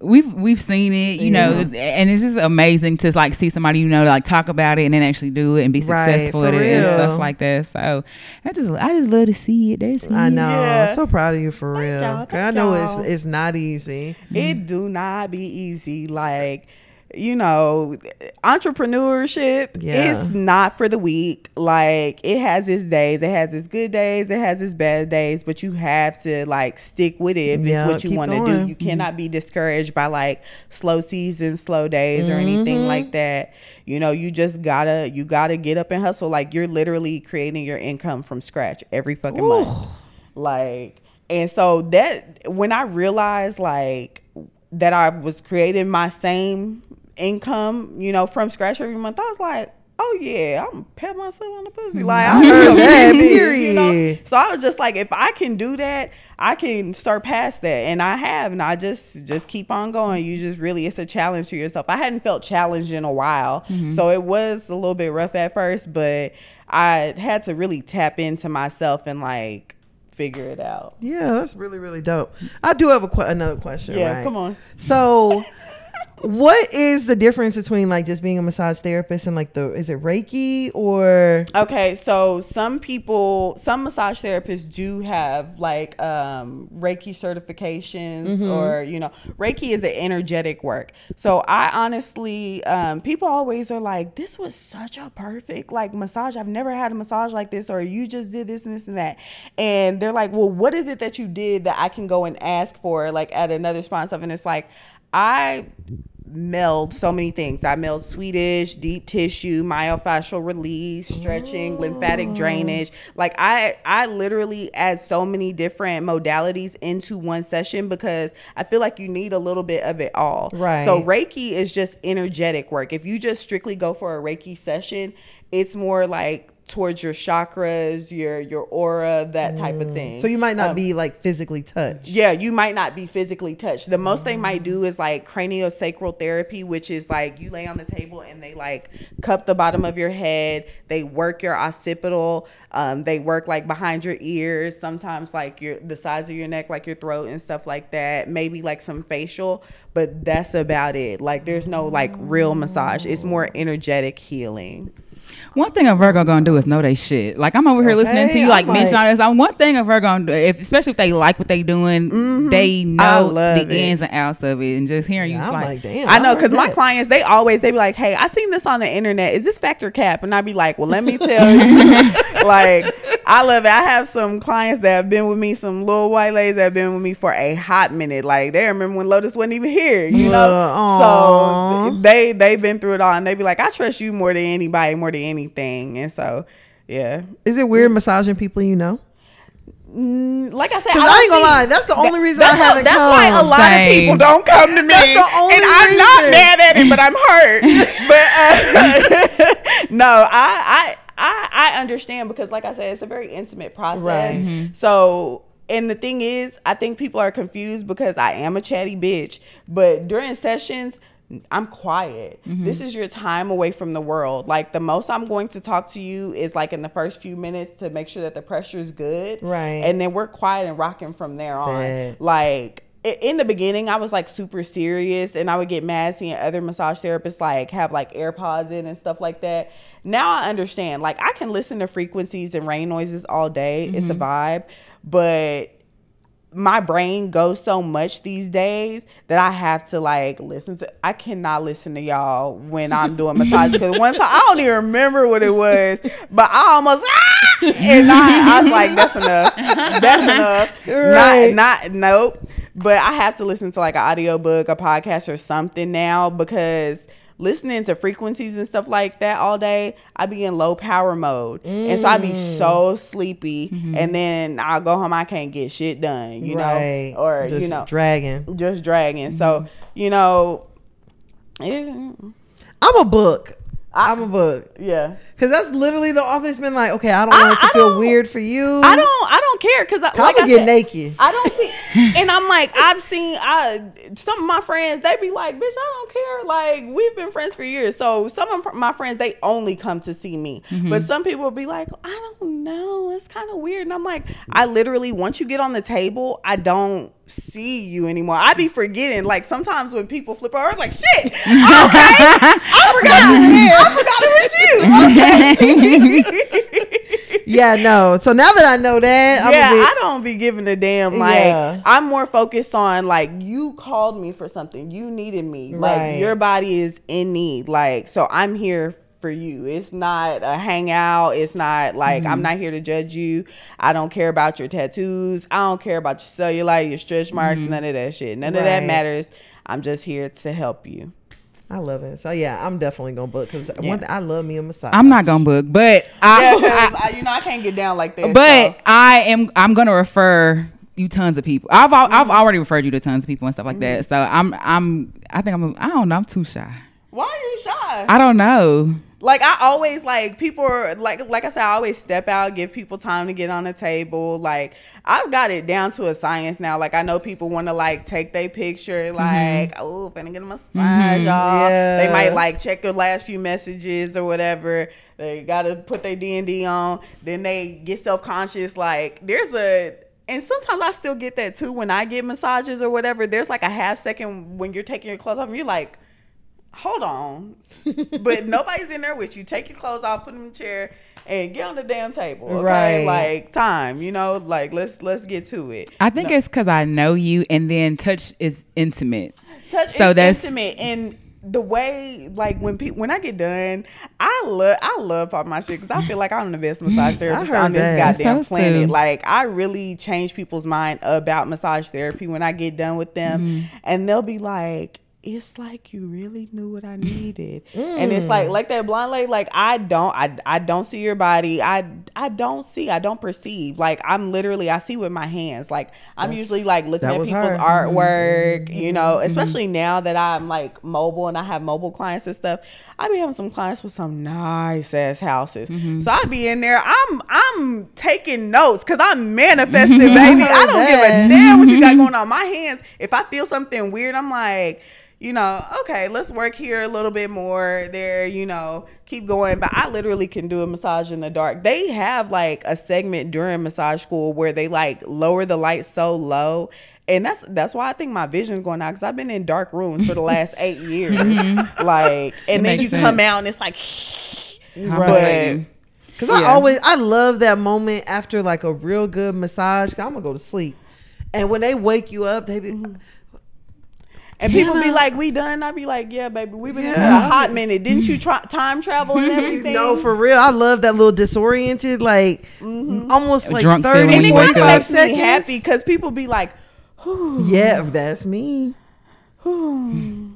we've we've seen it, you know, and it's just amazing to like see somebody you know like talk about it and then actually do it and be successful for at it and stuff like that. So I just I just love to see it. That's I know. Yeah. So proud of you for real. y'all, 'Cause I know y'all. it's it's not easy. Mm-hmm. it do not be easy. Like, you know, entrepreneurship Yeah. is not for the weak. Like, it has its days. It has its good days. It has its bad days. But you have to like stick with it if Yeah, it's what you want to do. You cannot be discouraged by like slow seasons, slow days, or Mm-hmm. anything like that. You know, you just gotta you gotta get up and hustle. Like you're literally creating your income from scratch every fucking month. Like, and so that when I realized like that I was creating my same income, you know, from scratch every month, I was like, oh yeah, I'm pat myself on the pussy. Mm-hmm. Like I heard that, you know? period. So I was just like, if I can do that, I can start past that, and I have, and I just just keep on going. You just really, it's a challenge to yourself. I hadn't felt challenged in a while, mm-hmm. so it was a little bit rough at first, but I had to really tap into myself and like figure it out. Yeah, that's really really dope. I do have a que- another question. Yeah, right? come on. So, what is the difference between like just being a massage therapist and like the is it Reiki or Okay, so some people, some massage therapists do have like um, Reiki certifications, or you know, Reiki is an energetic work. So I honestly, um, people always are like, "This was such a perfect like massage. I've never had a massage like this, or you just did this and this and that." And they're like, "Well, what is it that you did that I can go and ask for like at another spot and stuff?" And it's like, I meld so many things. I meld Swedish, deep tissue, myofascial release, stretching, lymphatic mm. drainage. Like I I literally add so many different modalities into one session because I feel like you need a little bit of it all. Right. So Reiki is just energetic work. If you just strictly go for a Reiki session, it's more like towards your chakras, your your aura, that type of thing. Mm. so you might not Um, be like physically touched. yeah, you might not be physically touched. The most they might do is like craniosacral therapy, which is like you lay on the table and they like cup the bottom of your head. They work your occipital. Um, they work like behind your ears. Sometimes like your the sides of your neck, like your throat and stuff like that. Maybe like some facial, but that's about it. Like there's no like real massage. It's more energetic healing. One thing a Virgo gonna do is know they shit. Like I'm over here listening to you, like I'm mention all this. I'm one thing a Virgo gonna do, if, especially if they like what they doing, mm-hmm. they know the it. ins and outs of it, and just hearing you, Yeah, I'm like, like, damn. I know because my clients they always they be like, "Hey, I seen this on the internet. Is this factor cap?" And I be like, "Well, let me tell you, like I love it. I have some clients that have been with me, some little white ladies that have been with me for a hot minute. Like they remember when Lotus wasn't even here, you know. Aw. So they they've been through it all, and they be like, "I trust you more than anybody, more than anything." And so, yeah. Is it weird massaging people you know? Mm, Like I said, Because I, don't ain't gonna see- lie, that's the only reason I haven't that's come. why a lot Same. of people don't come to me. That's the only and I'm not mad at it, but I'm hurt. but uh, no, I, I I I understand because, like I said, it's a very intimate process. Right. So. And the thing is, I think people are confused because I am a chatty bitch. But during sessions, I'm quiet. Mm-hmm. This is your time away from the world. Like the most I'm going to talk to you is like in the first few minutes to make sure that the pressure is good. Right. And then we're quiet and rocking from there on. Like in the beginning, I was like super serious, and I would get mad seeing other massage therapists like have like AirPods in and stuff like that. Now I understand. Like I can listen to frequencies and rain noises all day. It's a mm-hmm. vibe, but my brain goes so much these days that I have to like listen to. I cannot listen to y'all when I'm doing massage because one time I don't even remember what it was, but I almost ah! and I, I was like, "That's enough. That's enough." Right. Not, not nope. But I have to listen to like an audiobook, a podcast, or something now because listening to frequencies and stuff like that all day, I be in low power mode, and so I be Mm. so sleepy, and then I'll go home. I can't get shit done, you right. know, or just you know, dragging. just dragging. Mm-hmm. So you know, I'm a book. I- I'm a book. yeah. Cause that's literally the office been like, okay, I don't I- want it to I feel weird for you. I don't, I don't care because I'm like I get said, naked. I don't see, and I'm like, I've seen, I some of my friends, they be like, bitch, I don't care. Like we've been friends for years, so some of my friends they only come to see me, mm-hmm. but some people be like, I don't know, it's kind of weird, and I'm like, I literally once you get on the table, I don't see you anymore. I be forgetting. Like sometimes when people flip over, I'm like, shit, okay, I forgot, I forgot it was you. Okay. yeah, no. So now that I know that, I'm yeah, bit, I don't be giving a damn. Like Yeah. I'm more focused on like you called me for something, you needed me. Like Right. your body is in need. Like so, I'm here for you. It's not a hangout. It's not like Mm-hmm. I'm not here to judge you. I don't care about your tattoos. I don't care about your cellulite, your stretch marks, none of that shit. None of that Mm-hmm. Matters. I'm just here to help you. I love it. So yeah, I'm definitely gonna book because Yeah. one thing I love me a massage. I'm not gonna book, but Yeah, I, 'cause I, you know I can't get down like that. but so. I am. I'm gonna refer you tons of people. I've Mm-hmm. I've already referred you to tons of people and stuff like that. So I'm I'm I think I'm I don't know. I'm too shy. why are you shy? I don't know. Like I always like people are like like I said, I always step out, give people time to get on the table. Like I've got it down to a science now. Like I know people want to like take their picture, mm-hmm. like oh, finna get a massage, mm-hmm. y'all. Yeah. They might like check the last few messages or whatever. They gotta put their D and D on. Then they get self conscious. Like there's a. And sometimes I still get that too when I get massages or whatever. There's like a half second when you're taking your clothes off and you're like, hold on. but nobody's in there with you. Take your clothes off, put them in the chair, and get on the damn table. Okay? Right. Like time, you know, like let's let's get to it. I think it's because I know you, and then touch is intimate. touch So is that's- intimate and the way like when people when I get done, I love I love pop my shit because I feel like I'm the best massage therapist on this that. goddamn planet. to. Like I really change people's mind about massage therapy when I get done with them, Mm-hmm. and they'll be like. It's like you really knew what I needed, and it's like mm. like that blonde lady. Like I don't, I, I don't see your body. I I don't see. I don't perceive. Like I'm literally, I see with my hands. Like I'm That's- usually like looking at people's her. artwork, mm-hmm. you know, mm-hmm. especially now that I'm like mobile and I have mobile clients and stuff. I be having some clients with some nice ass houses. Mm-hmm. So I be in there. I'm I'm taking notes because I'm manifesting, baby. I don't give a damn what you got going on. My hands, if I feel something weird, I'm like, you know, okay, let's work here a little bit more. There, you know, keep going. But I literally can do a massage in the dark. They have like a segment during massage school where they like lower the light so low. And that's that's why I think my vision's going out because I've been in dark rooms for the last eight years. Mm-hmm. Like, and then makes you come out and it's like, Conversating. Cause I Yeah. always I love that moment after like a real good massage. i I'm gonna go to sleep, and when they wake you up, they be, mm-hmm. And people be like, "We done?" I be like, "Yeah, baby, we've been Yeah. here a hot minute. Didn't you try time travel and everything?" No, for real. I love that little disoriented, like mm-hmm. almost like Drunk 30, feeling when you wake up. 45 me seconds. happy because people be like, "Whew, Yeah, that's me. whew."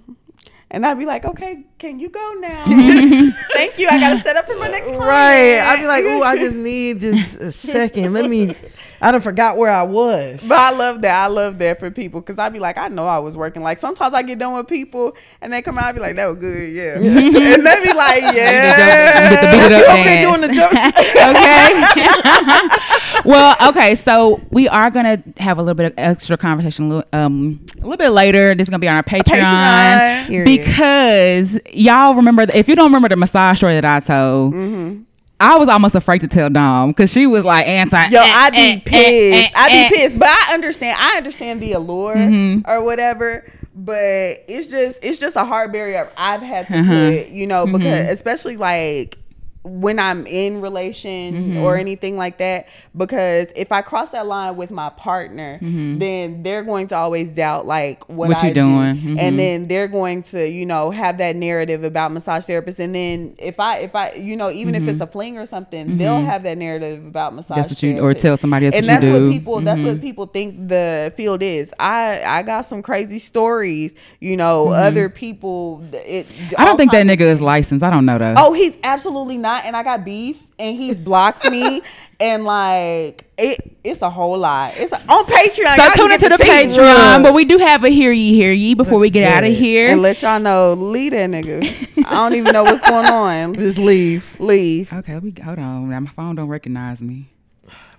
and I'd be like, "Okay, can you go now? Thank you. I gotta set up for my next client." Right. I'd be like, oh, I just need just a second. Let me. I done forgot where I was. But I love that. I love that for people because I'd be like, I know I was working. Like sometimes I get done with people and they come out, I be like, that was good, yeah. and they be like, yeah. Get the beat it up You over there doing the joke. okay. well, okay. So we are gonna have a little bit of extra conversation, a little, um, a little bit later. This is gonna be on our Patreon, Patreon. Because y'all remember. If you don't remember the massage story that I told. Mm-hmm. I was almost afraid to tell Dom because she was like anti. Yo, eh, I eh, be pissed. eh, I eh. be pissed. But I understand. I understand the allure Mm-hmm. or whatever. But it's just it's just a hard barrier I've had to Uh-huh. put, you know, because Mm-hmm. especially like when I'm in relation Mm-hmm. or anything like that. Because if I cross that line with my partner, Mm-hmm. then they're going to always doubt like what, What you do. doing. Mhm. and then they're going to you know have that narrative about massage therapists. And then if I if I you know even if it's a fling or something, they'll have that narrative about massage. Mm-hmm. That's what you or tell somebody else and what that's what people that's what people think the field is i i got some crazy stories you know other people it Mm-hmm. I don't think that nigga is licensed. I don't know though. oh he's absolutely not and i got beef and he's blocked me and like it it's a whole lot it's a, on patreon so tune can into get the. Patreon, but we do have a hear ye hear ye before we get Let's out of here. and let y'all know leave that nigga i don't even know what's going on Just leave leave Okay, let me hold on. My phone don't recognize me.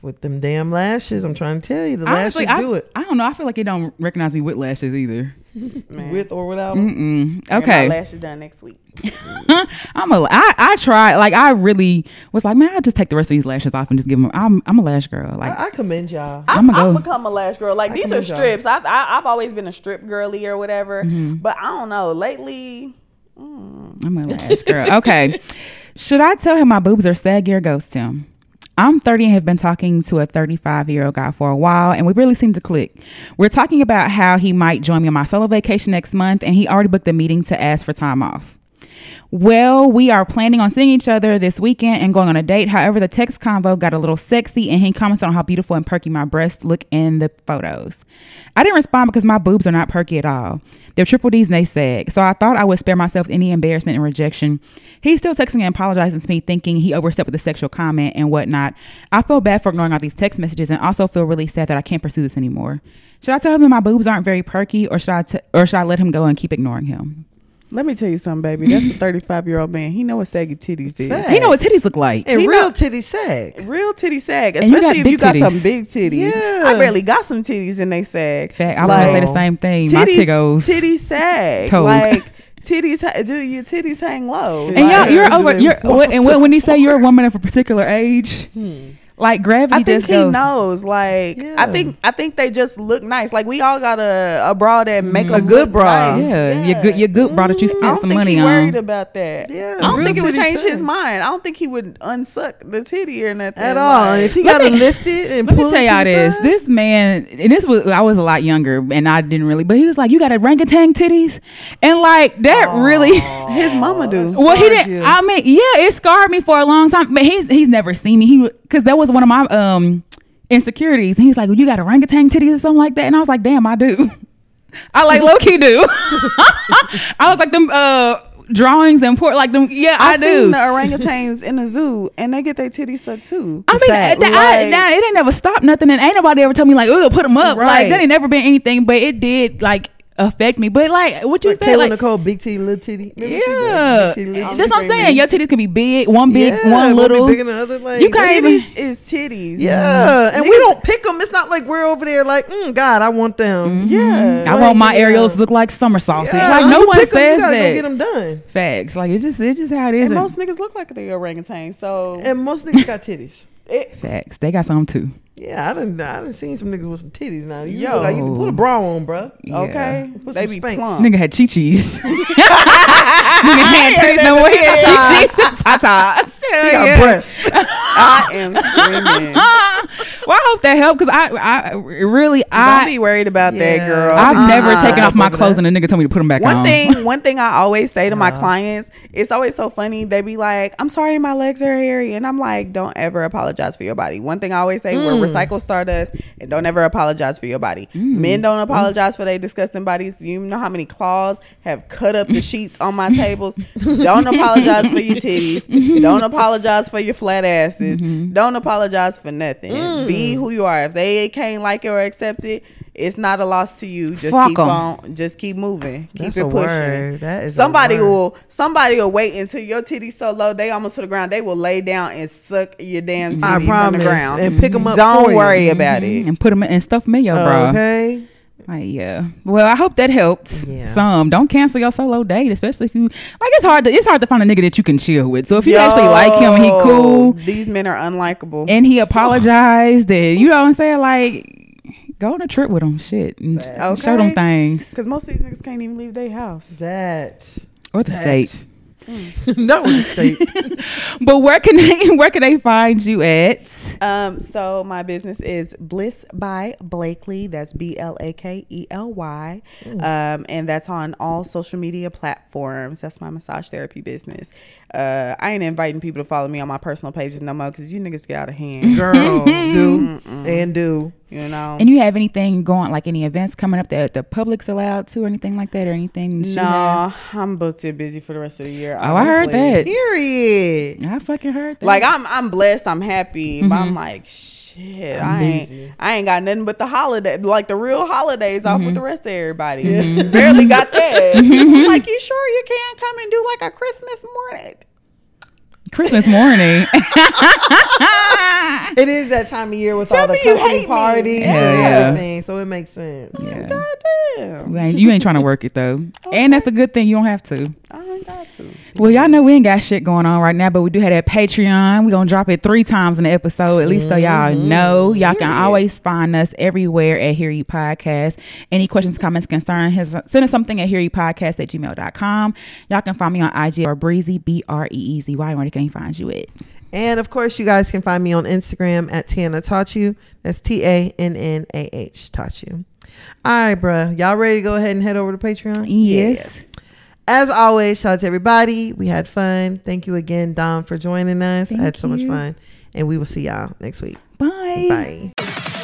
With them damn lashes. I'm trying to tell you, the Honestly, lashes I, do it I don't know. I feel like it don't recognize me with lashes either. man. with or without. 'em. Mm-mm. Get my Okay, lashes done next week I'm a. I I tried. Like I really was like, man, I'll just take the rest of these lashes off and just give them. I'm I'm a lash girl. Like I, I commend y'all. I've, I'ma I've become a lash girl. Like I these are commend y'all. strips. I've, I, I've always been a strip girly or whatever. Mm-hmm. But I don't know. Lately, I'm a lash girl. Okay. Should I tell him my boobs are saggy or ghost him? I'm 30 and have been talking to a 35 year old guy for a while, and we really seem to click. We're talking about how he might join me on my solo vacation next month, and he already booked a meeting to ask for time off. Well, we are planning on seeing each other this weekend and going on a date. However, the text convo got a little sexy and he commented on how beautiful and perky my breasts look in the photos. I didn't respond because my boobs are not perky at all. They're triple D's and they sag. So I thought I would spare myself any embarrassment and rejection. He's still texting and apologizing to me, thinking he overstepped with a sexual comment and whatnot. I feel bad for ignoring all these text messages and also feel really sad that I can't pursue this anymore. Should I tell him that my boobs aren't very perky or should I t- or should I let him go and keep ignoring him? Let me tell you something, baby. That's a 35 year old man. He know what saggy titties is. Facts. He know what titties look like. and He real know- titty sag. Real titty sag, And you got especially if big you got titties. some big titties. Yeah. I barely got some titties and they sag. Fact, I was gonna say the same thing. My Titties, tiggos. titties sag. Togue. Like titties, ha- do your titties hang low? And y'all, you're over. You're what- and when when he say you're a woman of a particular age, hmm. Like gravity I think he goes. knows. Like Yeah. I think I think they just look nice. Like we all got a, a bra that make Mm-hmm. A good bra. nice. Yeah, your good, your good bra that you I spent don't some think money he on. worried about that. Yeah, I don't think it would change his mind. I don't think he would unsuck the titty or nothing at all. Like, if he got to me- lift it and Let pull me tell y'all this. side, This man, and this was I was a lot younger, and I didn't really. But he was like, "You got orangutan titties," and like that really. his mama do. Well, he didn't. you. I mean, yeah, it scarred me for a long time. But he's he's never seen me. He because that was one of my um insecurities. And he's like, well, "You got orangutan titties or something like that," and I was like, "Damn, I do." I like low key do. I was like them uh drawings and port like them. Yeah, I, I, do. seen the orangutans in the zoo, and they get their titties sucked too. I mean, Fact. th- I- Like- nah, it ain't never stopped nothing, and ain't nobody ever told me like, "Oh, put them up." Like Right. that ain't never been anything, but it did like affect me. But like, what you like say? Kayla Like, Nicole, big titty, little titty. Remember she yeah, big titty, little that's what I'm saying. Your titties can be big, one big, Yeah, one little. bigger than the other. Like, You can't even- Titties is titties. Yeah, and we don't pick them. It's not like we're over there like, mm, God, I want them. Yeah. I want my Yeah. areolas to look like summer sausage. Yeah, like no you one pick 'em, you says gotta that. Go get them done. Facts. Like it just, it just how it is. And And most niggas look like they're orangutan. So And most niggas got titties. it, Facts. They got some too. Yeah, I done, I done seen some niggas with some titties now. You Yo. look like you can put a bra on, bruh. Yeah. okay, Put they some be Spanx. plump. Nigga had chi chis. Nigga had titties no more. He had chi chis. Tatas. He got breasts. I am screaming. well, I hope that helped because I, I really, Don't be worried about Yeah. that, girl. I've never Uh-uh. taken off my clothes that. and the nigga told me to put them back One on. thing, one thing I always say to my Uh-huh. clients, it's always so funny. They be like, "I'm sorry, my legs are hairy," and I'm like, "Don't ever apologize for your body." One thing I always say: we're Mm. recycle stardust, and don't ever apologize for your body. Mm. Men don't apologize for their disgusting bodies. You know how many claws have cut up the sheets on my tables. Don't apologize for your titties. Don't apologize for your flat asses. Mm-hmm. Don't apologize for nothing. Mm. Be mm. who you are. If they can't like it or accept it. It's not a loss to you. Just Fuck keep 'em. on, just keep moving, keep That's it a pushing. word. That is a Somebody word. will somebody will wait until your titties so low they almost to the ground. They will lay down and suck your damn titties I from promise. the ground. And pick them up. Don't for you. worry about mm-hmm. it. and put them and stuff them in your bra. Okay. Like, yeah. Well, I hope that helped. Yeah. Some don't cancel your solo date, especially if you like. It's hard to it's hard to find a nigga that you can chill with. So if you actually like him and he cool These men are unlikable. and he apologized, and you know what I'm saying. Like, go on a trip with him. Shit, and Facts. show them things Because most of these niggas can't even leave their house. That. or the That. state. Not with the. But where can they where can they find you at? Um, so my business is Bliss by Blakely. That's B L A K E L Y. Um, and that's on all social media platforms. That's my massage therapy business. Uh, I ain't inviting people to follow me on my personal pages no more because you niggas get out of hand. Girl, do and do. You know. And you have anything going like any events coming up that the public's allowed to or anything like that or anything? that you have? no, I'm booked and busy for the rest of the year. Oh, I heard that. Period. I fucking heard that. Like I'm, I'm blessed. I'm happy, but Mm-hmm. I'm like, shit. I'm I ain't. I ain't got nothing but the holiday, like the real holidays off Mm-hmm. with the rest of everybody. Barely got that. Like, you sure you can't come and do like a Christmas morning? Christmas morning. It is that time of year with Tell all the company parties Hell and yeah. everything, so it makes sense. yeah. God damn. You ain't, you ain't trying to work it though. And that's a good thing. You don't have to. I got to. Well, y'all know we ain't got shit going on right now, but we do have that Patreon. we going to drop it three times in the episode, at least so y'all mm-hmm. know. Y'all can Period. always find us everywhere at Hear Ye Podcast. Any questions, comments, concerns, his, send us something at Hear Ye Podcast at gmail.com. Y'all can find me on IG or Breezy, B R E E Z Y. Where can you find you at? And of course, you guys can find me on Instagram at Tannah Taught You. That's T A N N A H Taught You. All right, bruh. Y'all ready to go ahead and head over to Patreon? Yes. As always, shout out to everybody. We had fun. Thank you again, Dom, for joining us. I had so much fun. And we will see y'all next week. Bye. Bye.